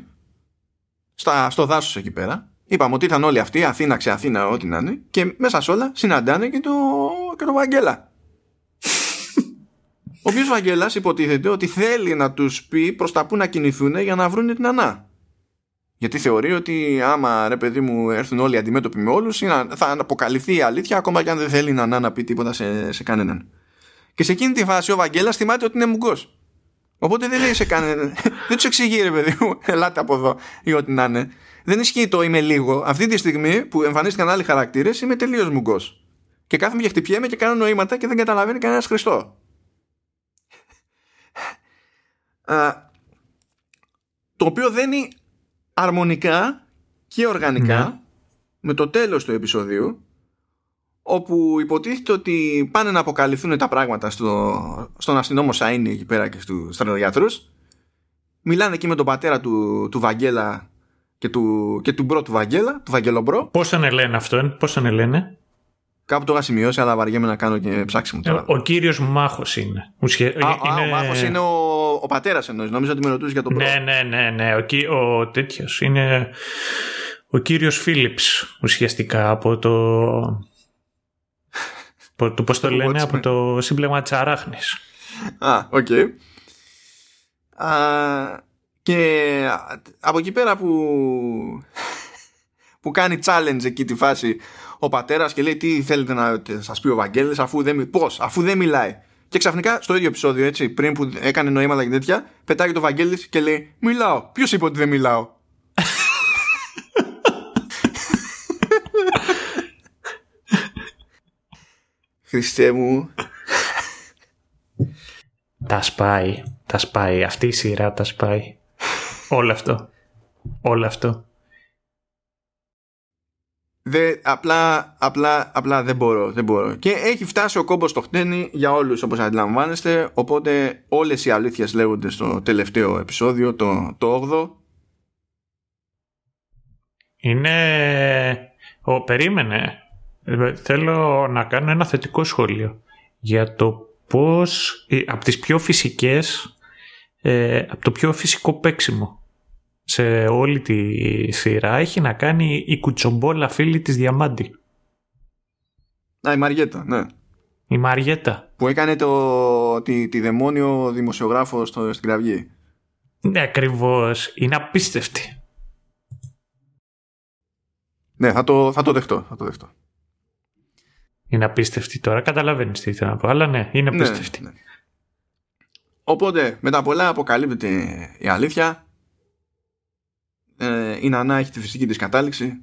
στα, στο δάσος εκεί πέρα είπαμε ότι ήταν όλοι αυτοί Αθήνα ξε Αθήνα ό,τι να είναι και μέσα σε όλα συναντάνε και το, και το Βαγγέλα ο οποίο Βαγγέλας υποτίθεται ότι θέλει να τους πει προς τα που να κινηθούν για να βρουν την Ανά. Γιατί θεωρεί ότι άμα ρε παιδί μου έρθουν όλοι αντιμέτωποι με όλους, θα αποκαλυφθεί η αλήθεια ακόμα και αν δεν θέλει να, να πει τίποτα σε, σε κανέναν. Και σε εκείνη τη φάση ο Βαγγέλας θυμάται ότι είναι μουγκός. Οπότε δεν λέει σε κανέναν. <laughs> δεν τους εξηγεί ρε παιδί μου, <laughs> ελάτε από εδώ ή ό,τι να είναι. Δεν ισχύει το είμαι λίγο. Αυτή τη στιγμή που εμφανίστηκαν άλλοι χαρακτήρες είμαι τελείως μουγκός. Και κάθομαι και χτυπιέμαι και κάνω νοήματα και δεν καταλαβαίνει κανένας Χριστό το οποίο δένει αρμονικά και οργανικά ναι. με το τέλος του επεισοδίου όπου υποτίθεται ότι πάνε να αποκαλυφθούν τα πράγματα στο, στον αστυνόμο Σαΐνι εκεί πέρα και στους στρατογιατρούς μιλάνε εκεί με τον πατέρα του, του Βαγγέλα και του, και του bro του Βαγγέλα, του Βαγγελο bro. Πώς τον λένε αυτόν, πώς τον λένε. Κάπου το είχα σημειώσει, αλλά βαριέμαι να κάνω και ψάξιμο τώρα. Ο, ο κύριος Μάχος είναι. Ουσια... Α, είναι... Α, ο Μάχος είναι ο, ο πατέρας ενό. Νομίζω ότι με ρωτούσες για τον πρώτο. Ναι, ναι, ναι. ναι. Ο, ο τέτοιος είναι ο κύριος Φίλιπς ουσιαστικά από το. το πώς το λένε, από το σύμπλεγμα της Αράχνης. Α, OK. Okay. και από εκεί πέρα που που κάνει challenge εκεί τη φάση ο πατέρας και λέει τι θέλετε να σας πει ο Βαγγέλης αφού δεν, πώς, αφού δεν μιλάει. Και ξαφνικά στο ίδιο επεισόδιο, έτσι, πριν που έκανε νοήματα και τέτοια, πετάγεται ο Βαγγέλης και λέει Μιλάω. Ποιος είπε ότι δεν μιλάω; <laughs> Χριστέ μου. Τα σπάει. Τα σπάει. Αυτή η σειρά τα σπάει. Όλο αυτό. Όλο αυτό. Δε, απλά, απλά, απλά δεν μπορώ, δεν μπορώ. Και έχει φτάσει ο κόμπος στο χτένι για όλους όπως αντιλαμβάνεστε, οπότε όλες οι αλήθειες λέγονται στο τελευταίο επεισόδιο, το, το 8ο. Είναι... Ο, περίμενε. Θέλω να κάνω ένα θετικό σχόλιο για το πώς από τις πιο φυσικές, ε, από το πιο φυσικό παίξιμο σε όλη τη σειρά έχει να κάνει η κουτσομπόλα φίλη της Διαμάντη. Α, η Μαριέτα, ναι. Η Μαριέτα. Που έκανε το, τη, τη δαιμόνιο δημοσιογράφο στο, στην κραυγή. Ναι, ακριβώς. Είναι απίστευτη. Ναι, θα το, θα το δεχτώ. Θα το δεχτώ. Είναι απίστευτη τώρα. Καταλαβαίνεις τι ήθελα να πω. Αλλά ναι, είναι Ναι, απίστευτη. ναι. Οπότε, μετά πολλά αποκαλύπτεται η αλήθεια. Ε, η Νανά έχει τη φυσική της κατάληξη.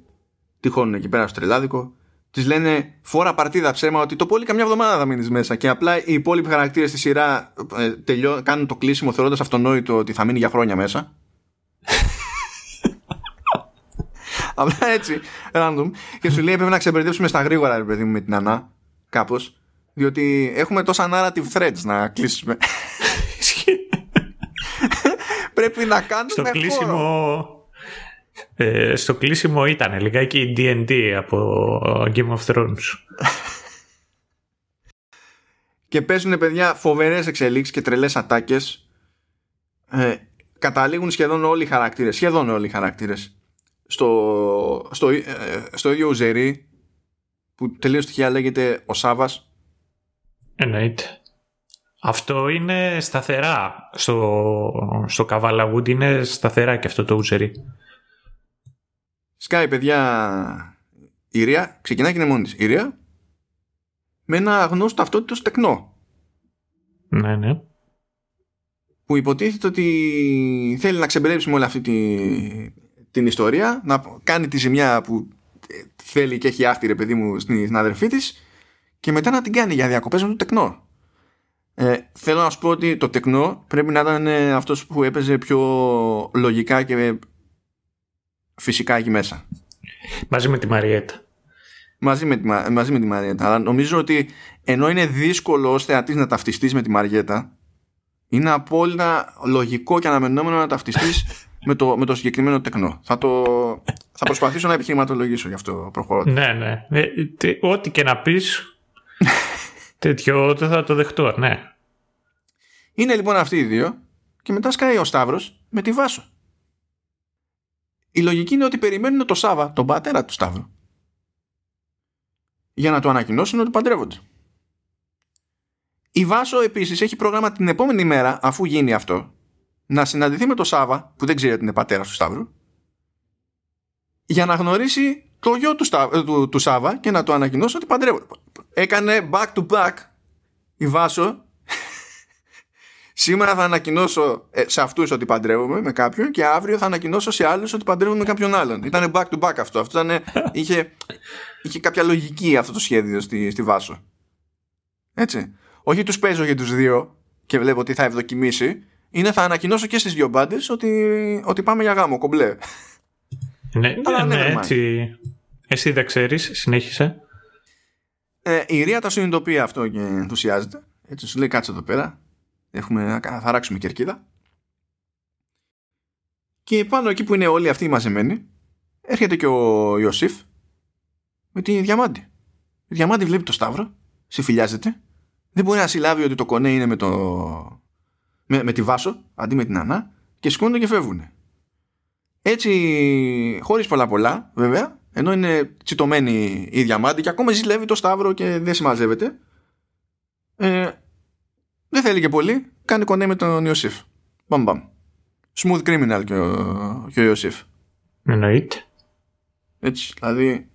Τυχώνουν εκεί πέρα στο τρελάδικο. Της λένε φόρα παρτίδα ψέμα ότι το πολύ καμιά εβδομάδα θα μείνεις μέσα. Και απλά οι υπόλοιποι χαρακτήρες στη σειρά ε, τελειώ, κάνουν το κλείσιμο θεωρώντας αυτονόητο ότι θα μείνει για χρόνια μέσα. <laughs> Απλά έτσι, random. Και σου λέει πρέπει να ξεμπερδέψουμε στα γρήγορα, ρε παιδί μου, με την Ανά. Κάπως. Διότι έχουμε τόσα narrative threads να κλείσουμε. <laughs> <laughs> πρέπει να κάνουμε στο χώρο. κλείσιμο. Ε, στο κλείσιμο ήταν λιγάκι D&D από Game of Thrones. και παίζουν παιδιά φοβερές εξελίξεις και τρελές ατάκες ε, καταλήγουν σχεδόν όλοι οι χαρακτήρες σχεδόν όλοι οι χαρακτήρες στο, στο, ε, στο ίδιο Ουζερί που τελείως τυχαία λέγεται ο Σάβας Εννοείται. Αυτό είναι σταθερά. Στο, στο Kavala Wood είναι σταθερά και αυτό το ουζερί. Σκάει παιδιά η Ρία ξεκινάει και είναι μόνη της η Ρία με ένα γνώστο ταυτότητος τεκνό Ναι, ναι. που υποτίθεται ότι θέλει να ξεμπερδέψει με όλη αυτή τη, την ιστορία, να κάνει τη ζημιά που ε, θέλει και έχει άχτη ρε παιδί μου στην, στην αδερφή της και μετά να την κάνει για διακοπές με το τεκνό. Ε, θέλω να σου πω ότι το τεκνό πρέπει να ήταν ε, αυτός που έπαιζε πιο λογικά και φυσικά εκεί μέσα. Μαζί με τη Μαριέτα. Μαζί με, τη, Μα- μαζί με τη Μαριέτα. Αλλά νομίζω ότι ενώ είναι δύσκολο ως θεατής να ταυτιστείς με τη Μαριέτα, είναι απόλυτα λογικό και αναμενόμενο να ταυτιστείς <laughs> με το, με το συγκεκριμένο τεκνό. Θα, το, θα προσπαθήσω να επιχειρηματολογήσω γι' αυτό προχωρώ. Ναι, ναι. Ε, τε- ό,τι και να πεις <laughs> τέτοιο δεν θα το δεχτώ, ναι. Είναι λοιπόν αυτοί οι δύο και μετά σκάει ο Σταύρος με τη Βάσο. Η λογική είναι ότι περιμένουν το Σάβα, τον πατέρα του Σταύρου, για να του ανακοινώσουν ότι παντρεύονται. Η Βάσο επίσης έχει πρόγραμμα την επόμενη μέρα, αφού γίνει αυτό, να συναντηθεί με τον Σάβα, που δεν ξέρει ότι είναι πατέρας του Σταύρου, για να γνωρίσει το γιο του, Σταύ- ε, του, του Σάβα και να του ανακοινώσει ότι παντρεύονται. Έκανε back to back η Βάσο Σήμερα θα ανακοινώσω ε, σε αυτούς ότι παντρεύομαι με κάποιον και αύριο θα ανακοινώσω σε άλλους ότι παντρεύομαι με κάποιον άλλον. Ήταν back to back αυτό. αυτό ήταν, <laughs> είχε, είχε κάποια λογική αυτό το σχέδιο στη, στη Βάσο. Έτσι. Όχι τους παίζω για τους δύο και βλέπω τι θα ευδοκιμήσει. Είναι θα ανακοινώσω και στις δύο μπάντες ότι, ότι πάμε για γάμο, κομπλέ. Ναι, Αλλά ναι, never mind. έτσι. Εσύ δεν ξέρεις, συνέχισε. Ε, η Ρία τα συνειδητοποιεί αυτό και ενθουσιάζεται. Έτσι σου λέει κάτσε εδώ πέρα. Έχουμε να κα- θα αράξουμε κερκίδα. Και πάνω εκεί που είναι όλοι αυτοί οι μαζεμένοι, έρχεται και ο Ιωσήφ με τη διαμάντη. Η διαμάντη βλέπει το Σταύρο, συμφιλιάζεται. Δεν μπορεί να συλλάβει ότι το κονέ είναι με, το... με, με τη Βάσο αντί με την Ανά και σηκώνονται και φεύγουν. Έτσι, χωρίς πολλά πολλά, βέβαια, ενώ είναι τσιτωμένη η διαμάντη και ακόμα ζηλεύει το Σταύρο και δεν συμμαζεύεται, ε, δεν θέλει και πολύ, κάνει κονέ με τον Ιωσήφ. Μπαμ μπαμ. Smooth criminal και ο, και ο Ιωσήφ. Εννοείται. Έτσι, δηλαδή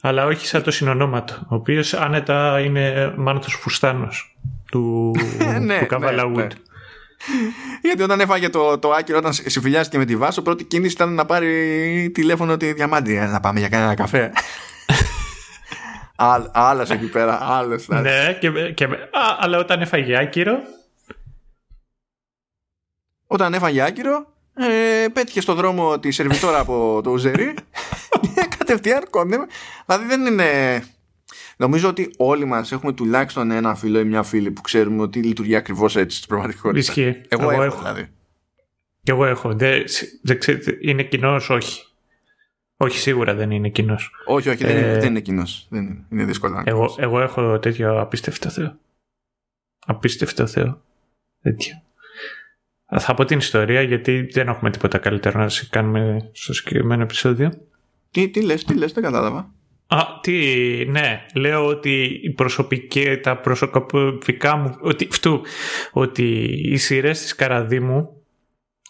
Αλλά όχι σαν το συνονόματο, ο οποίος άνετα είναι Μάνθος Φουστάνος του, <laughs> Ναι, του Kavala ναι, Wood. ναι. Γιατί όταν έφαγε το, το άκυρο, όταν συμφιλιάστηκε με τη Βάσο, πρώτη κίνηση ήταν να πάρει τηλέφωνο τη διαμάντη. «Ε, Να πάμε για κανένα καφέ. Άλλος εκεί πέρα. Άλλος, δηλαδή. Ναι, και, και, α, αλλά όταν έφαγε άκυρο, Όταν έφαγε άκυρο, ε, πέτυχε στο δρόμο τη σερβιτόρα από το Ουζερί και <laughs> κατευθείαν κόντευε. Δηλαδή δεν είναι. Νομίζω ότι όλοι μας έχουμε τουλάχιστον ένα φίλο ή μια φίλη που ξέρουμε ότι λειτουργεί ακριβώς έτσι στην πραγματικότητα. Ισχύει. Εγώ, Εγώ έχω, έχω. δηλαδή. και εγώ έχω. Δεν, δεν ξέρω, είναι κοινός, όχι. Όχι, σίγουρα δεν είναι κοινός. Όχι, όχι, δεν, είναι, Ε, δεν είναι κοινός. Δεν είναι, είναι δύσκολο. να Εγώ, κάνεις. εγώ έχω τέτοιο απίστευτο Θεό. Απίστευτο Θεό. Τέτοιο. Θα πω την ιστορία γιατί δεν έχουμε τίποτα καλύτερο να σε κάνουμε στο συγκεκριμένο επεισόδιο. Τι, τι λες, τι λες, δεν κατάλαβα. Α, τι, ναι, λέω ότι η προσωπική, τα προσωπικά μου, ότι, αυτού, ότι οι σειρές της Καραδίμου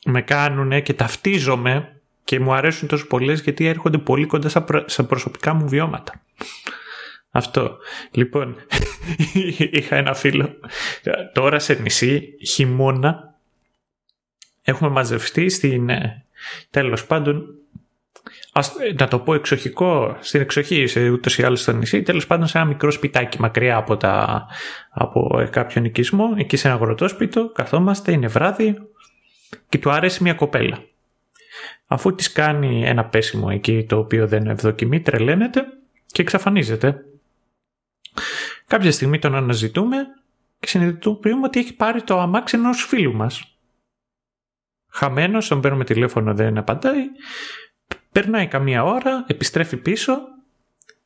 με κάνουν και ταυτίζομαι και μου αρέσουν τόσο πολλές γιατί έρχονται πολύ κοντά στα, προσωπικά μου βιώματα. Αυτό. Λοιπόν, <laughs> είχα ένα φίλο. Τώρα σε νησί, χειμώνα, έχουμε μαζευτεί στην... Ε, τέλος πάντων, ας, να το πω εξοχικό, στην εξοχή, σε ούτως ή άλλως στο νησί, τέλος πάντων σε ένα μικρό σπιτάκι μακριά από, τα, από κάποιον οικισμό, εκεί σε ένα αγροτόσπιτο, καθόμαστε, είναι βράδυ και του άρεσε μια κοπέλα. Αφού της κάνει ένα πέσιμο εκεί το οποίο δεν ευδοκιμεί, τρελαίνεται και εξαφανίζεται. Κάποια στιγμή τον αναζητούμε και συνειδητοποιούμε ότι έχει πάρει το αμάξι ενός φίλου μας. Χαμένος, τον παίρνουμε τηλέφωνο δεν απαντάει. Περνάει καμία ώρα, επιστρέφει πίσω,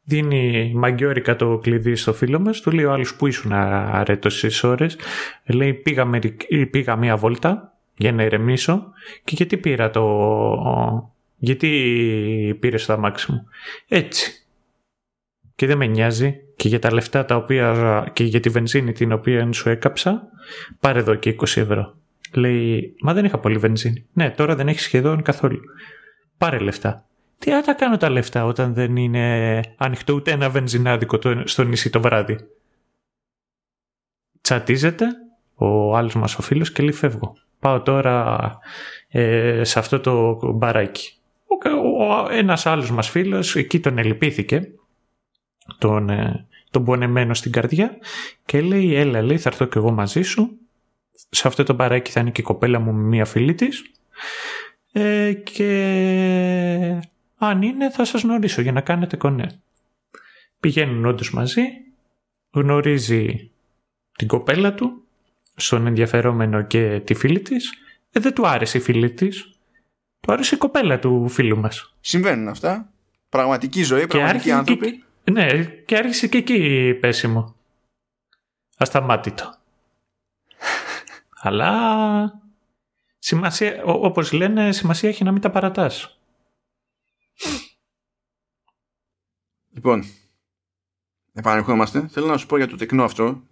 δίνει μαγκιόρικα το κλειδί στο φίλο μας, του λέει ο άλλος που ήσουν αρέ τόσες ώρες, λέει πήγα, πήγα μία βόλτα για να ηρεμήσω και γιατί πήρα το... γιατί πήρε το αμάξι μου. Έτσι. Και δεν με νοιάζει και για τα λεφτά τα οποία και για τη βενζίνη την οποία σου έκαψα πάρε εδώ και 20 ευρώ. Λέει, μα δεν είχα πολύ βενζίνη. Ναι, τώρα δεν έχεις σχεδόν καθόλου. Πάρε λεφτά. Τι θα τα κάνω τα λεφτά όταν δεν είναι ανοιχτό ούτε ένα βενζινάδικο στο νησί το βράδυ. Τσατίζεται ο άλλος μας ο φίλος και λέει φεύγω. Πάω τώρα ε, σε αυτό το μπαράκι. Ο, ο, ένας άλλος μας φίλος εκεί τον ελυπήθηκε τον, ε, τον πονεμένο στην καρδιά και λέει έλα λέει θα έρθω και εγώ μαζί σου σε αυτό το μπαράκι θα είναι και η κοπέλα μου με μία φίλη της ε, και αν είναι θα σας γνωρίσω για να κάνετε κονέ. Πηγαίνουν όντως μαζί, γνωρίζει την κοπέλα του, στον ενδιαφερόμενο και τη φίλη της, ε, δεν του άρεσε η φίλη της, του άρεσε η κοπέλα του φίλου μας. Συμβαίνουν αυτά. Πραγματική ζωή, πραγματικοί άνθρωποι. ναι, και άρχισε και εκεί πέσιμο. Ασταμάτητο. Αλλά σημασία, όπως λένε, σημασία έχει να μην τα παρατάς. Λοιπόν, επανερχόμαστε. Θέλω να σου πω για το τεκνό αυτό.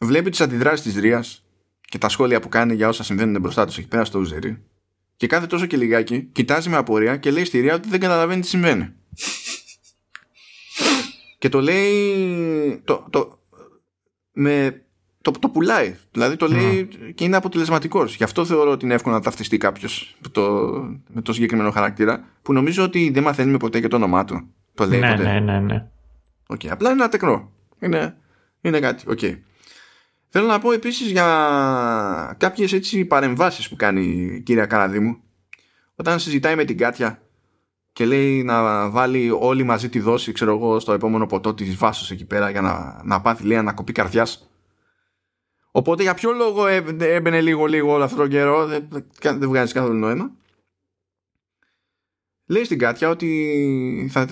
Βλέπει τις αντιδράσεις της Ρίας και τα σχόλια που κάνει για όσα συμβαίνουν μπροστά τους εκεί πέρα στο Ουζερί. Και κάθε τόσο και λιγάκι κοιτάζει με απορία και λέει στη Ρία ότι δεν καταλαβαίνει τι συμβαίνει. και το λέει. Το, το, με το, το πουλάει. Δηλαδή το λέει mm. και είναι αποτελεσματικός. Γι' αυτό θεωρώ ότι είναι εύκολο να ταυτιστεί κάποιος με το συγκεκριμένο χαρακτήρα, που νομίζω ότι δεν μαθαίνουμε ποτέ και το όνομά του. Το λέει ναι, ποτέ. ναι, ναι, ναι. Okay. Απλά είναι ένα τεκνό. Είναι, είναι κάτι. Okay. Θέλω να πω επίσης για κάποιες έτσι παρεμβάσεις που κάνει η κυρία Καραδίμου. Όταν συζητάει με την Κάτια και λέει να βάλει όλη μαζί τη δόση, ξέρω εγώ, στο επόμενο ποτό της βάσος εκεί πέρα για να, να πάθει λέει να κοπεί καρδιάς Οπότε για ποιο λόγο έμπαινε λίγο λίγο όλο αυτόν τον καιρό, δεν, δεν βγάζει καθόλου νόημα. Λέει στην Κάτια ότι θα,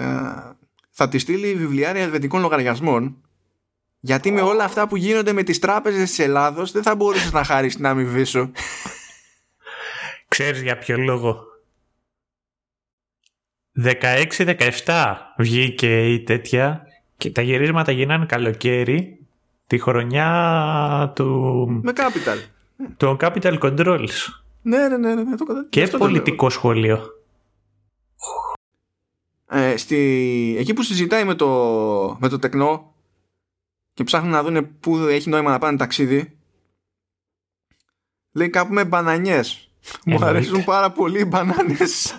θα τη στείλει βιβλιάρια ελβετικών λογαριασμών γιατί με όλα αυτά που γίνονται με τις τράπεζες της Ελλάδος δεν θα μπορούσες να χάρεις την αμοιβή σου. Ξέρεις για ποιο λόγο; 16-17 βγήκε η τέτοια και τα γυρίσματα γίνανε καλοκαίρι Τη χρονιά του... Με Capital. Το Capital Controls. Ναι, ναι, ναι. ναι, ναι το, και πολιτικό σχόλιο. Ε, στη... Εκεί που συζητάει με το, με το τεκνό και ψάχνουν να δουν πού έχει νόημα να πάνε ταξίδι λέει κάπου με μπανανιές. Μου αρέσουν πάρα πολύ οι μπανάνες.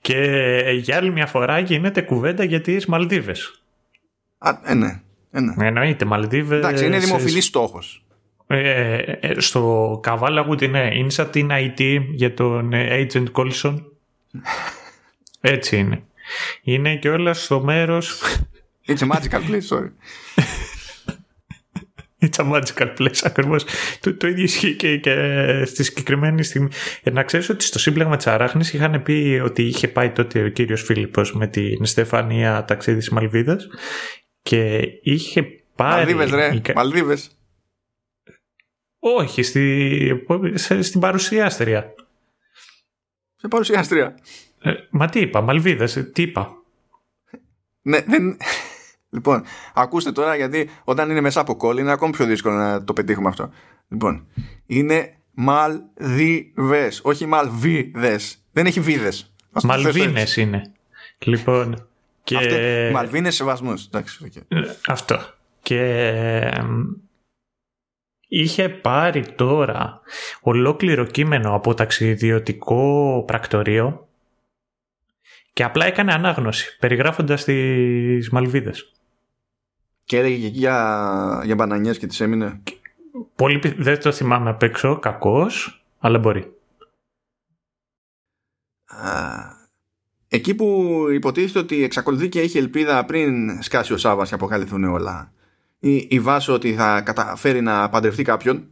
και για άλλη μια φορά γίνεται κουβέντα για τις Μαλδίβες. Α, ε, ναι. Ε, Εννοείται, Μαλδίβες. Εντάξει, είναι δημοφιλής στόχος. Ε, ε, στο Καβάλα ούτε ναι, είναι σαν την IT για τον ε, Agent Colson. <laughs> Έτσι είναι. Είναι και όλα στο μέρος. It's a magical place, sorry. It's a magical place, ακριβώς. Το, το ίδιο ισχύει και, και στη συγκεκριμένη στιγμή. Ε, να ξέρεις ότι στο σύμπλεγμα της Αράχνης είχαν πει ότι είχε πάει τότε ο κύριος Φίλιππος με την Στεφανία ταξίδι της Μαλβίδας και είχε πάρει... Μαλδίβες ρε, Μαλδίβες. Όχι, στη, στην παρουσιάστρια. Σε παρουσιάστρια. Ε, μα τι είπα, Μαλβίδες, τι είπα. Ναι, δεν... Λοιπόν, ακούστε τώρα γιατί όταν είναι μέσα από κόλλη είναι ακόμη πιο δύσκολο να το πετύχουμε αυτό. Λοιπόν, είναι Μαλδίβες. Όχι Μαλβίδες. Δεν έχει βίδες. Μαλβίνες είναι. Λοιπόν. Και... Αυτό, Μαλβίνες σεβασμός. Ε, αυτό. Και είχε πάρει τώρα ολόκληρο κείμενο από ταξιδιωτικό πρακτορείο και απλά έκανε ανάγνωση περιγράφοντας τις Μαλβίδες. Και έλεγε εκεί για, για μπανανιές και τις έμεινε. Πολύ, δεν το θυμάμαι απ' έξω, κακός, αλλά μπορεί. εκεί που υποτίθεται ότι εξακολουθεί και έχει ελπίδα πριν σκάσει ο Σάββας και αποκαλυφθούν όλα η, η Βάσο ότι θα καταφέρει να παντρευτεί κάποιον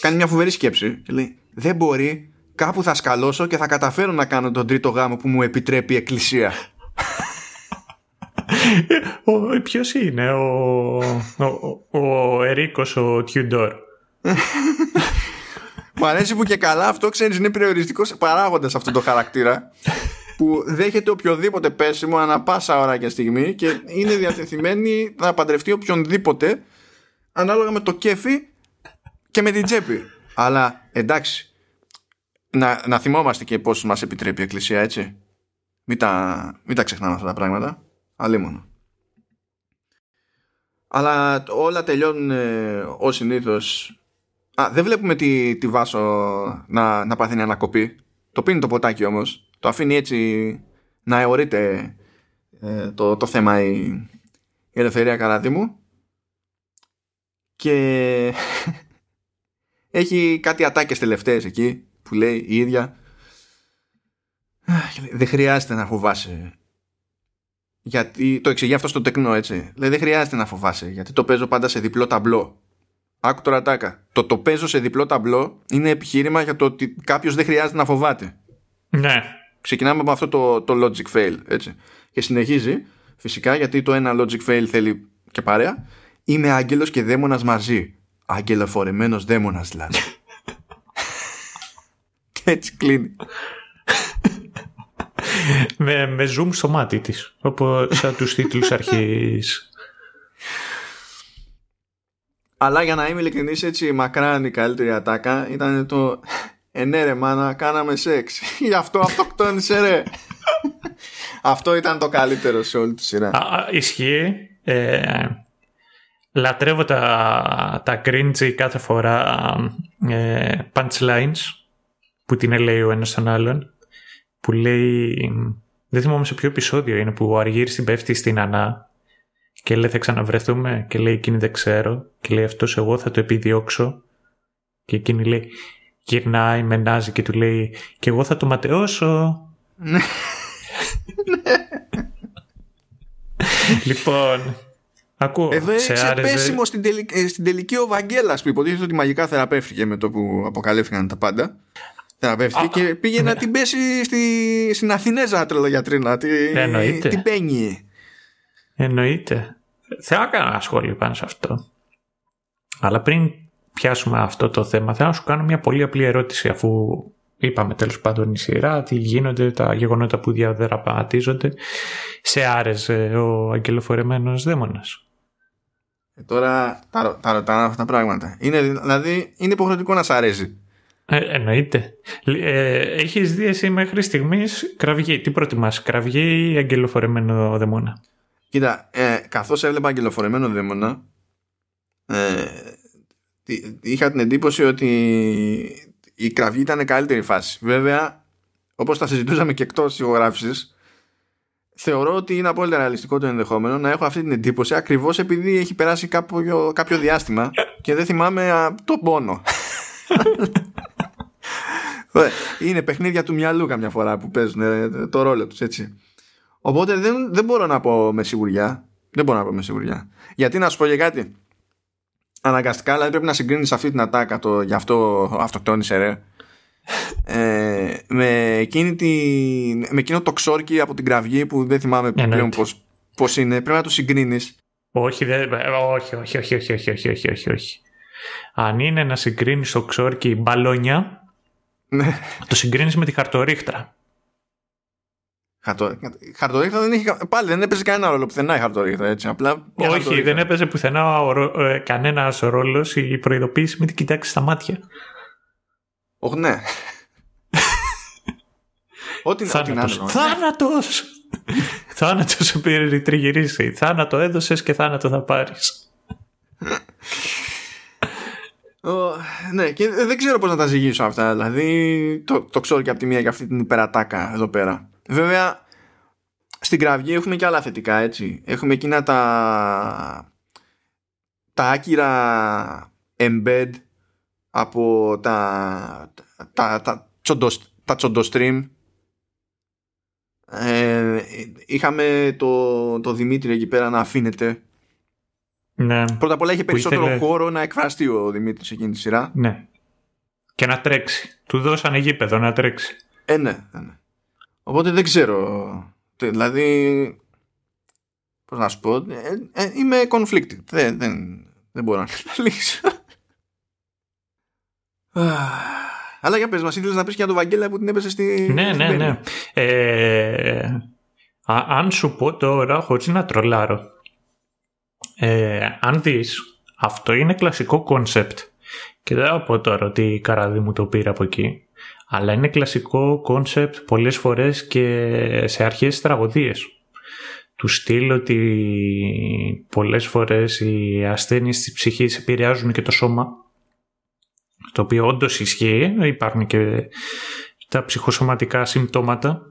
κάνει μια φοβερή σκέψη και λέει δεν μπορεί κάπου θα σκαλώσω και θα καταφέρω να κάνω τον τρίτο γάμο που μου επιτρέπει η εκκλησία <laughs> ο, ποιος είναι ο, ο, ο Ερίκος ο Τιουντόρ Μου αρέσει που και καλά αυτό ξέρεις είναι περιοριστικός παράγοντας αυτό το χαρακτήρα που δέχεται οποιοδήποτε πέσιμο ανα πάσα ώρα και στιγμή και είναι διατεθειμένη να παντρευτεί οποιονδήποτε ανάλογα με το κέφι και με την τσέπη. Αλλά εντάξει, να, να θυμόμαστε και πώς μας επιτρέπει η Εκκλησία έτσι. Μην τα, μην τα ξεχνάμε αυτά τα πράγματα. Αλλήμον. Αλλά όλα τελειώνουν ε, ως συνήθως Α, δεν βλέπουμε τη, τη Βάσο να, να πάθει ανακοπή. Το πίνει το ποτάκι όμως. Το αφήνει έτσι να αιωρείται ε, το, το θέμα η, η ελευθερία καραδίμου. Και <laughs> έχει κάτι ατάκες τελευταίες εκεί που λέει η ίδια δεν χρειάζεται να φοβάσαι γιατί το εξηγεί αυτό στο τεκνό έτσι λέει δεν χρειάζεται να φοβάσαι γιατί το παίζω πάντα σε διπλό ταμπλό Άκου τώρα τάκα. Το το παίζω σε διπλό ταμπλό είναι επιχείρημα για το ότι κάποιος δεν χρειάζεται να φοβάται. Ναι. Ξεκινάμε από αυτό το, το logic fail. Έτσι. Και συνεχίζει, φυσικά, γιατί το ένα logic fail θέλει και παρέα. Είμαι άγγελος και δαίμονας μαζί. Αγγελοφορεμένο δαίμονας δηλαδή. <laughs> και έτσι κλείνει. Με, με zoom στο μάτι της. Όπως σαν τους τίτλους αρχής αλλά για να είμαι ειλικρινής έτσι μακράν η καλύτερη ατάκα ήταν το «Ε ναι ρε μάνα κάναμε σεξ, γι' αυτό αυτοκτόνησε ρε». αυτό ήταν το καλύτερο σε όλη τη σειρά. Α, ισχύει. Ε, λατρεύω τα, τα cringy κάθε φορά ε, punchlines που την λέει ο ένας τον άλλον που λέει δεν θυμάμαι σε ποιο επεισόδιο είναι που ο Αργύρης την πέφτει στην Ανά και λέει θα ξαναβρεθούμε και λέει εκείνη δεν ξέρω και λέει αυτός εγώ θα το επιδιώξω και εκείνη λέει γυρνάει, μενάζει και του λέει και εγώ θα το ματαιώσω. Ναι. <laughs> λοιπόν, ακούω. Εδώ έριξε πέσιμο στην, τελική, ε, στην τελική ο Βαγγέλας που υποτίθεται ότι μαγικά θεραπεύτηκε με το που αποκαλύφθηκαν τα πάντα. Θεραπεύτηκε και πήγε να ναι. την πέσει στη, στην Αθηνέζα τρελογιατρίνα. Την, την πένει. Εννοείται. Θα έκανα ένα σχόλιο πάνω σε αυτό. Αλλά πριν πιάσουμε αυτό το θέμα, θέλω να σου κάνω μια πολύ απλή ερώτηση, αφού είπαμε τέλος πάντων η σειρά, τι γίνονται, τα γεγονότα που διαδραματίζονται. Σε άρεσε ο αγγελοφορεμένος δαίμονας. Ε, τώρα τα, τα ρωτάνε αυτά τα πράγματα. Είναι, δηλαδή, είναι υποχρεωτικό να σ' αρέσει. Ε, εννοείται. Ε, έχεις δει εσύ μέχρι στιγμής κραυγή. Τι προτιμάς, κραυγή ή αγγελοφορεμένο δαίμονα. Κοίτα, ε, καθώς έβλεπα αγγελοφορεμένο δαίμονα ε, είχα την εντύπωση ότι η κραυγή ήταν καλύτερη φάση. Βέβαια, όπως τα συζητούσαμε και εκτός ηχογράφησης, θεωρώ ότι είναι απόλυτα ρεαλιστικό το ενδεχόμενο να έχω αυτή την εντύπωση ακριβώς επειδή έχει περάσει κάποιο, κάποιο διάστημα και δεν θυμάμαι α, το πόνο. <laughs> είναι παιχνίδια του μυαλού καμιά φορά που παίζουν ε, το ρόλο τους έτσι. Οπότε δεν, δεν μπορώ να πω με σιγουριά. Δεν μπορώ να πω με σιγουριά. Γιατί να σου πω για κάτι. Αναγκαστικά, δηλαδή πρέπει να συγκρίνεις αυτή την ατάκα το γι' αυτό αυτοκτόνησε ρε. Ε, με, εκείνη τη, με εκείνο το ξόρκι από την κραυγή που δεν θυμάμαι πλέον πώς, πώς είναι. Πρέπει να το συγκρίνεις. Όχι, δεν, όχι, όχι, όχι, όχι, όχι, όχι, όχι, όχι, όχι. Αν είναι να συγκρίνεις το ξόρκι μπαλόνια, το συγκρίνεις με τη χαρτορίχτρα. Χαρτορίχτα δεν έχει. Πάλι δεν έπαιζε κανένα ρόλο πουθενά η χαρτορίχτα. Έτσι. Απλά Όχι, δεν έπαιζε πουθενά ε, κανένας ρόλος η προειδοποίηση μην την κοιτάξεις στα μάτια. Όχι, ναι. <laughs> Ό,τι Θάνατος. Θάνατος! <laughs> θάνατος σου πήρε τριγυρίσει. Θάνατο έδωσες και θάνατο θα πάρεις. <laughs> ναι, και δεν ξέρω πώς να τα ζυγίσω αυτά. Δηλαδή, το, το ξέρω και από τη μία για αυτή την υπερατάκα εδώ πέρα. Βέβαια, στην κραυγή έχουμε και άλλα θετικά, έτσι. Έχουμε εκείνα τα τα άκυρα embed από τα τα, τα, τα τσοντοστρίμ ε, είχαμε το, το Δημήτρη εκεί πέρα να αφήνεται ναι. Πρώτα απ' όλα είχε περισσότερο χώρο να εκφραστεί ο Δημήτρης εκείνη τη σειρά Ναι Και να τρέξει Του δώσανε γήπεδο να τρέξει Ε ναι, ναι. ναι. Οπότε δεν ξέρω Δηλαδή Πώς να σου πω ε, ε, Είμαι conflicted Δεν, δεν, δεν μπορώ να <laughs> λύσω <sighs> αλλά για πες μας, ήθελες να πεις και για τον Βαγγέλα που την έπεσε στη... Ναι, ναι, ναι. Ε, αν σου πω τώρα, χωρίς να τρολάρω, ε, αν δεις, αυτό είναι κλασικό concept. Και δεν θα πω τώρα ότι η Καραδίμου το πήρε από εκεί. Αλλά είναι κλασικό concept πολλές φορές και σε αρχαίες τραγωδίες. Του στείλω ότι πολλές φορές οι ασθένειες της ψυχής επηρεάζουν και το σώμα το οποίο όντως ισχύει, υπάρχουν και τα ψυχοσωματικά συμπτώματα.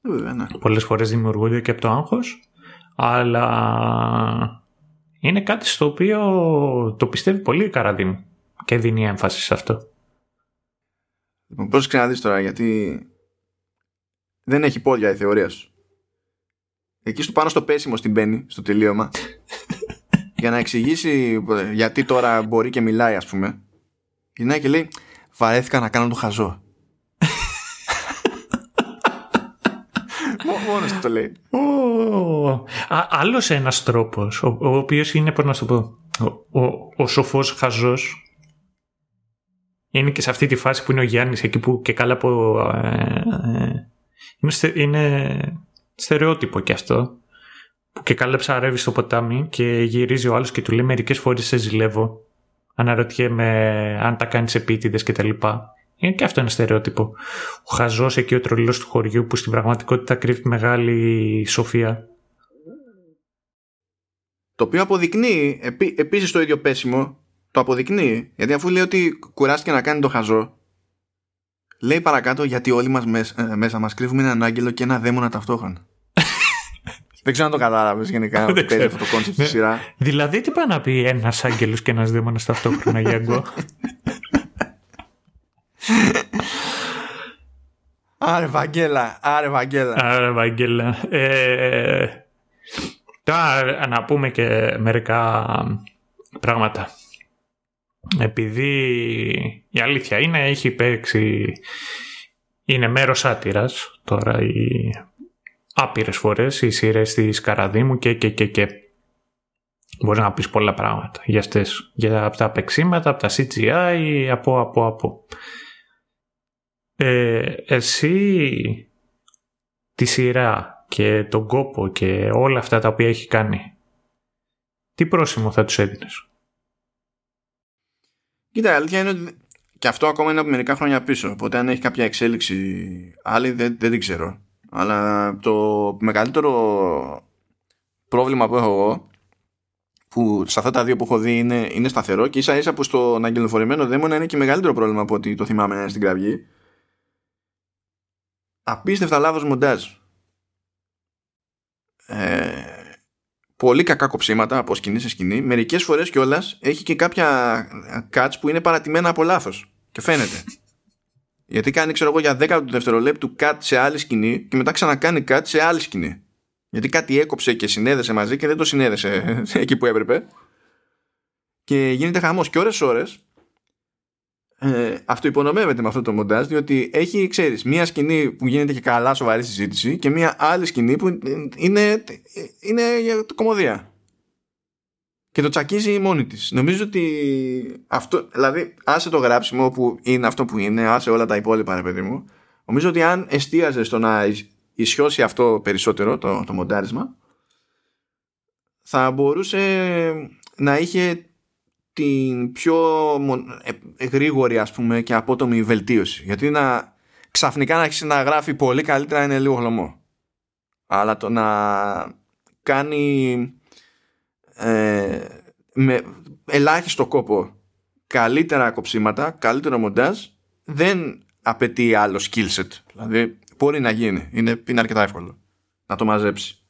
Βέβαια, ναι. Πολλές φορές δημιουργούνται και από το άγχος, αλλά είναι κάτι στο οποίο το πιστεύει πολύ η καραδί μου και δίνει έμφαση σε αυτό. Λοιπόν, πρόσεξε να δεις τώρα, γιατί δεν έχει πόδια η θεωρία σου. Εκεί στο πάνω στο πέσιμο στην μπαίνει, στο τελείωμα, <laughs> για να εξηγήσει γιατί τώρα μπορεί και μιλάει, ας πούμε, Γυρνάει και λέει Βαρέθηκα να κάνω το χαζό. Μόνος του το λέει. Άλλος ένας τρόπος, ο, ο οποίος είναι, πώς να σου πω, ο, ο, ο σοφός χαζός, είναι και σε αυτή τη φάση που είναι ο Γιάννης εκεί που και καλά από... Ε, ε, είναι, είναι στερεότυπο κι αυτό. Που και καλά ψαρεύει στο ποτάμι και γυρίζει ο άλλος και του λέει μερικές φορές σε ζηλεύω αναρωτιέμαι αν τα κάνεις επίτηδες κτλ. Είναι και αυτό ένα στερεότυπο. Ο χαζός εκεί ο τρολό του χωριού που στην πραγματικότητα κρύβει μεγάλη σοφία. Το οποίο αποδεικνύει επί, επίσης το ίδιο πέσιμο το αποδεικνύει γιατί αφού λέει ότι κουράστηκε να κάνει το χαζό λέει παρακάτω γιατί όλοι μας μέσα, ε, μέσα μας κρύβουμε έναν άγγελο και ένα δαίμονα ταυτόχρονα <laughs> δεν ξέρω αν το κατάλαβες γενικά ότι παίζει αυτό το concept στη ναι. σειρά. Δηλαδή, τι πάει να πει ένας άγγελος και ένας δαίμονας ταυτόχρονα, Γιάνγκο; <laughs> Άρε Βαγγέλα, άρε Βαγγέλα. Άρε Βαγγέλα. Ε, τώρα να πούμε και μερικά πράγματα. Επειδή η αλήθεια είναι, έχει παίξει, είναι μέρος άτυρας τώρα η άπειρες φορές οι σειρές της Καραδίμου και και και και. Μπορείς να πεις πολλά πράγματα για αυτές, για από τα παίξήματα, από τα CGI, από από από. Ε, εσύ τη σειρά και τον κόπο και όλα αυτά τα οποία έχει κάνει τι πρόσημο θα τους έδινες; Κοίτα, η αλήθεια είναι ότι και αυτό ακόμα είναι από μερικά χρόνια πίσω. Οπότε αν έχει κάποια εξέλιξη άλλη δεν, δεν την ξέρω. Αλλά το μεγαλύτερο πρόβλημα που έχω εγώ που σε αυτά τα δύο που έχω δει είναι, είναι σταθερό και ίσα ίσα που στον αγγελοφορημένο δαίμονα είναι και μεγαλύτερο πρόβλημα από ότι το θυμάμαι στην κραυγή απίστευτα λάθος μοντάζ ε, πολύ κακά κοψίματα από σκηνή σε σκηνή μερικές φορές κιόλας έχει και κάποια cuts που είναι παρατημένα από λάθος και φαίνεται <laughs> γιατί κάνει, ξέρω εγώ, για 10 δευτερολέπτου κάτι σε άλλη σκηνή και μετά ξανακάνει κάτι σε άλλη σκηνή. Γιατί κάτι έκοψε και συνέδεσε μαζί και δεν το συνέδεσε <laughs> εκεί που έπρεπε. Και γίνεται χαμός. Και ώρε-ώρε ε, αυτό υπονομεύεται με αυτό το μοντάζ, διότι έχει, ξέρεις, μία σκηνή που γίνεται και καλά σοβαρή συζήτηση και μία άλλη σκηνή που είναι, είναι για κομμωδία και το τσακίζει μόνη της. Νομίζω ότι αυτό, δηλαδή, άσε το γράψιμο που είναι αυτό που είναι, άσε όλα τα υπόλοιπα, ρε παιδί μου. Νομίζω ότι αν εστίαζε στο να ισιώσει αυτό περισσότερο, το, το μοντάρισμα, θα μπορούσε να είχε την πιο ε, γρήγορη ας πούμε και απότομη βελτίωση. Γιατί να ξαφνικά να έχει να γράφει πολύ καλύτερα είναι λίγο χλωμό. Αλλά το να κάνει ε, με ελάχιστο κόπο καλύτερα κοψίματα, καλύτερο μοντάζ δεν απαιτεί άλλο skill set. Δηλαδή μπορεί να γίνει. Είναι, είναι αρκετά εύκολο να το μαζέψει.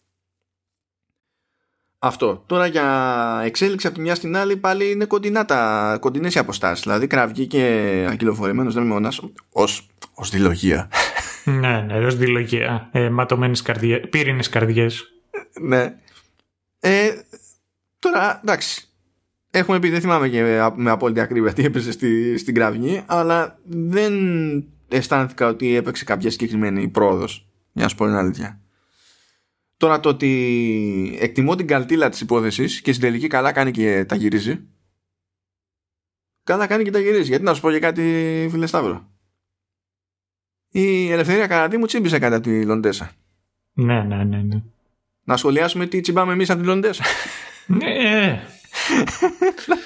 Αυτό. Τώρα για εξέλιξη από τη μια στην άλλη πάλι είναι κοντινά τα, κοντινές οι αποστάσεις. Δηλαδή κραυγή και αγκυλοφορημένος δεν μονάς ως, ως δηλογία. ναι, ναι, ως δηλογία. Ε, ματωμένες καρδιές, πύρινες καρδιές. ναι. Ε, τώρα, εντάξει. Έχουμε πει, δεν θυμάμαι και με απόλυτη ακρίβεια τι έπαιζε στη, στην κραυγή, αλλά δεν αισθάνθηκα ότι έπαιξε κάποια συγκεκριμένη πρόοδος. Για να σου πω την αλήθεια. Τώρα το ότι εκτιμώ την καλτήλα της υπόθεσης και στην τελική καλά κάνει και τα γυρίζει. Καλά κάνει και τα γυρίζει. Γιατί να σου πω για κάτι φίλε Σταύρο; Η ελευθερία καρατή μου τσίμπησε κατά τη Λοντέσα. Ναι, ναι, ναι, ναι. Να σχολιάσουμε τι τσιμπάμε εμείς από τη Λοντέσα. ναι.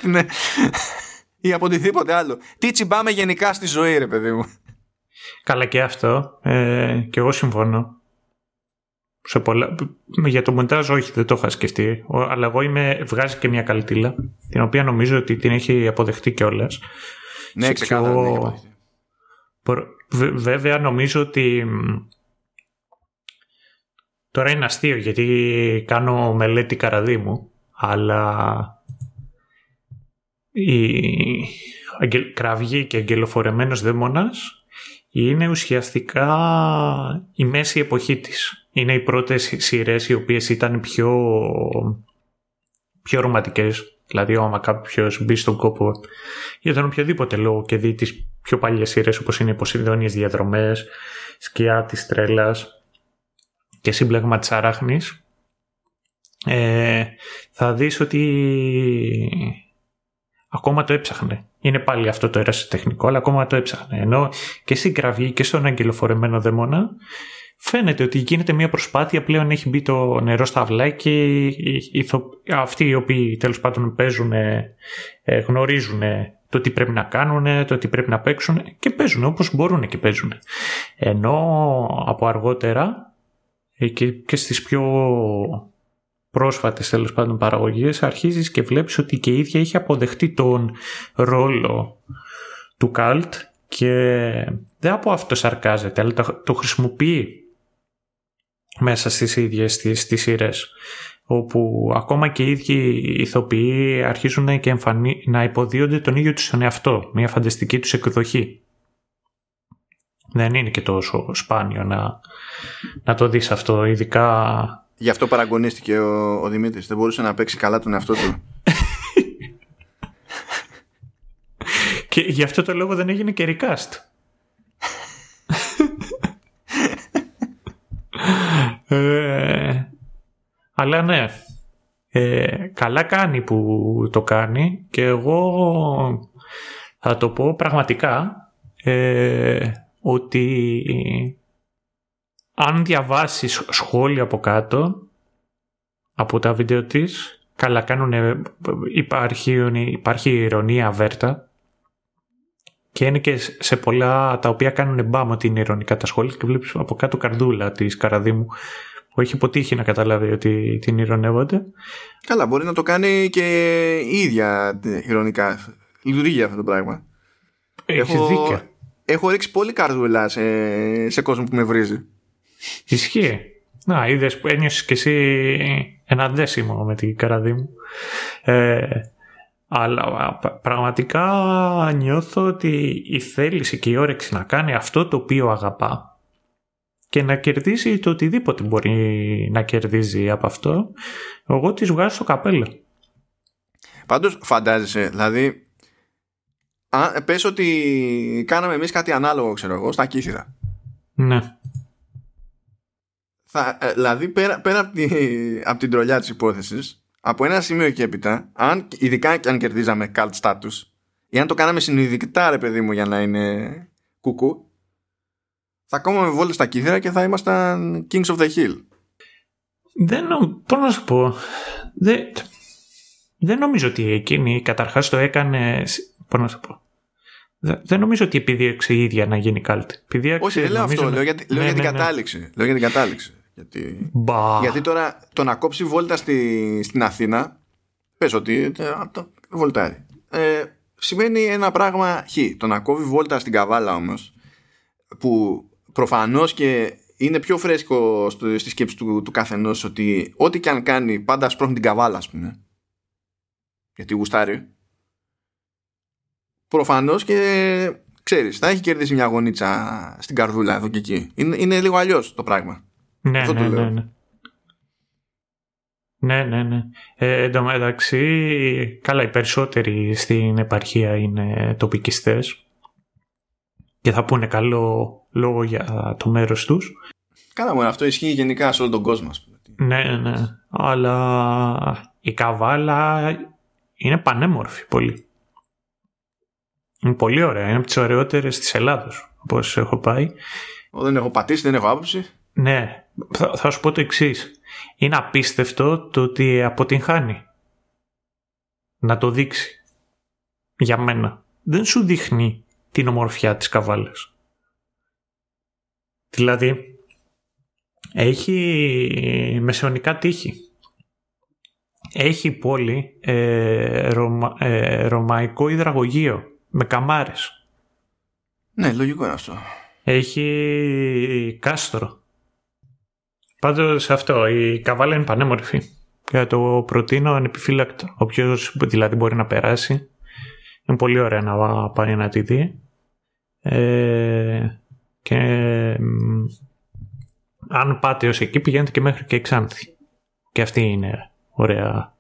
<laughs> ναι. Ή από οτιδήποτε άλλο. Τι τσιμπάμε γενικά στη ζωή ρε παιδί μου. Καλά και αυτό. Ε, και εγώ συμφωνώ σε πολλά... Για το μοντάζ όχι δεν το είχα σκεφτεί αλλά εγώ είμαι... βγάζει και μια καλτήλα την οποία νομίζω ότι την έχει αποδεχτεί κιόλας. Ναι, ξεκάθαρα πιο... Βέβαια νομίζω ότι τώρα είναι αστείο γιατί κάνω μελέτη καραδίμου αλλά η κραυγή και αγγελοφορεμένος δαίμονας είναι ουσιαστικά η μέση εποχή της είναι οι πρώτες σειρές οι οποίες ήταν πιο, πιο ρομαντικές. Δηλαδή, άμα κάποιος μπει στον κόπο για τον οποιοδήποτε λόγο και δει τις πιο παλιές σειρές όπως είναι οι Ποσειδόνιες Διαδρομές, Σκιά της Τρέλας και Σύμπλεγμα της Αράχνης, ε, θα δεις ότι ακόμα το έψαχνε. Είναι πάλι αυτό το τεχνικό, αλλά ακόμα το έψαχνε. Ενώ και στην κραυγή και στον αγγελοφορεμένο δαιμόνα φαίνεται ότι γίνεται μια προσπάθεια, πλέον έχει μπει το νερό στα αυλά και αυτοί οι οποίοι τέλος πάντων παίζουν, ε, γνωρίζουν το τι πρέπει να κάνουν, το τι πρέπει να παίξουν και παίζουν όπως μπορούν και παίζουν. Ενώ από αργότερα ε, και, και στις πιο πρόσφατες τέλος πάντων παραγωγές αρχίζεις και βλέπεις ότι και η ίδια έχει αποδεχτεί τον ρόλο του καλτ και δεν από αυτό σαρκάζεται αλλά το χρησιμοποιεί μέσα στις ίδιες τις, τις σειρές όπου ακόμα και οι ίδιοι ηθοποιοί αρχίζουν και εμφανί... να υποδίονται τον ίδιο τους εαυτό, μια φανταστική τους εκδοχή. Δεν είναι και τόσο σπάνιο να, να το δεις αυτό, ειδικά... Γι' αυτό παραγωνίστηκε ο, ο Δημήτρης, δεν μπορούσε να παίξει καλά τον εαυτό του. <laughs> και γι' αυτό το λόγο δεν έγινε και recast. Ε, αλλά ναι, ε, καλά κάνει που το κάνει και εγώ θα το πω πραγματικά ε, ότι αν διαβάσεις σχόλια από κάτω από τα βίντεο της καλά κάνουν υπάρχει, υπάρχει ηρωνία βέρτα και είναι και σε πολλά τα οποία κάνουν μπάμ ότι είναι ηρωνικά τα σχόλια και βλέπεις από κάτω καρδούλα της Καραδίμου που έχει αποτύχει να καταλάβει ότι την ηρωνεύονται. Καλά, μπορεί να το κάνει και η ίδια ηρωνικά. Λειτουργεί αυτό το πράγμα. Έχεις έχω, δίκιο. Έχω ρίξει πολύ καρδούλα σε, σε κόσμο που με βρίζει. Ισχύει. Να, είδες που ένιωσες κι εσύ ένα δέσιμο με την Καραδίμου. Ε, αλλά πραγματικά νιώθω ότι η θέληση και η όρεξη να κάνει αυτό το οποίο αγαπά και να κερδίσει το οτιδήποτε μπορεί να κερδίζει από αυτό, εγώ της βγάζω στο καπέλο. Πάντως φαντάζεσαι, δηλαδή, αν, πες ότι κάναμε εμείς κάτι ανάλογο, ξέρω εγώ, στα κύθυρα. Ναι. Θα, ε, δηλαδή, πέρα, πέρα από, από την τρολιά της υπόθεσης, από ένα σημείο και έπειτα, αν, ειδικά και αν κερδίζαμε cult status, ή αν το κάναμε συνειδητικά ρε παιδί μου για να είναι κουκού, θα κόμμα με βόλες στα κύθρα και θα ήμασταν Kings of the Hill. Δεν πώς να σου πω. Δεν... Δεν νομίζω ότι εκείνη καταρχάς το έκανε. Πώς να το πω. Δεν νομίζω ότι επιδίωξε η ίδια να γίνει κάλτ. Όχι, δεν λέω αυτό. Λέω, γιατί, λέω ναι, για την ναι, ναι. κατάληξη. Λέω για την κατάληξη. Γιατί, γιατί τώρα το να κόψει βόλτα στη, στην Αθήνα, πες ότι ε, το βολτάρει. Ε, σημαίνει ένα πράγμα χ. Το να κόβει βόλτα στην Καβάλα όμως, που προφανώς και είναι πιο φρέσκο στο, στη σκέψη του, του καθενός ότι ό,τι και αν κάνει πάντα σπρώχνει την Καβάλα, ας πούμε. Γιατί γουστάρει. Προφανώς και ξέρεις, θα έχει κερδίσει μια γονίτσα στην καρδούλα εδώ και εκεί. Είναι, είναι λίγο αλλιώς το πράγμα. Ναι, ναι, ναι, ναι. Ναι, ναι, ναι. Ε, εν τω μεταξύ, καλά, οι περισσότεροι στην επαρχία είναι τοπικιστές και θα πούνε καλό λόγο για το μέρος τους. Καλά μόνο, αυτό ισχύει γενικά σε όλο τον κόσμο. Ναι, ναι. Αλλά η Καβάλα είναι πανέμορφη πολύ. Είναι πολύ ωραία. Είναι από τις ωραιότερες της Ελλάδος, όπως έχω πάει. Δεν έχω πατήσει, δεν έχω άποψη. Ναι, θα, θα σου πω το εξής. Είναι απίστευτο το ότι αποτυγχάνει. Να το δείξει. Για μένα. Δεν σου δείχνει την ομορφιά της καβάλας. Δηλαδή, έχει μεσαιωνικά τείχη. Έχει πόλη ε, ε, ρωμαϊκό υδραγωγείο με καμάρες. Ναι, λογικό είναι αυτό. Έχει κάστρο. Πάντως αυτό, η καβάλα είναι πανέμορφη. Και το προτείνω ανεπιφύλακτο. Όποιος δηλαδή μπορεί να περάσει. Είναι πολύ ωραία να πάει να τη δει. Ε, και αν πάτε ως εκεί πηγαίνετε και μέχρι και Ξάνθη. Και αυτή είναι ωραία,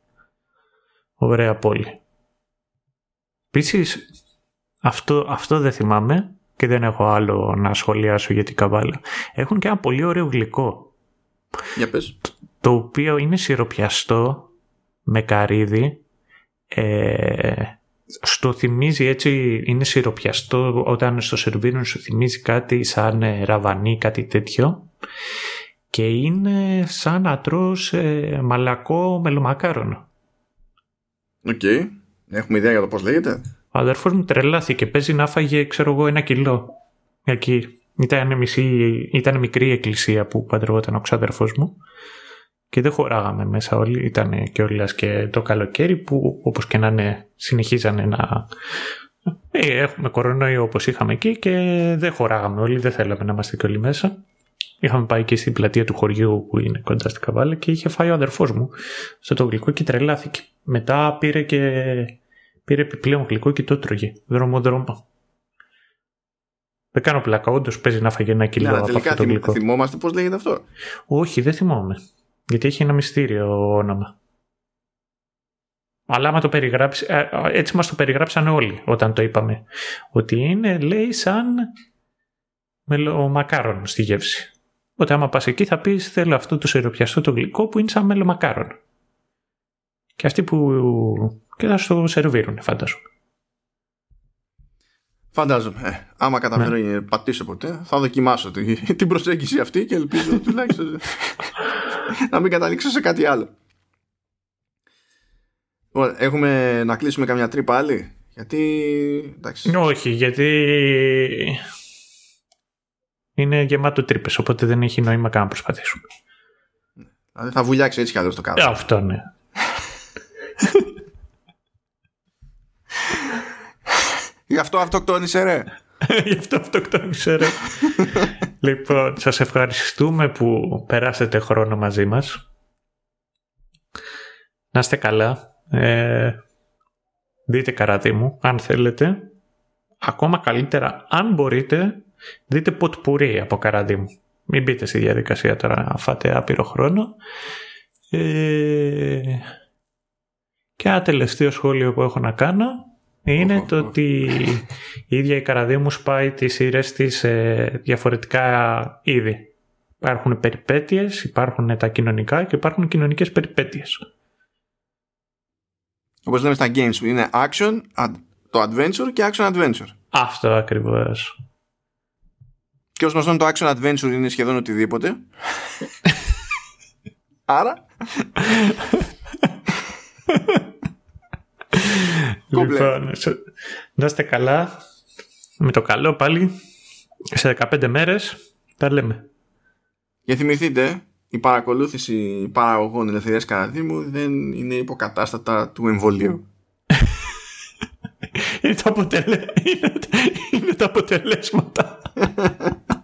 ωραία πόλη. Επίσης, αυτό, αυτό δεν θυμάμαι και δεν έχω άλλο να σχολιάσω για την καβάλα. Έχουν και ένα πολύ ωραίο γλυκό για πες. Το οποίο είναι σιροπιαστό με καρύδι. Ε, στο θυμίζει έτσι, είναι σιροπιαστό όταν στο σερβίρουν σου θυμίζει κάτι σαν ε, ραβανί, κάτι τέτοιο. Και είναι σαν να τρως ε, μαλακό μελομακάρονο. OK. Okay. Έχουμε ιδέα για το πώς λέγεται; Ο αδερφός μου τρελάθηκε. Παίζει να φάγε, ξέρω εγώ, ένα κιλό. Εκεί. Ήταν, μισή, ήταν μικρή εκκλησία που παντρευόταν ο ξάδερφός μου και δεν χωράγαμε μέσα όλοι. Ήταν και όλα και το καλοκαίρι που όπως και να είναι συνεχίζανε να... Ε, έχουμε κορονοϊό όπως είχαμε εκεί και δεν χωράγαμε όλοι, δεν θέλαμε να είμαστε και όλοι μέσα. Είχαμε πάει και στην πλατεία του χωριού που είναι κοντά στην Καβάλα και είχε φάει ο αδερφός μου στο το γλυκό και τρελάθηκε. Μετά πήρε και πήρε επιπλέον γλυκό και το τρώγε δρόμο-δρόμο. Δεν κάνω πλάκα. Όντως παίζει να φαγε ένα κιλό από αυτό το γλυκό. Θυμόμαστε πώς λέγεται αυτό; Όχι, δεν θυμόμαι. Γιατί έχει ένα μυστήριο όνομα. Αλλά άμα το περιγράψει, ε, έτσι μας το περιγράψαν όλοι όταν το είπαμε. Ότι είναι, λέει, σαν μελομακάρον στη γεύση. Οπότε άμα πας εκεί θα πεις θέλω αυτό το σεροπιαστό το γλυκό που είναι σαν μελομακάρον. Και αυτοί που... και θα στο σερβίρουν φαντάζομαι. Φαντάζομαι. Ε, άμα καταφέρω ναι. να πατήσω ποτέ, θα δοκιμάσω <laughs> την προσέγγιση αυτή και ελπίζω τουλάχιστον να μην καταλήξω σε κάτι άλλο. Έχουμε να κλείσουμε καμιά τρύπα άλλη; Γιατί. Εντάξει. Όχι, γιατί. Είναι γεμάτο τρύπες, οπότε δεν έχει νόημα καν να προσπαθήσουμε. Δηλαδή θα βουλιάξει έτσι κι άλλο το κάτω. Ε, αυτό ναι. Γι' αυτό αυτοκτόνησε ρε. <laughs> Γι' αυτό αυτοκτόνησε ρε. <laughs> λοιπόν, σας ευχαριστούμε που περάσετε χρόνο μαζί μας. Να είστε καλά. Ε, δείτε καράτη μου, αν θέλετε. Ακόμα καλύτερα, αν μπορείτε, δείτε ποτπουρί από καράτη μου. Μην μπείτε στη διαδικασία τώρα να φάτε άπειρο χρόνο. Ε, και ένα τελευταίο σχόλιο που έχω να κάνω είναι το ότι η ίδια η Καραδίμου σπάει τις σειρές της σε διαφορετικά είδη. Υπάρχουν περιπέτειες, υπάρχουν τα κοινωνικά και υπάρχουν κοινωνικές περιπέτειες. Όπως λέμε στα games είναι action, το adventure και action adventure. Αυτό ακριβώς. Και ως γνωστόν το action adventure είναι σχεδόν οτιδήποτε. Άρα... <laughs> Λοιπόν, να είστε καλά. Με το καλό πάλι. Σε 15 μέρες τα λέμε. Για θυμηθείτε, η παρακολούθηση παραγωγών ελευθερίας καραδίμου δεν είναι υποκατάστατα του εμβολίου. <laughs> είναι, το αποτελε... είναι, είναι τα αποτελέσματα. <laughs>